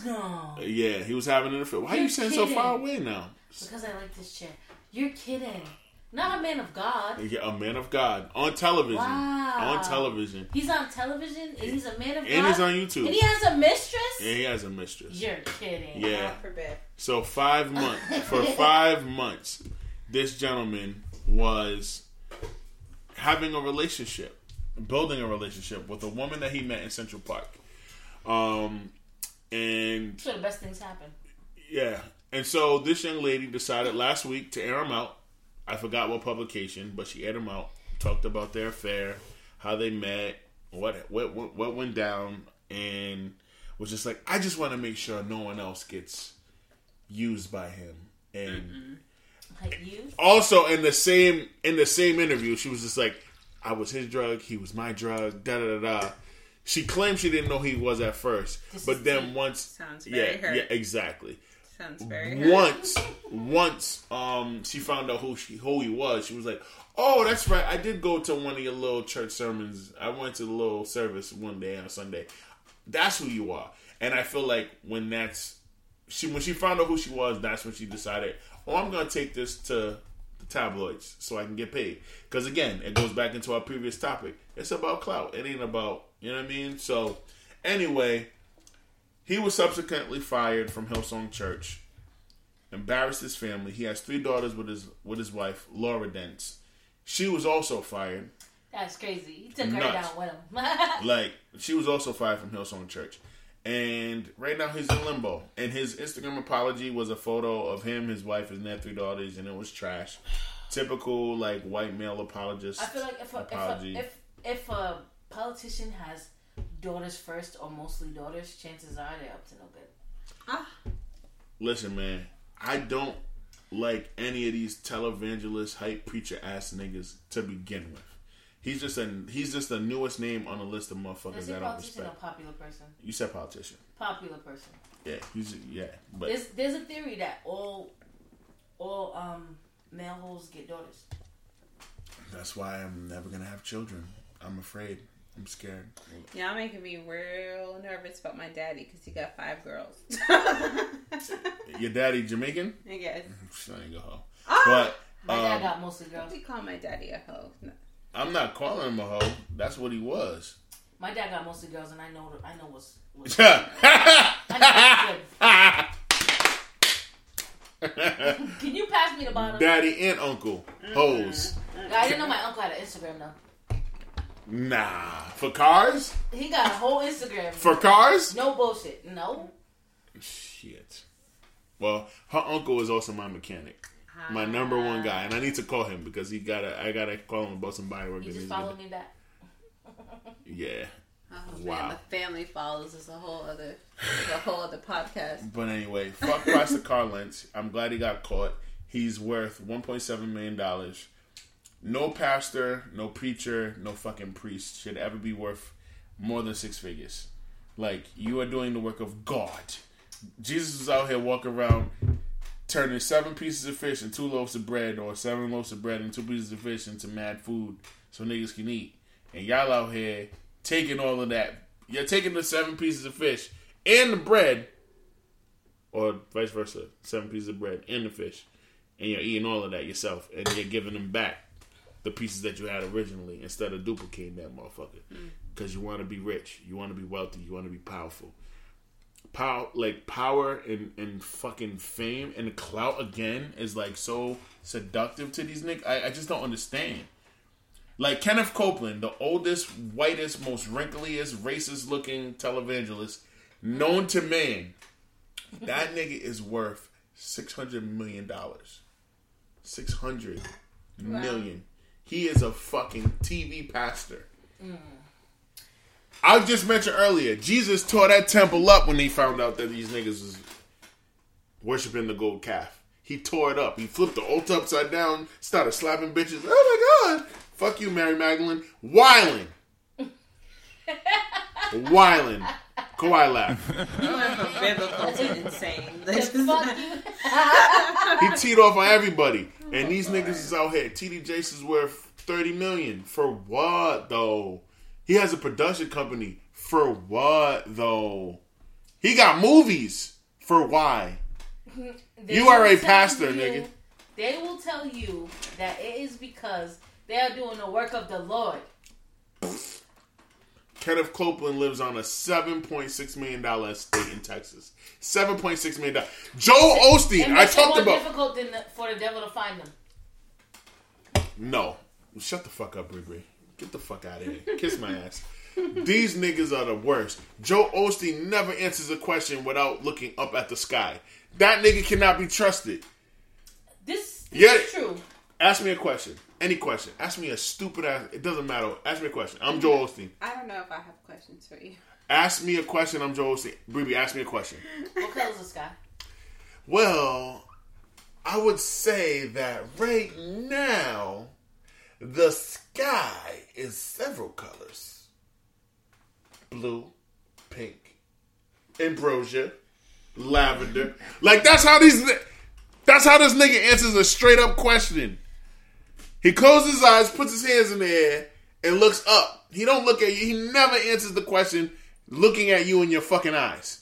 [SPEAKER 2] No,
[SPEAKER 1] Yeah, he was having an affair. Why are you
[SPEAKER 2] You're
[SPEAKER 1] saying so far away now?
[SPEAKER 2] because I like this chair. You're kidding. Not a man of God.
[SPEAKER 1] Yeah, a man of God on television.
[SPEAKER 2] Wow.
[SPEAKER 1] On television.
[SPEAKER 2] He's on television and he's a man of God.
[SPEAKER 1] And he's on YouTube.
[SPEAKER 2] And he has a mistress?
[SPEAKER 1] And he has a mistress.
[SPEAKER 2] You're kidding.
[SPEAKER 1] Yeah.
[SPEAKER 4] God forbid.
[SPEAKER 1] So five months for *laughs* five months, this gentleman was having a relationship, building a relationship with a woman that he met in Central Park. Um, and
[SPEAKER 2] So the best things happen.
[SPEAKER 1] yeah, and so this young lady decided last week to air him out. I forgot what publication, but she aired him out. Talked about their affair, how they met, what what what, went down, and was just like, I just want to make sure no one else gets used by him. And
[SPEAKER 2] mm-hmm. Like
[SPEAKER 1] also in the same in the same interview, she was just like, I was his drug, he was my drug, da da da da. She claimed she didn't know he was at first,
[SPEAKER 2] This
[SPEAKER 1] but then
[SPEAKER 2] deep.
[SPEAKER 1] once,
[SPEAKER 4] Sounds
[SPEAKER 1] yeah, yeah, exactly
[SPEAKER 4] Very
[SPEAKER 1] once once um she found out who she who he was. She was like oh that's right. I did go to one of your little church sermons. I went to the little service one day on sunday. That's who you are. And i feel like when that's she when she found out who she was that's when she decided oh i'm gonna take this to the tabloids so i can get paid. Because again it goes back into our previous topic. It's about clout. It ain't about you know what i mean? So anyway he was subsequently fired from Hillsong Church. Embarrassed his family. He has three daughters with his with his wife, Laura Lentz. She was also fired.
[SPEAKER 2] That's crazy. He took her down with him. *laughs* *laughs*
[SPEAKER 1] Like she was also fired from Hillsong Church. And right now he's in limbo. And his Instagram apology was a photo of him, his wife, his net three daughters, and it was trash. Typical like white male apologist.
[SPEAKER 2] I feel like if a, if, a, if if a politician has daughters first or mostly daughters, chances are they're up to no good.
[SPEAKER 4] Ah,
[SPEAKER 1] Listen, man, I don't like any of these televangelist hype preacher ass niggas to begin with. He's just a he's just the newest name on the list of motherfuckers
[SPEAKER 2] Is he
[SPEAKER 1] that
[SPEAKER 2] a
[SPEAKER 1] I don't
[SPEAKER 2] politician or
[SPEAKER 1] respect.
[SPEAKER 2] popular person?
[SPEAKER 1] You said politician.
[SPEAKER 2] Popular person.
[SPEAKER 1] Yeah, he's yeah, but
[SPEAKER 2] There's there's a theory that all all um male hoes get daughters.
[SPEAKER 1] that's why I'm never gonna have children. I'm afraid. I'm scared.
[SPEAKER 4] y'all making me real nervous about my daddy because he got five girls. *laughs*
[SPEAKER 1] Your daddy Jamaican?
[SPEAKER 4] I guess. *laughs*
[SPEAKER 1] Son ain't go hoe.
[SPEAKER 4] Ah!
[SPEAKER 1] But
[SPEAKER 2] My dad
[SPEAKER 1] um,
[SPEAKER 2] got mostly girls.
[SPEAKER 4] Don't be calling my daddy a hoe. No.
[SPEAKER 1] I'm not calling him a hoe. That's what he was.
[SPEAKER 2] My dad got mostly girls, and I know I know what's. what's *laughs* I know what's. Can you pass me the bottle?
[SPEAKER 1] Daddy and uncle hoes.
[SPEAKER 2] I didn't know my uncle had an Instagram though.
[SPEAKER 1] Nah, for cars?
[SPEAKER 2] He got a whole Instagram.
[SPEAKER 1] For cars?
[SPEAKER 2] no bullshit. No.
[SPEAKER 1] Shit. Well, her uncle is also my mechanic, my number one guy, and I need to call him because he gotta. I gotta call him about some body work.
[SPEAKER 2] You
[SPEAKER 1] that
[SPEAKER 2] just
[SPEAKER 1] needs to
[SPEAKER 2] me back. *laughs*
[SPEAKER 1] Yeah,
[SPEAKER 4] Oh,
[SPEAKER 1] Wow.
[SPEAKER 4] man, the family follows is a whole other, a whole other podcast. *sighs*
[SPEAKER 1] but anyway, fuck Pastor Carl Lentz. I'm glad he got caught. He's worth 1.7 million dollars. No pastor, no preacher, no fucking priest should ever be worth more than six figures. Like you are doing the work of God. Jesus was out here walking around turning seven pieces of fish and two loaves of bread, or seven loaves of bread and two pieces of fish into mad food so niggas can eat. And y'all out here taking all of that. You're taking the seven pieces of fish and the bread, or vice versa, seven pieces of bread and the fish, and you're eating all of that yourself, and you're giving them back the pieces that you had originally instead of duplicating that motherfucker. Hmm. Because you want to be rich, you want to be wealthy, you want to be powerful. Power, like power and, and fucking fame and clout again is like so seductive to these niggas. I, I just don't understand. Like Kenneth Copeland, the oldest, whitest, most wrinkliest, racist looking televangelist known to man. That nigga is worth six hundred million dollars. Six hundred million. He is a fucking TV pastor. I just mentioned earlier, Jesus tore that temple up when he found out that these niggas was worshiping the gold calf. He tore it up. He flipped the altar upside down, started slapping bitches. Oh my god! Fuck you, Mary Magdalene. Whiling. *laughs* Whiling. Kawhi laugh.
[SPEAKER 4] You *laughs* went from biblical to insane.
[SPEAKER 1] He teed off on everybody. And these niggas is out here. TD Jakes is worth 30 million. For what though? He has a production company. For what though? He got movies. For why? You are a pastor,
[SPEAKER 2] you-
[SPEAKER 1] nigga.
[SPEAKER 2] They will tell you that it is because they are doing the work of the Lord.
[SPEAKER 1] Kenneth Copeland lives on a $7.6 million estate in Texas. $7.6 million. Joel Osteen, I talked
[SPEAKER 2] more
[SPEAKER 1] about.
[SPEAKER 2] difficult than the, for the devil to find them.
[SPEAKER 1] No. Shut the fuck up, Bree Get the fuck out of here. Kiss my ass. These niggas are the worst. Joel Osteen never answers a question without looking up at the sky. That nigga cannot be trusted.
[SPEAKER 2] This, this
[SPEAKER 1] Yeah.
[SPEAKER 2] is true.
[SPEAKER 1] Ask me a question. Any question. Ask me a stupid ass. It doesn't matter. Ask me a question. I'm Joel Osteen.
[SPEAKER 4] I don't know if I have questions for you.
[SPEAKER 1] Ask me a question. I'm Joel Osteen. Bree, ask me a question. *laughs*
[SPEAKER 2] What color's the sky?
[SPEAKER 1] Well, I would say that right now, the sky is several colors blue, pink, ambrosia, lavender. Like, that's how these. That's how this nigga answers a straight up question. He closes his eyes, puts his hands in the air, and looks up. He don't look at you. He never answers the question looking at you in your fucking eyes.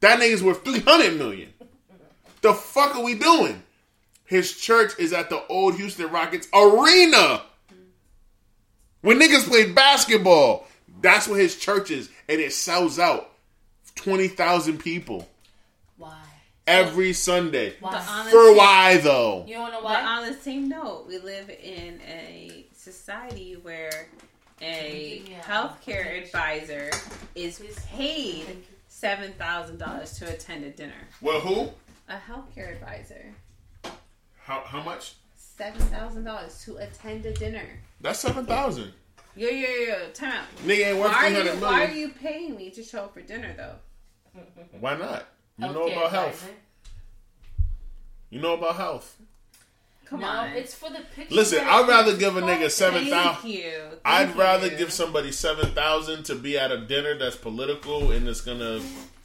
[SPEAKER 1] That nigga's worth 300 million. The fuck are we doing? His church is at the old Houston Rockets arena. When niggas played basketball, that's what his church is, and it sells out 20,000 people? Every Sunday.
[SPEAKER 2] Why?
[SPEAKER 4] But honestly-
[SPEAKER 1] For why though?
[SPEAKER 2] You don't know
[SPEAKER 4] But
[SPEAKER 2] why?
[SPEAKER 4] on the same note, we live in a society where a
[SPEAKER 2] Give me
[SPEAKER 4] healthcare advisor is paid seven thousand dollars to attend a dinner.
[SPEAKER 1] Well, who?
[SPEAKER 4] A healthcare advisor,
[SPEAKER 1] How how much?
[SPEAKER 4] seven thousand dollars to attend a dinner.
[SPEAKER 1] That's 7,000.
[SPEAKER 4] Yo yo yo, time out.
[SPEAKER 1] Nigga ain't worth
[SPEAKER 4] Why are,
[SPEAKER 1] 300
[SPEAKER 4] you,
[SPEAKER 1] million.
[SPEAKER 4] why are you paying me to show up for dinner though?
[SPEAKER 1] Why not? You know
[SPEAKER 2] Okay,
[SPEAKER 1] about health.
[SPEAKER 2] advisor.
[SPEAKER 1] You know about health.
[SPEAKER 4] Come
[SPEAKER 2] no,
[SPEAKER 4] on.
[SPEAKER 2] it's for the picture.
[SPEAKER 1] Listen, I'd rather give a nigga
[SPEAKER 2] focused.
[SPEAKER 1] seven
[SPEAKER 4] Thank
[SPEAKER 1] I'd rather
[SPEAKER 4] you.
[SPEAKER 1] give somebody seven thousand to be at a dinner that's political and it's gonna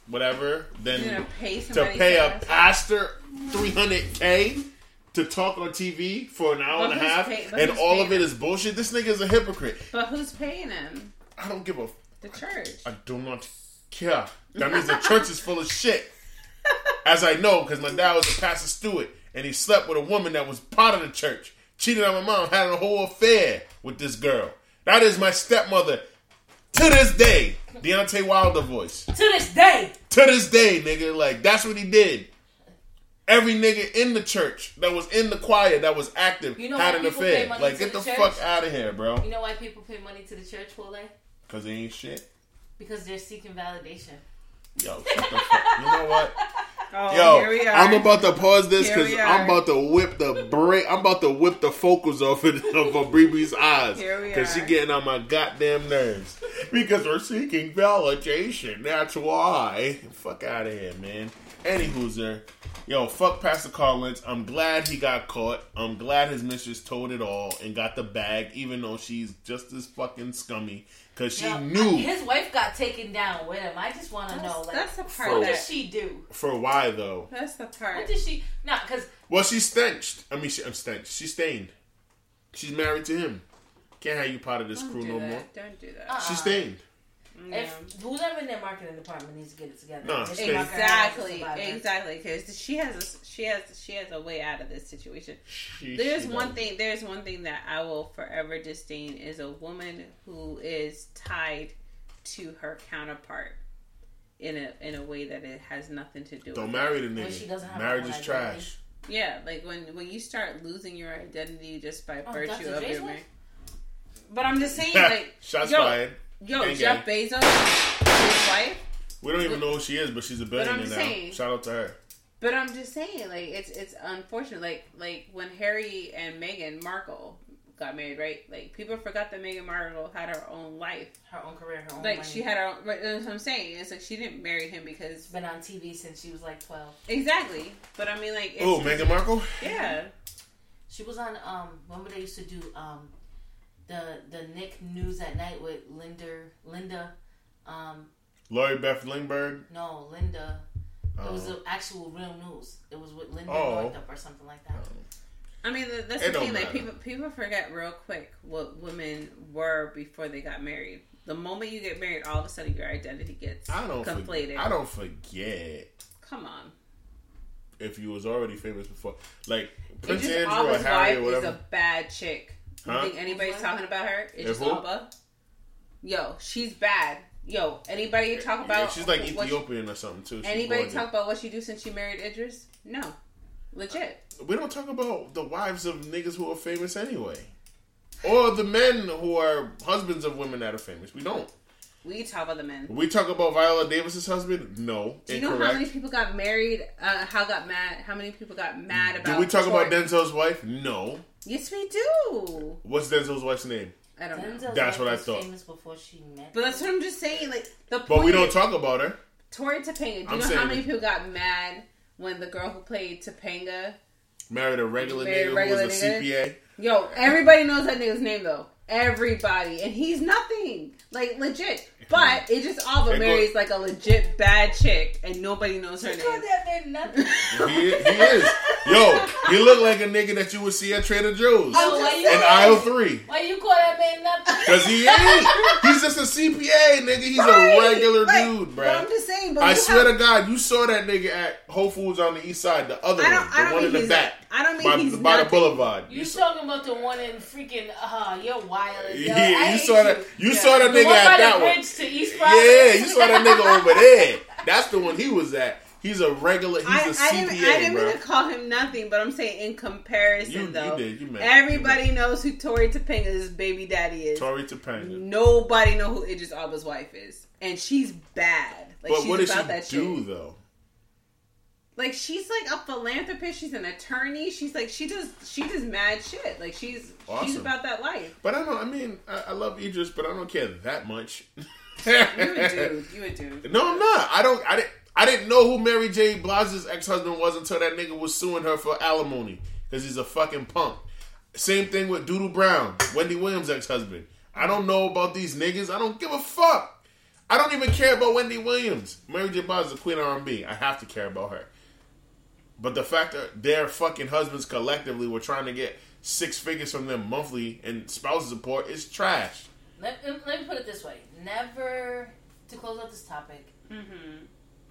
[SPEAKER 1] whatever than
[SPEAKER 4] gonna pay
[SPEAKER 1] to pay a
[SPEAKER 4] to-
[SPEAKER 1] pastor three hundred k to talk on TV for an hour
[SPEAKER 4] But
[SPEAKER 1] and a half,
[SPEAKER 4] pay-
[SPEAKER 1] and all of
[SPEAKER 4] paying
[SPEAKER 1] it
[SPEAKER 4] him?
[SPEAKER 1] is bullshit. This nigga is a hypocrite.
[SPEAKER 4] But who's paying him?
[SPEAKER 1] I don't give a.
[SPEAKER 4] The church.
[SPEAKER 1] I do not care. That means the church is full of shit. As I know, because my dad was a pastor Stewart, and he slept with a woman that was part of the church. Cheated on my mom, had a whole affair with this girl. That is my stepmother to this day. Deontay Wilder voice.
[SPEAKER 2] To this day.
[SPEAKER 1] To this day, nigga. Like, that's what he did. Every nigga in the church that was in the choir that was active
[SPEAKER 2] You know
[SPEAKER 1] had an affair. Like, get the,
[SPEAKER 2] the
[SPEAKER 1] fuck out of here, bro.
[SPEAKER 2] You know why people pay money to the church, Wole?
[SPEAKER 1] Because they ain't shit.
[SPEAKER 2] Because they're seeking validation.
[SPEAKER 1] Yo, shut the fuck. You know what? *laughs*
[SPEAKER 4] Oh,
[SPEAKER 1] Yo,
[SPEAKER 4] here we are.
[SPEAKER 1] I'm about to pause this because I'm about to whip the break. I'm about to whip the focus off of, *laughs* of Abribi's eyes because she getting on my goddamn nerves. Because we're seeking validation. That's why. Fuck out of here, man. Any hooser. Yo, fuck Pastor Collins. I'm glad he got caught. I'm glad his mistress told it all and got the bag, even though she's just as fucking scummy because she
[SPEAKER 2] Yo,
[SPEAKER 1] knew
[SPEAKER 2] his wife got taken down with him. I just want to know, like,
[SPEAKER 4] that's the part
[SPEAKER 2] what
[SPEAKER 4] that.
[SPEAKER 2] did she do?
[SPEAKER 1] for why though.
[SPEAKER 4] That's the part.
[SPEAKER 2] What
[SPEAKER 4] part.
[SPEAKER 2] did she? Not because
[SPEAKER 1] Well, she stenched. I mean, she I'm stenched. She stained. She's married to him. Can't have you part of this
[SPEAKER 4] Don't
[SPEAKER 1] crew no
[SPEAKER 4] that.
[SPEAKER 1] more.
[SPEAKER 4] Don't do that.
[SPEAKER 2] Uh-uh.
[SPEAKER 1] She stained.
[SPEAKER 4] Yeah.
[SPEAKER 2] if whoever in their marketing department needs to get it together.
[SPEAKER 1] No,
[SPEAKER 2] Just
[SPEAKER 1] stay-
[SPEAKER 2] market her as a
[SPEAKER 4] Exactly, exactly. Because she has a, she has she has a way out of this situation.
[SPEAKER 1] She,
[SPEAKER 4] There's
[SPEAKER 1] she
[SPEAKER 4] one
[SPEAKER 1] does.
[SPEAKER 4] thing. There's one thing that I will forever disdain is a woman who is tied to her counterpart in a in a way that it has nothing to do.
[SPEAKER 1] Don't
[SPEAKER 4] with
[SPEAKER 1] marry the
[SPEAKER 2] When
[SPEAKER 1] nigga.
[SPEAKER 2] she doesn't have
[SPEAKER 1] Marriage is
[SPEAKER 2] own
[SPEAKER 1] trash.
[SPEAKER 4] Yeah, like when when you start losing your identity just by
[SPEAKER 2] Oh,
[SPEAKER 4] virtue
[SPEAKER 2] Dr.
[SPEAKER 4] of
[SPEAKER 2] Dre's
[SPEAKER 4] your.
[SPEAKER 2] wife?
[SPEAKER 4] marriage. But I'm just saying, *laughs* like,
[SPEAKER 1] Shots
[SPEAKER 4] yo,
[SPEAKER 1] fired.
[SPEAKER 4] Yo,
[SPEAKER 1] Gang,
[SPEAKER 4] Jeff Bezos, his wife.
[SPEAKER 1] We don't even know who she is, but she's a
[SPEAKER 4] I'm
[SPEAKER 1] billionaire
[SPEAKER 4] just
[SPEAKER 1] now.
[SPEAKER 4] saying-
[SPEAKER 1] Shout out to her.
[SPEAKER 4] But I'm just saying, like, it's it's unfortunate. Like like when Harry and Meghan Markle got married, right? Like people forgot that Meghan Markle had her own life.
[SPEAKER 2] Her own career, her own
[SPEAKER 4] Like
[SPEAKER 2] money.
[SPEAKER 4] she had her. Own, right, that's what I'm saying. It's like she didn't marry him because She's
[SPEAKER 2] been on TV since she was like twelve.
[SPEAKER 4] exactly. But I mean, like,
[SPEAKER 1] Oh, Meghan Markle.
[SPEAKER 4] Yeah,
[SPEAKER 2] She was on um remember they used to do um the the Nick News at Night with Linda Linda um
[SPEAKER 1] Lori Beth Lindbergh.
[SPEAKER 2] no Linda it was
[SPEAKER 1] Oh.
[SPEAKER 2] the actual real news. It was with Linda
[SPEAKER 1] Oh.
[SPEAKER 2] Northup or something like that.
[SPEAKER 4] I mean that's
[SPEAKER 1] It
[SPEAKER 4] the
[SPEAKER 1] don't
[SPEAKER 4] thing. Like people people forget real quick what women were before they got married. The moment you get married, all of a sudden your identity gets
[SPEAKER 1] I don't.
[SPEAKER 4] conflated.
[SPEAKER 1] Forget, I don't forget
[SPEAKER 4] Come on,
[SPEAKER 1] if you was already famous before, like Prince Andrew or
[SPEAKER 4] Elba's
[SPEAKER 1] Harry
[SPEAKER 4] wife
[SPEAKER 1] or
[SPEAKER 4] is a bad chick. You
[SPEAKER 1] Huh?
[SPEAKER 4] think anybody's
[SPEAKER 2] Who's
[SPEAKER 4] talking about her? Idris
[SPEAKER 1] who?
[SPEAKER 4] Elba. Yo, she's bad. Yo, anybody talk about?
[SPEAKER 1] Yeah, she's like
[SPEAKER 4] what she-
[SPEAKER 1] Ethiopian or something too. She's
[SPEAKER 4] anybody talk about what she do since she married Idris? No, legit.
[SPEAKER 1] We don't talk about the wives of niggas who are famous anyway, or the men who are husbands of women that are famous. We don't.
[SPEAKER 4] We talk about the men.
[SPEAKER 1] We talk about Viola Davis's husband. No,
[SPEAKER 4] Do you know how many people got married? Uh, how got mad? How many people got mad about?
[SPEAKER 1] Did we talk
[SPEAKER 4] Tori-
[SPEAKER 1] about Denzel's wife? No.
[SPEAKER 4] Yes, we do.
[SPEAKER 1] What's Denzel's wife's name?
[SPEAKER 4] I don't know.
[SPEAKER 2] Denzel's
[SPEAKER 1] That's what I
[SPEAKER 2] was
[SPEAKER 1] thought.
[SPEAKER 2] Famous before she met.
[SPEAKER 4] But that's what I'm just saying. Like the point.
[SPEAKER 1] But we don't
[SPEAKER 4] is,
[SPEAKER 1] talk about her.
[SPEAKER 4] Tori Topanga. Do you
[SPEAKER 1] I'm
[SPEAKER 4] know
[SPEAKER 1] saying
[SPEAKER 4] how many
[SPEAKER 1] it.
[SPEAKER 4] people got mad when the girl who played Topanga?
[SPEAKER 1] Married a regular
[SPEAKER 4] Married a
[SPEAKER 1] nigga
[SPEAKER 4] regular
[SPEAKER 1] who was a
[SPEAKER 4] nigga?
[SPEAKER 1] CPA.
[SPEAKER 4] Yo, everybody knows that nigga's name though. Everybody, and he's nothing like legit. But it just Elba
[SPEAKER 1] They go-
[SPEAKER 4] marries like a legit bad chick, and nobody knows her
[SPEAKER 2] You call
[SPEAKER 4] name.
[SPEAKER 2] that man nothing.
[SPEAKER 1] He, he is. Yo, he look like a nigga that you would see at Trader Joe's
[SPEAKER 2] Oh, why you
[SPEAKER 1] in aisle three.
[SPEAKER 2] Why you call that man nothing?
[SPEAKER 1] Cause he ain't. He's just a CPA, nigga. He's a regular
[SPEAKER 4] right.
[SPEAKER 1] dude,
[SPEAKER 4] But I'm
[SPEAKER 1] bruh.
[SPEAKER 4] just saying. But
[SPEAKER 1] I
[SPEAKER 4] you
[SPEAKER 1] swear
[SPEAKER 4] have-
[SPEAKER 1] to God, you saw that nigga at Whole Foods on the east side, the other
[SPEAKER 4] I
[SPEAKER 1] one,
[SPEAKER 4] don't.
[SPEAKER 1] the
[SPEAKER 4] I don't
[SPEAKER 1] one
[SPEAKER 4] mean
[SPEAKER 1] in the
[SPEAKER 4] he's.
[SPEAKER 1] back,
[SPEAKER 4] I don't mean
[SPEAKER 1] by,
[SPEAKER 4] he's
[SPEAKER 1] by the
[SPEAKER 4] nothing.
[SPEAKER 1] boulevard.
[SPEAKER 2] You talking about the one in freaking uh you're wild. Yo,
[SPEAKER 1] yeah,
[SPEAKER 2] I
[SPEAKER 1] you saw that. You
[SPEAKER 4] Yeah.
[SPEAKER 1] saw that
[SPEAKER 2] The
[SPEAKER 1] nigga at
[SPEAKER 2] the
[SPEAKER 1] that one. Yeah, you saw that nigga over there. That's the one he was at. He's a regular. He's
[SPEAKER 4] I,
[SPEAKER 1] a
[SPEAKER 4] I didn't, I didn't mean to call him nothing, but I'm saying in comparison,
[SPEAKER 1] You, you did. You meant
[SPEAKER 4] everybody knows who Tori Topanga's baby daddy is.
[SPEAKER 1] Tori Topanga.
[SPEAKER 4] Nobody know who Idris Elba's wife is, and she's bad. Like
[SPEAKER 1] But
[SPEAKER 4] she's
[SPEAKER 1] what does
[SPEAKER 4] about
[SPEAKER 1] she
[SPEAKER 4] that
[SPEAKER 1] do
[SPEAKER 4] shit.
[SPEAKER 1] though?
[SPEAKER 4] Like she's like a philanthropist. She's an attorney. She's like she does she does mad shit. Like she's she's about that life.
[SPEAKER 1] But I don't. I mean, I, I love Idris, but I don't care that much. *laughs*
[SPEAKER 4] You a dude. You a dude.
[SPEAKER 1] No, I'm not. I don't. I didn't. I didn't know who Mary J. Blige's ex husband was until that nigga was suing her for alimony because he's a fucking punk. Same thing with Doodle Brown, Wendy Williams' ex husband. I don't know about these niggas. I don't give a fuck. I don't even care about Wendy Williams. Mary J. Blige is the queen of R&B. I have to care about her. But the fact that their fucking husbands collectively were trying to get six figures from them monthly in spousal support is trash.
[SPEAKER 2] Let, let me put it this way: never to close out this topic.
[SPEAKER 4] Mm-hmm.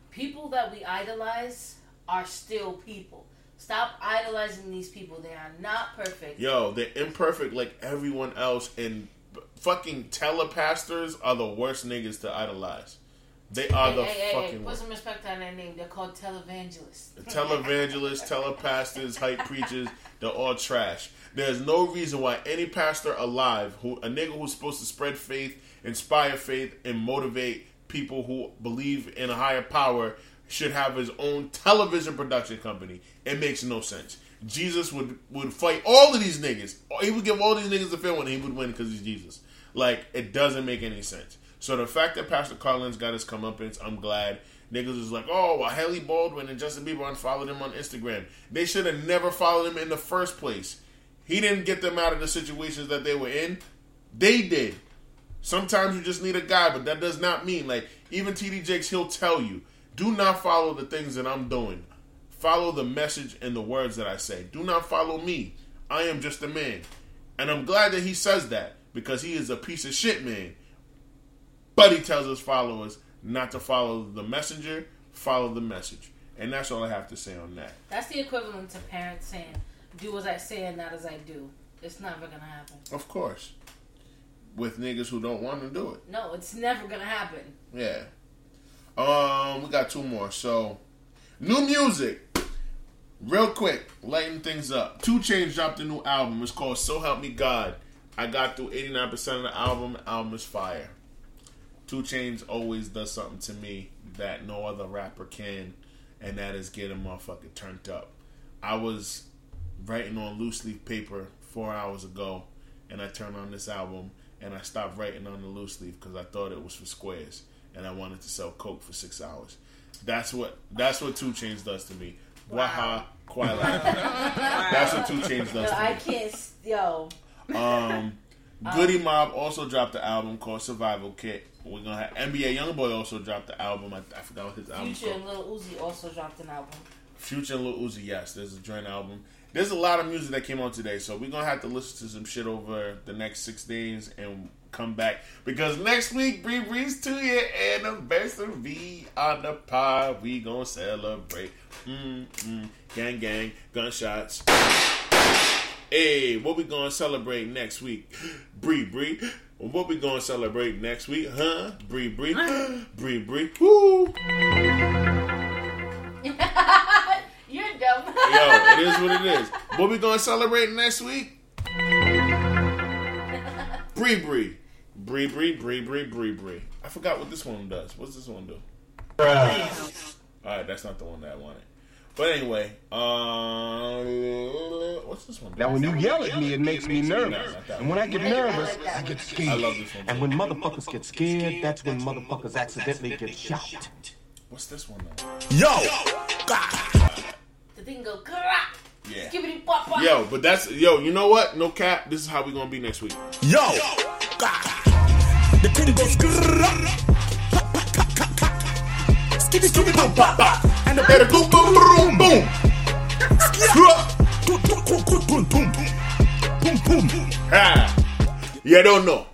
[SPEAKER 2] People that we idolize are still people. Stop idolizing these people. They are not perfect.
[SPEAKER 1] Yo, they're imperfect like everyone else, and fucking telepastors are the worst niggas to idolize. They are the
[SPEAKER 2] hey, hey, hey,
[SPEAKER 1] fucking
[SPEAKER 2] put some respect on their name. They're called televangelists.
[SPEAKER 1] Televangelists, telepastors, hype preachers, they're all trash. There's no reason why any pastor alive, who a nigga who's supposed to spread faith, inspire faith, and motivate people who believe in a higher power, should have his own television production company. It makes no sense. Jesus would would fight all of these niggas. He would give all these niggas a film and he would win because he's Jesus. Like it doesn't make any sense. So the fact that Pastor Carl Lentz got his comeuppance, I'm glad. Niggas was like, oh, well, Hailey Baldwin and Justin Bieber unfollowed him on Instagram. They should have never followed him in the first place. He didn't get them out of the situations that they were in. They did. Sometimes you just need a guy, but that does not mean like even TD Jakes. He'll tell you, do not follow the things that I'm doing. Follow the message and the words that I say. Do not follow me. I am just a man, and I'm glad that he says that because he is a piece of shit man. But he tells his followers not to follow the messenger, follow the message, and that's all I have to say on that.
[SPEAKER 2] That's the equivalent to parents saying, "Do as I say and not as I do." It's never gonna happen.
[SPEAKER 1] Of course, with niggas who don't want to do it.
[SPEAKER 2] No, it's never gonna happen.
[SPEAKER 1] Yeah. Um, we got two more. So, new music. Real quick, lighten things up. Two Chainz dropped a new album. It's called So Help Me God. I got through 89% of the album. The album is fire. Two Chainz always does something to me that no other rapper can, and that is get a motherfucker turned up. I was writing on loose leaf paper four hours ago, and I turned on this album, and I stopped writing on the loose leaf because I thought it was for squares, and I wanted to sell coke for six hours. That's what that's what Two Chainz does to me. Waha, Quila. *laughs* That's what Two Chainz
[SPEAKER 2] Yo,
[SPEAKER 1] does
[SPEAKER 2] I
[SPEAKER 1] to me.
[SPEAKER 2] can't. Yo,
[SPEAKER 1] Um, *laughs* Goodie Mob also dropped the album called Survival Kit. We're gonna have NBA YoungBoy also dropped the album. I, I forgot what his album
[SPEAKER 2] Future and Lil Uzi also dropped an album.
[SPEAKER 1] Future and Lil Uzi, yes, there's a joint album. There's a lot of music that came out today, so we're gonna have to listen to some shit over the next six days and come back because next week Bree Bree's two year anniversary on the pod. We gonna celebrate. Mm mm. Gang gang, gunshots. Hey, what we gonna celebrate next week? *gasps* Bree Bree. What we gonna celebrate next week, huh? Bree Bree. *gasps* Bree Bree. Woo! *laughs*
[SPEAKER 2] You're dumb.
[SPEAKER 1] Yo, it is what it is. What we gonna celebrate next week? *laughs* Bree Bree. Bree Bree, Bree Bree, Bree Bree. I forgot what this one does. What's this one do? Alright, that's not the one that I wanted. But anyway, uh, what's this one?
[SPEAKER 3] Now, when you yell at me, it makes me nervous.
[SPEAKER 1] No, not that
[SPEAKER 3] And when I get nervous, I get scared.
[SPEAKER 1] I love this one.
[SPEAKER 3] And when motherfuckers get scared, that's when motherfuckers accidentally get shot.
[SPEAKER 1] What's this one though?
[SPEAKER 5] Yo,
[SPEAKER 2] The thing go. "Grah!"
[SPEAKER 1] Yeah.
[SPEAKER 2] Skibbity pop pop.
[SPEAKER 1] Yo, but that's yo. You know what? No cap. This is how we gonna be next week.
[SPEAKER 5] yo, the thing goes skibby skibby boom pop pop, and the better go boom boom boom. Boom boom boom boom boom boom.
[SPEAKER 1] You don't know.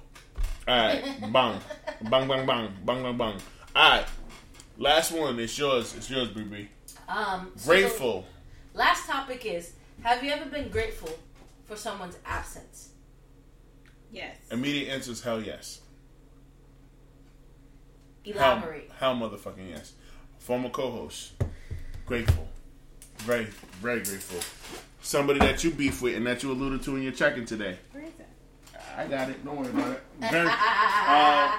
[SPEAKER 1] Alright. bang. Bang, bang, bang. Bang, bang, bang. Alright. Last one. It's yours. It's yours, BB.
[SPEAKER 2] Um, so
[SPEAKER 1] Grateful.
[SPEAKER 2] the Last topic is: Have you ever been grateful for someone's absence?
[SPEAKER 4] Yes.
[SPEAKER 1] Immediate answer is hell yes. Hell,
[SPEAKER 2] Elaborate.
[SPEAKER 1] hell motherfucking yes. Former co-host. Grateful. Very, very grateful. Somebody that you beef with and that you alluded to in your check-in today.
[SPEAKER 4] Where is?
[SPEAKER 1] I got it. Don't worry about it. Very, *laughs* uh,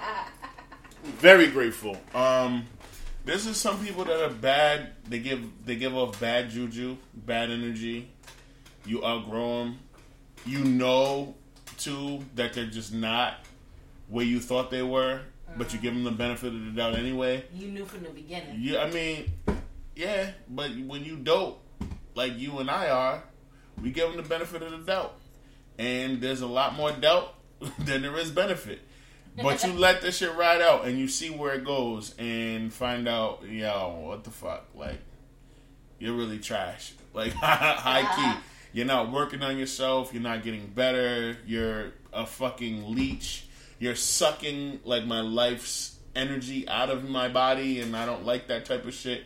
[SPEAKER 1] very grateful. Um, this is some people that are bad. They give they give off bad juju, bad energy. You outgrow them. You know too that they're just not where you thought they were, but you give them the benefit of the doubt anyway.
[SPEAKER 2] You knew from the beginning.
[SPEAKER 1] Yeah, I mean, yeah, but when you dope, like you and I are, we give them the benefit of the doubt. And there's a lot more doubt *laughs* than there is benefit. But you *laughs* let this shit ride out and you see where it goes and find out, yo, what the fuck? Like, you're really trash. *laughs* Like, high key. You're not working on yourself. You're not getting better. You're a fucking leech. You're sucking, like, my life's energy out of my body, and I don't like that type of shit.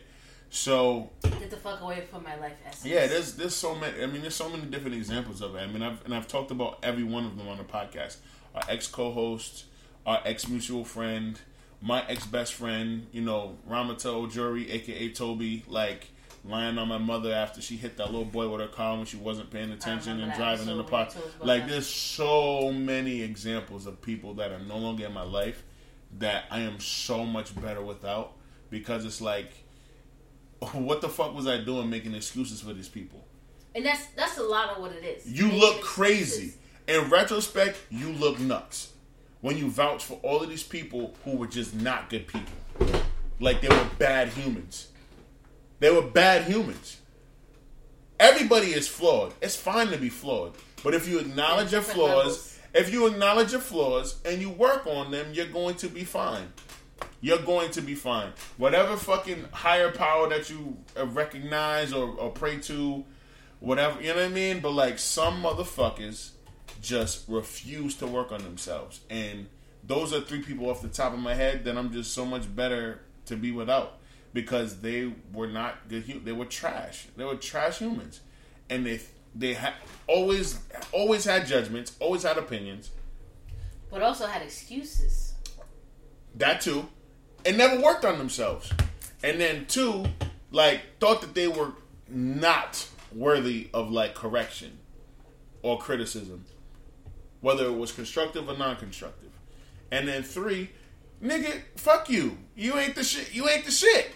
[SPEAKER 1] So,
[SPEAKER 2] Get the fuck away from my life essence.
[SPEAKER 1] yeah, there's there's so many. I mean, there's so many different examples of it. I mean, I've and I've talked about every one of them on the podcast. Our ex co-host, our ex mutual friend, my ex best friend. You know, Ramato Jury, aka Toby, like lying on my mother after she hit that little boy with her car when she wasn't paying attention and driving in the park.
[SPEAKER 2] when you told us about
[SPEAKER 1] Like, there's so many examples of people that are no longer in my life that I am so much better without because it's like, *laughs* what the fuck was I doing making excuses for these people?
[SPEAKER 2] And that's that's a lot of what it is.
[SPEAKER 1] You
[SPEAKER 2] Making
[SPEAKER 1] look
[SPEAKER 2] excuses.
[SPEAKER 1] crazy. In retrospect, you look nuts when you vouch for all of these people who were just not good people. Like they were bad humans. They were bad humans. Everybody is flawed. It's fine to be flawed. But if you acknowledge your flaws
[SPEAKER 2] levels.
[SPEAKER 1] If you acknowledge your flaws and you work on them, you're going to be fine. You're going to be fine. Whatever fucking higher power that you uh, recognize or, or pray to, whatever, you know what I mean? But like some motherfuckers just refuse to work on themselves. And those are three people off the top of my head that I'm just so much better to be without because they were not good. They were trash. They were trash humans, and they they had always always had judgments, always had opinions.
[SPEAKER 2] But also had excuses.
[SPEAKER 1] That too, and never worked on themselves. And then two, like thought that they were not worthy of like correction or criticism, whether it was constructive or non-constructive. And then three, nigga, fuck you. You ain't the shit. You ain't the shit.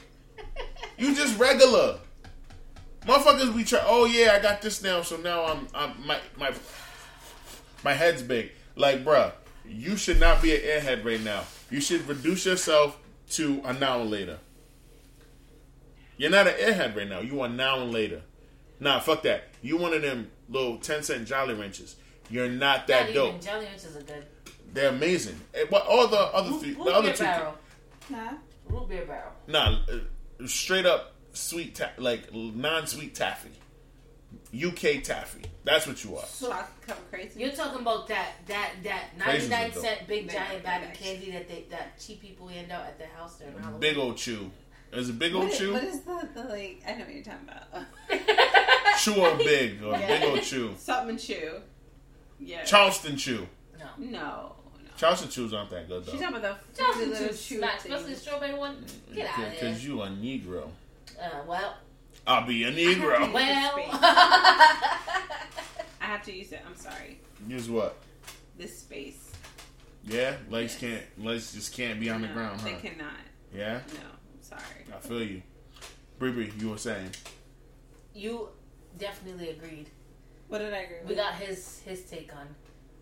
[SPEAKER 1] You just regular. Motherfuckers be try. Oh yeah, I got this now. So now I'm, I'm my my my head's big. Like, bruh, you should not be an airhead right now. You should reduce yourself to a now and later. You're not an airhead right now. You are now and later. Nah, fuck that. You one of them little ten cent Jolly Ranchers. You're not that
[SPEAKER 2] Not
[SPEAKER 1] dope.
[SPEAKER 2] even jelly ranches are good.
[SPEAKER 1] They're amazing. Eh, But all the other three,
[SPEAKER 2] Root
[SPEAKER 1] the other
[SPEAKER 2] beer
[SPEAKER 1] two,
[SPEAKER 2] barrel.
[SPEAKER 4] Nah.
[SPEAKER 2] Root beer barrel.
[SPEAKER 1] nah, uh, straight up sweet, ta- like non-sweet taffy, UK taffy. That's what you are.
[SPEAKER 4] Shock come crazy.
[SPEAKER 2] You're talking about that that that
[SPEAKER 1] Crazy
[SPEAKER 2] 99
[SPEAKER 1] though.
[SPEAKER 2] cent big
[SPEAKER 4] Big
[SPEAKER 2] giant
[SPEAKER 4] bag.
[SPEAKER 2] bag of candy that they that cheap people hand out at their house during Halloween.
[SPEAKER 1] Big old chew. Is it big old
[SPEAKER 4] What is,
[SPEAKER 1] chew?
[SPEAKER 4] what is the, the like? I know what you're talking about. *laughs*
[SPEAKER 1] chew or big or
[SPEAKER 2] Yeah.
[SPEAKER 1] big old chew.
[SPEAKER 4] Something chew. Yeah.
[SPEAKER 1] Charleston chew.
[SPEAKER 2] No.
[SPEAKER 4] no. No.
[SPEAKER 1] Charleston chews aren't that good though.
[SPEAKER 4] She's
[SPEAKER 1] though.
[SPEAKER 4] talking about the
[SPEAKER 2] Johnson
[SPEAKER 4] little
[SPEAKER 2] Juice
[SPEAKER 4] chew
[SPEAKER 2] especially the strawberry one. Get out of here.
[SPEAKER 1] Because you a Negro.
[SPEAKER 2] Uh, well,
[SPEAKER 1] I'll be a Negro.
[SPEAKER 2] well. *laughs*
[SPEAKER 4] I have to use it. I'm sorry.
[SPEAKER 1] Use what?
[SPEAKER 4] This space.
[SPEAKER 1] Yeah, legs can't. Legs just can't be on the
[SPEAKER 4] No,
[SPEAKER 1] ground,
[SPEAKER 4] They cannot.
[SPEAKER 1] Yeah,
[SPEAKER 4] No. I'm sorry.
[SPEAKER 1] I feel you. Bree Bree, you were saying.
[SPEAKER 2] you definitely agreed.
[SPEAKER 4] What did I agree with?
[SPEAKER 2] We got his his take on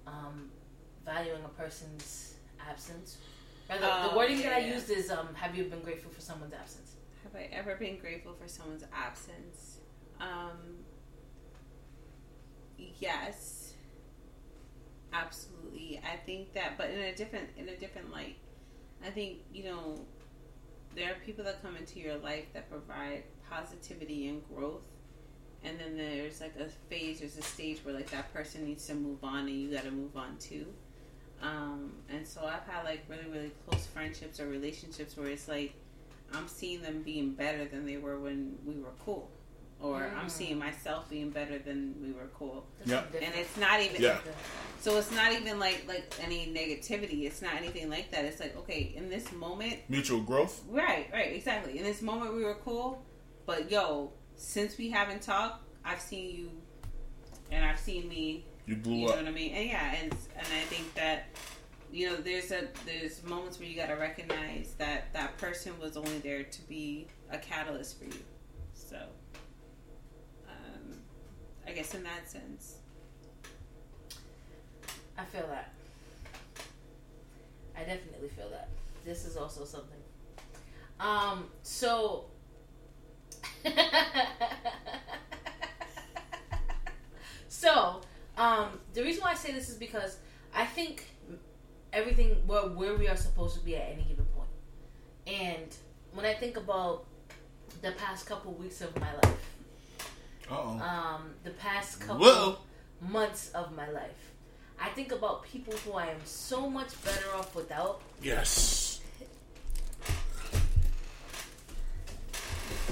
[SPEAKER 2] um, valuing a person's absence. Rather, the
[SPEAKER 4] Oh,
[SPEAKER 2] wording that I
[SPEAKER 4] yeah.
[SPEAKER 2] used is um, "Have you been grateful for someone's absence?"
[SPEAKER 4] Have I ever been grateful for someone's absence? Um, yes, absolutely. I think that, but in a different in a different light. I think you know there are people that come into your life that provide positivity and growth, and then there's like a phase, there's a stage where like that person needs to move on, and you got to move on too. Um, and so I've had like really really close friendships or relationships where it's like I'm seeing them being better than they were when we were cool. Or I'm
[SPEAKER 2] Mm.
[SPEAKER 4] seeing myself being better than we were cool.
[SPEAKER 2] That's
[SPEAKER 1] Yeah.
[SPEAKER 4] And it's not even
[SPEAKER 1] Yeah.
[SPEAKER 4] so it's not even like like any negativity. It's not anything like that. It's like, okay, in this moment
[SPEAKER 1] Mutual growth.
[SPEAKER 4] Right, right, exactly. In this moment we were cool, but yo, since we haven't talked, I've seen you and I've seen me
[SPEAKER 1] You blew
[SPEAKER 4] you know what I mean? And yeah, and and I think that you know there's a there's moments where you got to recognize that that person was only there to be a catalyst for you. So, um, I guess in that sense,
[SPEAKER 2] I feel that. I definitely feel that. This is also something. Um, so *laughs* So, um, the reason why I say this is because I think everything where where we are supposed to be at any given point. And when I think about the past couple weeks of my life,
[SPEAKER 1] Uh-oh.
[SPEAKER 2] um, the past couple
[SPEAKER 1] Whoa.
[SPEAKER 2] months of my life. I think about people who I am so much better off without,
[SPEAKER 1] Yes.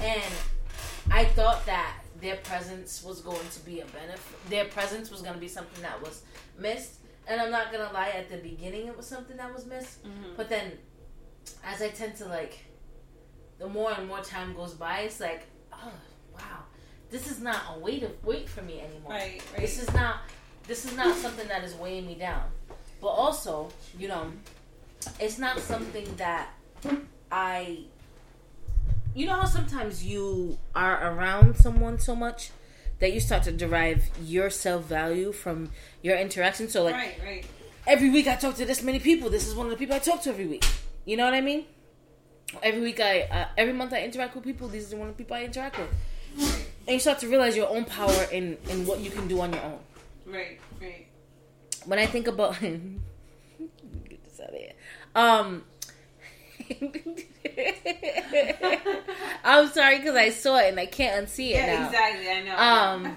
[SPEAKER 2] and I thought that their presence was going to be a benefit. Their presence was going to be something that was missed, and I'm not gonna lie. At the beginning, it was something that was missed, mm-hmm. but then, as I tend to like, the more and more time goes by, it's like, oh wow, this is not a weight of weight for me anymore.
[SPEAKER 4] right, right.
[SPEAKER 2] This is not this is not something that is weighing me down. But also, you know, it's not something that I you know how sometimes you are around someone so much that you start to derive your self value from your interaction. So like
[SPEAKER 4] right, right.
[SPEAKER 2] every week I talk to this many people. This is one of the people I talk to every week. You know what I mean? Every week I, uh, every month I interact with people. These are one of the people I interact with, and you start to realize your own power in in what you can do on your own.
[SPEAKER 4] Right, right.
[SPEAKER 2] when I think about *laughs* get this out of here. Um, *laughs* *laughs* I'm sorry because I saw it and I can't unsee it
[SPEAKER 4] Yeah,
[SPEAKER 2] now.
[SPEAKER 4] exactly. I know.
[SPEAKER 2] Um,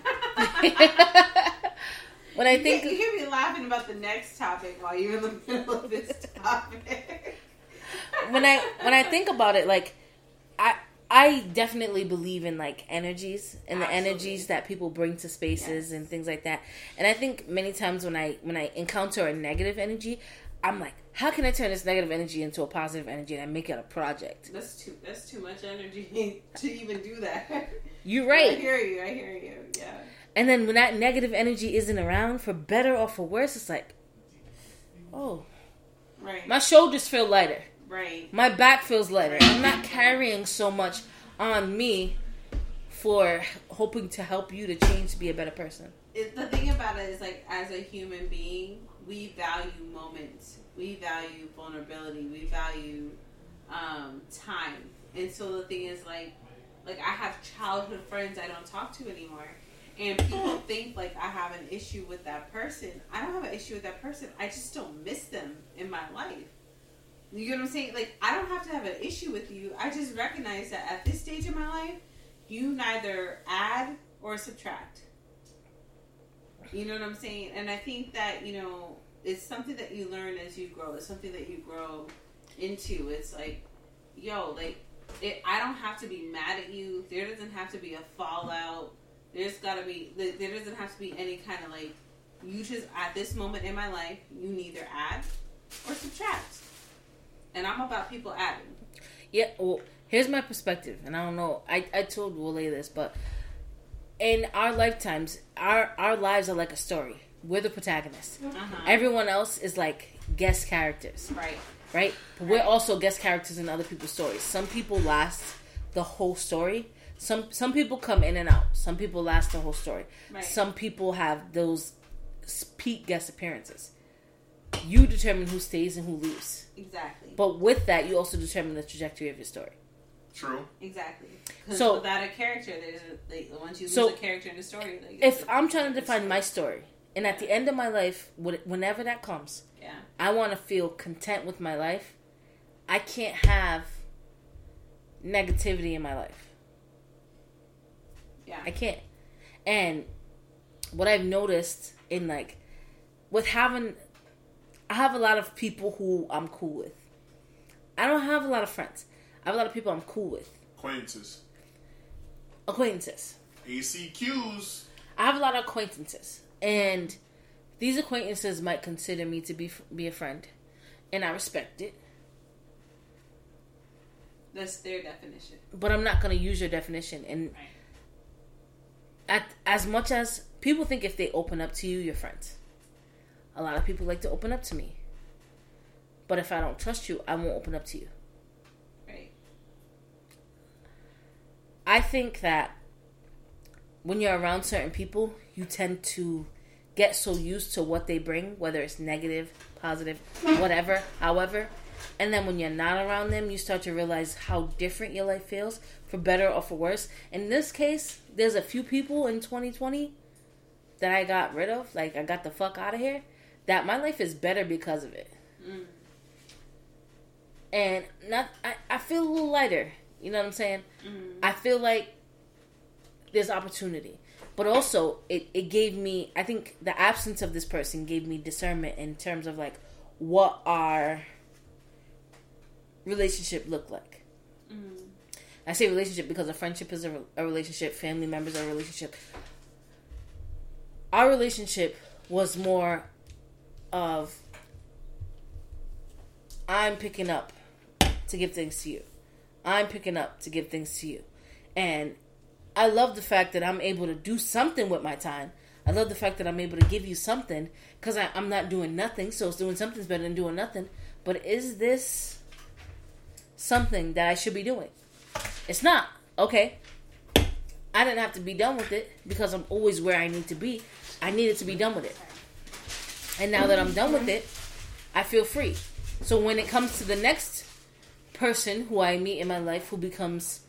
[SPEAKER 2] *laughs* when I think
[SPEAKER 4] can, you can be laughing about the next topic while you're in the middle of this *laughs* topic.
[SPEAKER 2] when I when I think about it, like I I definitely believe in like energies and the energies that people bring to spaces and things like that. And I think many times when I when I encounter a negative energy, I'm like, how can I turn this negative energy into a positive energy and I make it a project?
[SPEAKER 4] That's too. That's too much energy *laughs* to even do that.
[SPEAKER 2] You're *laughs* right.
[SPEAKER 4] I hear you. I hear you. Yeah.
[SPEAKER 2] And then when that negative energy isn't around, for better or for worse, it's like, oh,
[SPEAKER 4] Right.
[SPEAKER 2] my shoulders feel lighter.
[SPEAKER 4] right.
[SPEAKER 2] my back feels lighter. I'm not carrying so much on me for hoping to help you to change to be a better person.
[SPEAKER 4] It, the thing about it is like as a human being, we value moments. We value vulnerability. We value um, time. And so the thing is like like I have childhood friends I don't talk to anymore. And people think like I have an issue with that person. I don't have an issue with that person. I just don't miss them in my life. You get what I'm saying? Like I don't have to have an issue with you. I just recognize that at this stage of my life, you neither add or subtract. You know what I'm saying? And I think that, you know, it's something that you learn as you grow. It's something that you grow into. It's like, yo, like, it, I don't have to be mad at you. There doesn't have to be a fallout. There's got to be, there doesn't have to be any kind of like, you just, at this moment in my life, you neither add or subtract. And I'm about people adding.
[SPEAKER 2] Yeah, well, here's my perspective, and I don't know. I, I told Wole this, but in our lifetimes, our our lives are like a story. We're the protagonists.
[SPEAKER 4] Uh-huh.
[SPEAKER 2] Everyone else is like guest characters,
[SPEAKER 4] right.
[SPEAKER 2] right? But we're
[SPEAKER 4] Right.
[SPEAKER 2] also guest characters in other people's stories. Some people last the whole story. Some some people come in and out. Some people last the whole story.
[SPEAKER 4] Right.
[SPEAKER 2] Some people have those peak guest appearances. You determine who stays and who leaves.
[SPEAKER 4] Exactly.
[SPEAKER 2] But with that, you also determine the trajectory of your story.
[SPEAKER 1] True.
[SPEAKER 4] Exactly. 'Cause
[SPEAKER 2] So-
[SPEAKER 4] without a character, there's a, like, once you lose
[SPEAKER 2] So,
[SPEAKER 4] a character in the story, like,
[SPEAKER 2] If
[SPEAKER 4] it's-
[SPEAKER 2] I'm trying to define my story, and at the end of my life, whenever that comes,
[SPEAKER 4] yeah,
[SPEAKER 2] I want to feel content with my life. I can't have negativity in my life.
[SPEAKER 4] yeah,
[SPEAKER 2] I can't. And what I've noticed in like with having I have a lot of people who I'm cool with. I don't have a lot of friends. I have a lot of people I'm cool with.
[SPEAKER 1] Acquaintances.
[SPEAKER 2] Acquaintances.
[SPEAKER 1] ACQs.
[SPEAKER 2] I have a lot of acquaintances, and these acquaintances might consider me to be be a friend, and I respect it.
[SPEAKER 4] that's their definition.
[SPEAKER 2] But I'm not going to use your definition. And
[SPEAKER 4] Right.
[SPEAKER 2] at as much as people think if they open up to you, you're friends. A lot of people like to open up to me, but if I don't trust you, I won't open up to you.
[SPEAKER 4] Right.
[SPEAKER 2] I think that when you're around certain people, you tend to get so used to what they bring, whether it's negative, positive, whatever, however. And then when you're not around them, you start to realize how different your life feels, for better or for worse. In this case, there's a few people in 2020 that I got rid of, like I got the fuck out of here, that my life is better because of it.
[SPEAKER 4] Mm.
[SPEAKER 2] And not I, I feel a little lighter. You know what I'm saying?
[SPEAKER 4] Mm.
[SPEAKER 2] I feel like there's opportunity. But also it, it gave me I think the absence of this person gave me discernment in terms of like what our relationship looked like.
[SPEAKER 4] Mm.
[SPEAKER 2] I say relationship because a friendship is a, a relationship, family members are a relationship. Our relationship was more of I'm picking up to give things to you. I'm picking up to give things to you. And I love the fact that I'm able to do something with my time. I love the fact that I'm able to give you something because I'm not doing nothing. So it's doing something's better than doing nothing. But is this something that I should be doing? It's not. Okay. I didn't have to be done with it because I'm always where I need to be. I needed to be done with it. And now that I'm done with it, I feel free. So when it comes to the next person who I meet in my life who becomes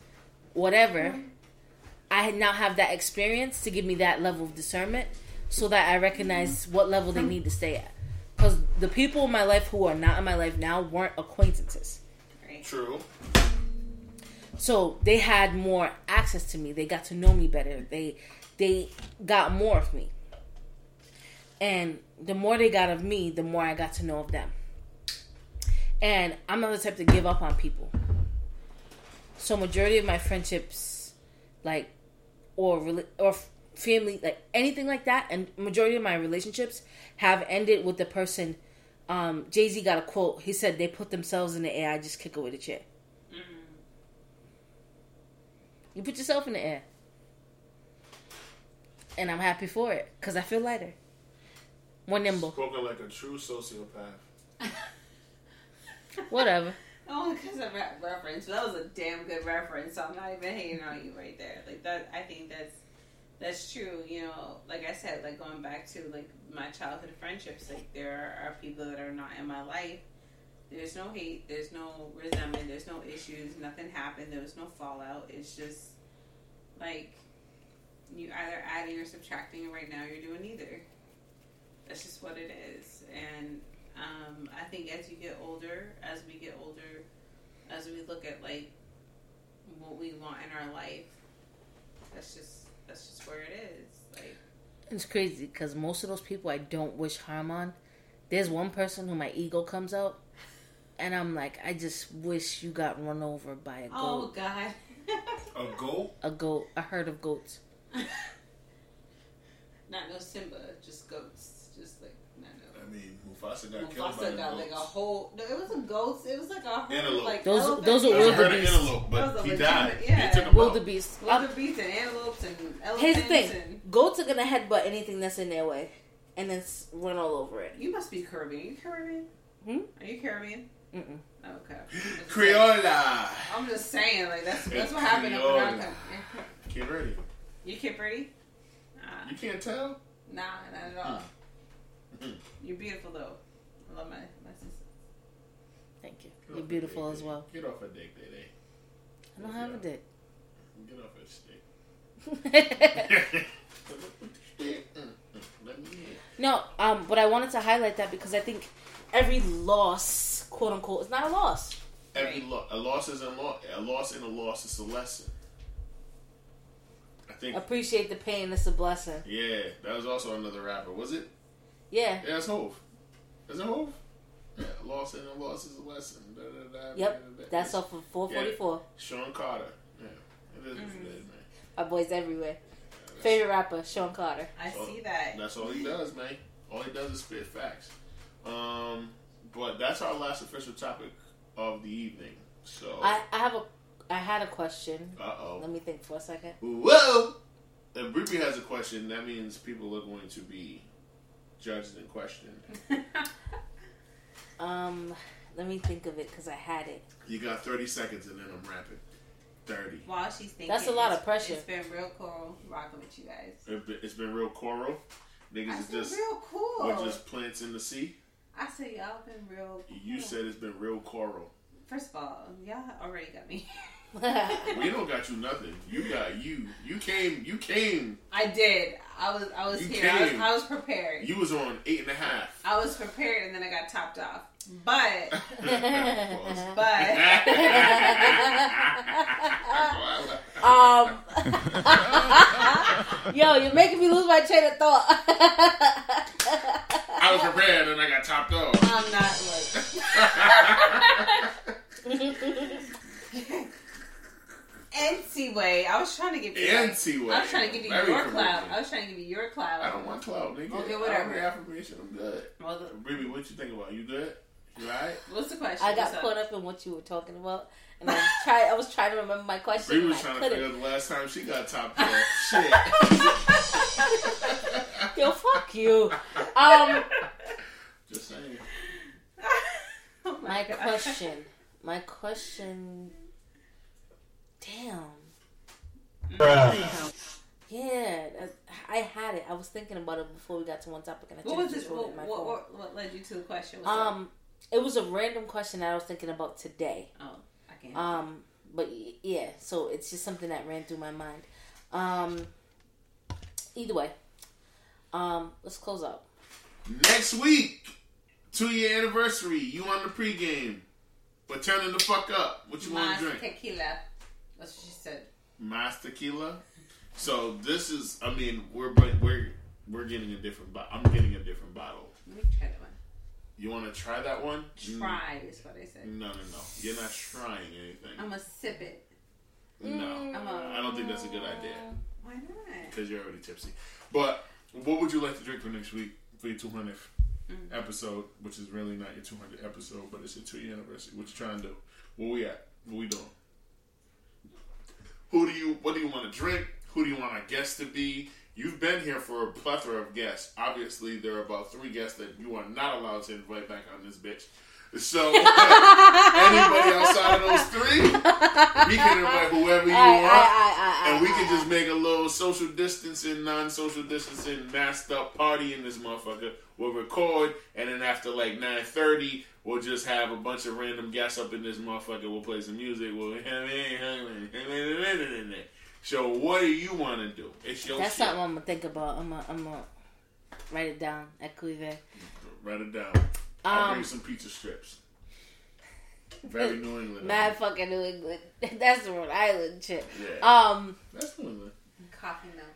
[SPEAKER 2] whatever, mm-hmm. I now have that experience to give me that level of discernment so that I recognize mm-hmm. what level they mm-hmm. need to stay at. Because the people in my life who are not in my life now weren't acquaintances.
[SPEAKER 4] Right.
[SPEAKER 1] True.
[SPEAKER 2] So they had more access to me. They got to know me better. They they got more of me. And the more they got of me, the more I got to know of them. And I'm not the type to give up on people. So majority of my friendships, like, or rela- or family, like anything like that, and majority of my relationships have ended with the person. Um, Jay Z got a quote. He said, "They put themselves in the air. I just kick away the chair." You put yourself in the air, and I'm happy for it because I feel lighter, more nimble.
[SPEAKER 1] Spoken like a true sociopath. *laughs* *laughs*
[SPEAKER 2] Whatever.
[SPEAKER 4] Oh, because of that reference. That was a damn good reference. So I'm not even hating on you right there. Like that, I think that's that's true. You know, like I said, like going back to like my childhood friendships. Like there are people that are not in my life. There's no hate. There's no resentment. There's no issues. Nothing happened. There was no fallout. It's just like you either adding or subtracting. Right now, you're doing neither. That's just what it is. And um, I think as you get older, as we get older, as we look at like what we want in our life, that's just that's just where it is. Like
[SPEAKER 2] It's crazy because most of those people I don't wish harm on. There's one person who my ego comes out, and I'm like, I just wish you got run over by a goat.
[SPEAKER 4] oh god,
[SPEAKER 1] A goat? *laughs*
[SPEAKER 2] A goat, a herd of goats. *laughs*
[SPEAKER 4] not no Simba, just goats, just like not no.
[SPEAKER 1] I mean, Mufasa got killed by
[SPEAKER 4] Mufasa
[SPEAKER 1] the
[SPEAKER 4] got like a whole. No, it was a goats. It was like a whole
[SPEAKER 1] Antelope.
[SPEAKER 4] like
[SPEAKER 2] Those-
[SPEAKER 4] elephant-
[SPEAKER 2] those are
[SPEAKER 1] That was a herd of
[SPEAKER 2] wildebeest.
[SPEAKER 1] antelope, but he
[SPEAKER 4] legit-
[SPEAKER 1] died.
[SPEAKER 4] yeah.
[SPEAKER 1] They took him out.
[SPEAKER 2] Wildebeest.
[SPEAKER 4] Wildebeest and antelopes and elephants.
[SPEAKER 2] Here's the thing:
[SPEAKER 4] And,
[SPEAKER 2] goats are gonna headbutt anything that's in their way, and then run all over it.
[SPEAKER 4] you must be Caribbean. Are you Caribbean?
[SPEAKER 2] Hmm?
[SPEAKER 4] Are you Caribbean?
[SPEAKER 2] Mm-mm.
[SPEAKER 4] Okay. *gasps*
[SPEAKER 1] Creola.
[SPEAKER 4] I'm just saying, like that's that's
[SPEAKER 1] It's
[SPEAKER 4] what happened up in
[SPEAKER 1] Creole.
[SPEAKER 4] our country.
[SPEAKER 1] Get ready.
[SPEAKER 4] You kid pretty? Nah,
[SPEAKER 1] You can't tell?
[SPEAKER 4] nah, not at all. *clears throat* You're beautiful though. I love my my sister.
[SPEAKER 2] Thank you.
[SPEAKER 1] Get
[SPEAKER 2] You're beautiful
[SPEAKER 1] her
[SPEAKER 2] as well.
[SPEAKER 1] Get off a dick, Day day.
[SPEAKER 2] I don't have a dick.
[SPEAKER 1] Get off her stick. Let *laughs* me *laughs*
[SPEAKER 2] no, um, but I wanted to highlight that because I think every loss, quote unquote, is not a loss.
[SPEAKER 1] Every lo- a loss is a loss. A loss and a loss is a lesson. I think.
[SPEAKER 2] Appreciate the pain. It's a blessing.
[SPEAKER 1] Yeah, that was also another rapper. Was it?
[SPEAKER 2] Yeah.
[SPEAKER 1] Yeah, it's Hove. Is it Hove? Yeah, a loss and a loss is a lesson. Da, da, da,
[SPEAKER 2] Yep.
[SPEAKER 1] da, da, da.
[SPEAKER 2] That's off of 4:44.
[SPEAKER 1] Sean Carter. Yeah, it is what it is, man.
[SPEAKER 2] My boys everywhere.
[SPEAKER 1] Yeah,
[SPEAKER 2] Favorite rapper, Sean Carter.
[SPEAKER 4] I
[SPEAKER 1] Oh,
[SPEAKER 4] see that.
[SPEAKER 1] That's all he does, man. All he does is spit facts. Um, but that's our last official topic of the evening. So,
[SPEAKER 2] I, I have a, I had a question.
[SPEAKER 1] uh oh.
[SPEAKER 2] Let me think for a second.
[SPEAKER 1] Whoa! If Brippy has a question, that means people are going to be judged and questioned. *laughs*
[SPEAKER 2] Um, let me think of it because I had it.
[SPEAKER 1] You got 30 seconds and then I'm rapping. 30.
[SPEAKER 4] While she's thinking,
[SPEAKER 2] That's a lot of pressure.
[SPEAKER 4] It's been real cool rocking with you guys.
[SPEAKER 1] It be- It's been real coral. Niggas
[SPEAKER 4] I
[SPEAKER 1] is just,
[SPEAKER 4] real cool.
[SPEAKER 1] we're just plants in the sea.
[SPEAKER 4] I said y'all been real. Cool.
[SPEAKER 1] You said it's been real coral.
[SPEAKER 4] First of all, y'all already got me. *laughs* *laughs*
[SPEAKER 1] We don't got you nothing. You got you. You came. You came.
[SPEAKER 4] I did. I was. I was
[SPEAKER 1] You
[SPEAKER 4] here. I was. I was prepared.
[SPEAKER 1] You was on eight and a half.
[SPEAKER 4] I was prepared, and then I got topped off. But, *laughs* *laughs* but
[SPEAKER 2] um, yo, you're making me lose my train of thought.
[SPEAKER 1] I was prepared and I got topped off.
[SPEAKER 4] I'm not like. Anyway, I was trying to give you.
[SPEAKER 1] Anyway.
[SPEAKER 4] I was trying to give you
[SPEAKER 1] Very
[SPEAKER 4] your clout.
[SPEAKER 1] Caribbean.
[SPEAKER 4] I was trying to give you your clout.
[SPEAKER 1] I don't want clout, nigga.
[SPEAKER 4] Okay,
[SPEAKER 1] I
[SPEAKER 4] whatever.
[SPEAKER 1] don't need affirmation. I'm good.
[SPEAKER 4] Well, the-
[SPEAKER 1] Baby, what you think about? You good? You alright?
[SPEAKER 4] what's the question?
[SPEAKER 2] I got
[SPEAKER 4] What's
[SPEAKER 2] caught up in what you were talking about, and I *laughs* was trying. I was trying to remember my question.
[SPEAKER 1] Baby was
[SPEAKER 2] I
[SPEAKER 1] trying to
[SPEAKER 2] couldn't.
[SPEAKER 1] figure out the last time she got topped *laughs* off. Shit. *laughs*
[SPEAKER 2] Yo, fuck you. Um,
[SPEAKER 1] Just saying.
[SPEAKER 4] Oh
[SPEAKER 2] my
[SPEAKER 4] God.
[SPEAKER 2] question. My question. Damn. Yeah, I had it. I was thinking about it before we got to one topic, and I
[SPEAKER 4] What was
[SPEAKER 2] just
[SPEAKER 4] it? What,
[SPEAKER 2] my
[SPEAKER 4] what, what, what led you to the question? What's up?
[SPEAKER 2] Um, it was a random question that I was thinking about today.
[SPEAKER 4] oh, I can't.
[SPEAKER 2] Um, but yeah, so it's just something that ran through my mind. Um, either way, Um, let's close out.
[SPEAKER 1] Next week, two year anniversary. You on the pregame, but turning the fuck up. What you want to drink?
[SPEAKER 4] tequila. That's what she said.
[SPEAKER 1] Mas tequila. So this is. I mean, we're we're we're getting a different. Bo- I'm getting a different bottle.
[SPEAKER 4] Let me try that one.
[SPEAKER 1] You want to try that one?
[SPEAKER 4] Try is what I said.
[SPEAKER 1] No, no, no. You're not trying anything.
[SPEAKER 4] I'm gonna sip it.
[SPEAKER 1] No,
[SPEAKER 4] I'm a-
[SPEAKER 1] I don't think that's a good idea
[SPEAKER 4] Why not?
[SPEAKER 1] because you're already tipsy. But what would you like to drink for next week for your 200th mm. episode, which is really not your 200th episode, but it's your two year anniversary? What you trying to do? Where we at? What we doing? Who do you? What do you want to drink? Who do you want our guests to be? You've been here for a plethora of guests. Obviously, there are about three guests that you are not allowed to invite back on this bitch. So, *laughs* anybody outside of those three, we can invite whoever you
[SPEAKER 2] Aye,
[SPEAKER 1] want,
[SPEAKER 2] aye, aye,
[SPEAKER 1] and we can just make a little social distancing, non-social distancing, masked up party in this motherfucker. We'll record, and then after like nine thirty, we'll just have a bunch of random guests up in this motherfucker. We'll play some music. We'll so what do you want to do? It's your
[SPEAKER 2] That's
[SPEAKER 1] shit.
[SPEAKER 2] something I'm gonna think about. I'm gonna, I'm gonna write it down at Cuive.
[SPEAKER 1] Write it down. I'll
[SPEAKER 2] Um,
[SPEAKER 1] bring some pizza strips. Very *laughs* New England.
[SPEAKER 2] Mad fucking New England. *laughs* That's the Rhode Island shit.
[SPEAKER 1] Yeah.
[SPEAKER 2] Um,
[SPEAKER 1] That's New England.
[SPEAKER 4] Coffee milk.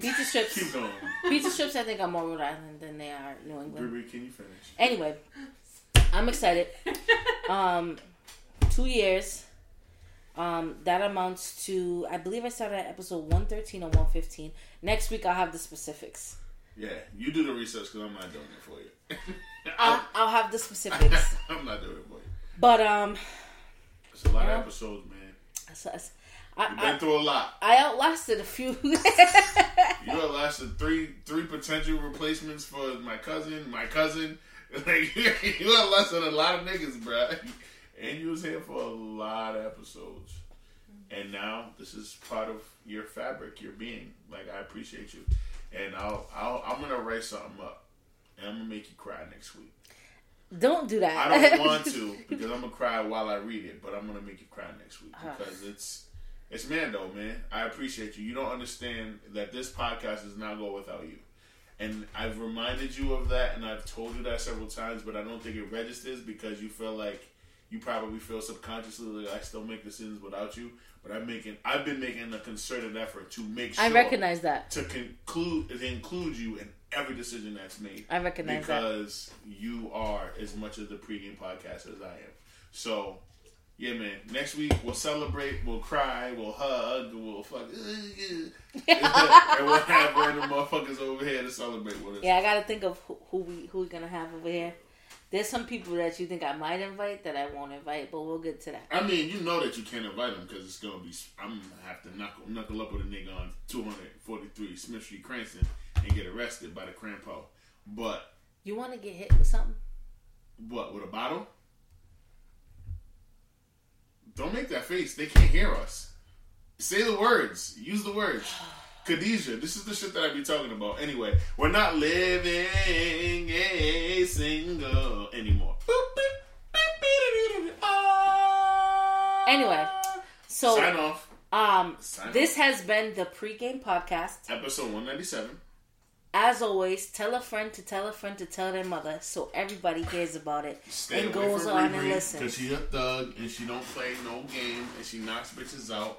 [SPEAKER 2] Pizza *laughs* strips.
[SPEAKER 1] Keep going.
[SPEAKER 2] Pizza strips. I think are more Rhode Island than they are New England.
[SPEAKER 1] Ruby, can you finish?
[SPEAKER 2] Anyway, I'm excited. *laughs* Um, two years. Um, that amounts to I believe I started at episode 113 or 115. Next week I'll have the specifics.
[SPEAKER 1] Yeah, you do the research because I'm not doing it for you. *laughs*
[SPEAKER 2] I'll, I'll have the specifics.
[SPEAKER 1] I'm not doing it for you.
[SPEAKER 2] But um,
[SPEAKER 1] It's a lot
[SPEAKER 2] Yeah.
[SPEAKER 1] of episodes, man.
[SPEAKER 2] so- so-
[SPEAKER 1] You've been
[SPEAKER 2] I,
[SPEAKER 1] through a lot.
[SPEAKER 2] I, I outlasted a few. *laughs*
[SPEAKER 1] You outlasted three three potential replacements for my cousin, my cousin. *laughs* Like *laughs* you outlasted a lot of niggas, bro. And you was here for a lot of episodes. And now this is part of your fabric, your being. Like I appreciate you. And I'll, I'll I'm gonna write something up. And I'm gonna make you cry next week.
[SPEAKER 2] Don't do that.
[SPEAKER 1] I don't want to because I'm gonna cry while I read it, but I'm gonna make you cry next week
[SPEAKER 2] Ah.
[SPEAKER 1] because it's it's Mando, man. I appreciate you. You don't understand that this podcast does not go without you. And I've reminded you of that and I've told you that several times, but I don't think it registers because you feel like you probably feel subconsciously like I still make decisions without you. But I'm making I've been making a concerted effort to make sure
[SPEAKER 2] I recognize that.
[SPEAKER 1] to conclude to include you in every decision that's made.
[SPEAKER 2] I recognize that.
[SPEAKER 1] because you are as much of the pregame podcast as I am. So, yeah, man. Next week we'll celebrate, we'll cry, we'll hug, we'll fuck, *laughs* and we'll have random motherfuckers over here to celebrate with us.
[SPEAKER 2] Yeah, I gotta think of who, who we who we gonna have over here. There's some people that you think I might invite that I won't invite, but we'll get to that.
[SPEAKER 1] I mean, you know that you can't invite them because it's gonna be. I'm gonna have to knuckle knuckle up with a nigga on 243 Smith Street, Cranston, and get arrested by the Crampo. But
[SPEAKER 2] You want to get hit with something?
[SPEAKER 1] what with a bottle? Don't make that face. They can't hear us. Say the words. Use the words. *sighs* Khadijah, this is the shit that I be talking about. Anyway, we're not living a single anymore.
[SPEAKER 2] Anyway, so
[SPEAKER 1] Sign off.
[SPEAKER 2] um,
[SPEAKER 1] Sign
[SPEAKER 2] this has been the pregame podcast.
[SPEAKER 1] Episode 197.
[SPEAKER 2] As always, tell a friend to tell a friend to tell their mother, so everybody hears about it
[SPEAKER 1] Stay
[SPEAKER 2] and goes on and listens.
[SPEAKER 1] Cause she a thug and she don't play no game and she knocks bitches out.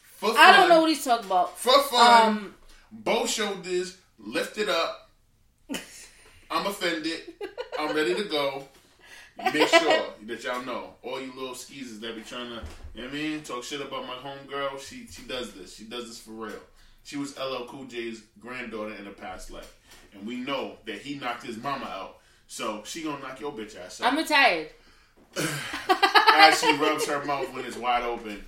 [SPEAKER 1] For fun,
[SPEAKER 2] I don't know what he's talking about.
[SPEAKER 1] For fun,
[SPEAKER 2] Um,
[SPEAKER 1] both shoulders lifted up. I'm offended. I'm ready to go. Make sure that y'all know all you little skeezers that be trying to, you know what I mean, talk shit about my homegirl. She she does this. She does this for real. She was LL Cool J's granddaughter in a past life, and we know that he knocked his mama out. So she gonna knock your bitch ass out
[SPEAKER 2] I'm retired. *laughs*
[SPEAKER 1] as she rubs her mouth when it's wide open.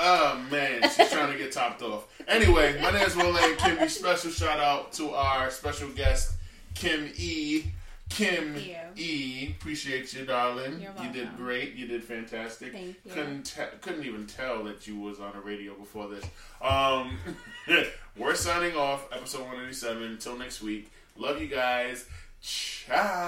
[SPEAKER 1] Oh man, she's trying to get topped off. Anyway, my name is Wole Kimmy. Special shout out to our special guest, Kim E. Kim E. Appreciate you, darling.
[SPEAKER 4] You're
[SPEAKER 1] you did great. You did fantastic.
[SPEAKER 4] Thank you.
[SPEAKER 1] Couldn't te- couldn't even tell that you was on the radio before this. Um, *laughs* we're signing off. Episode one eighty seven. Until next week. Love you guys. Ciao.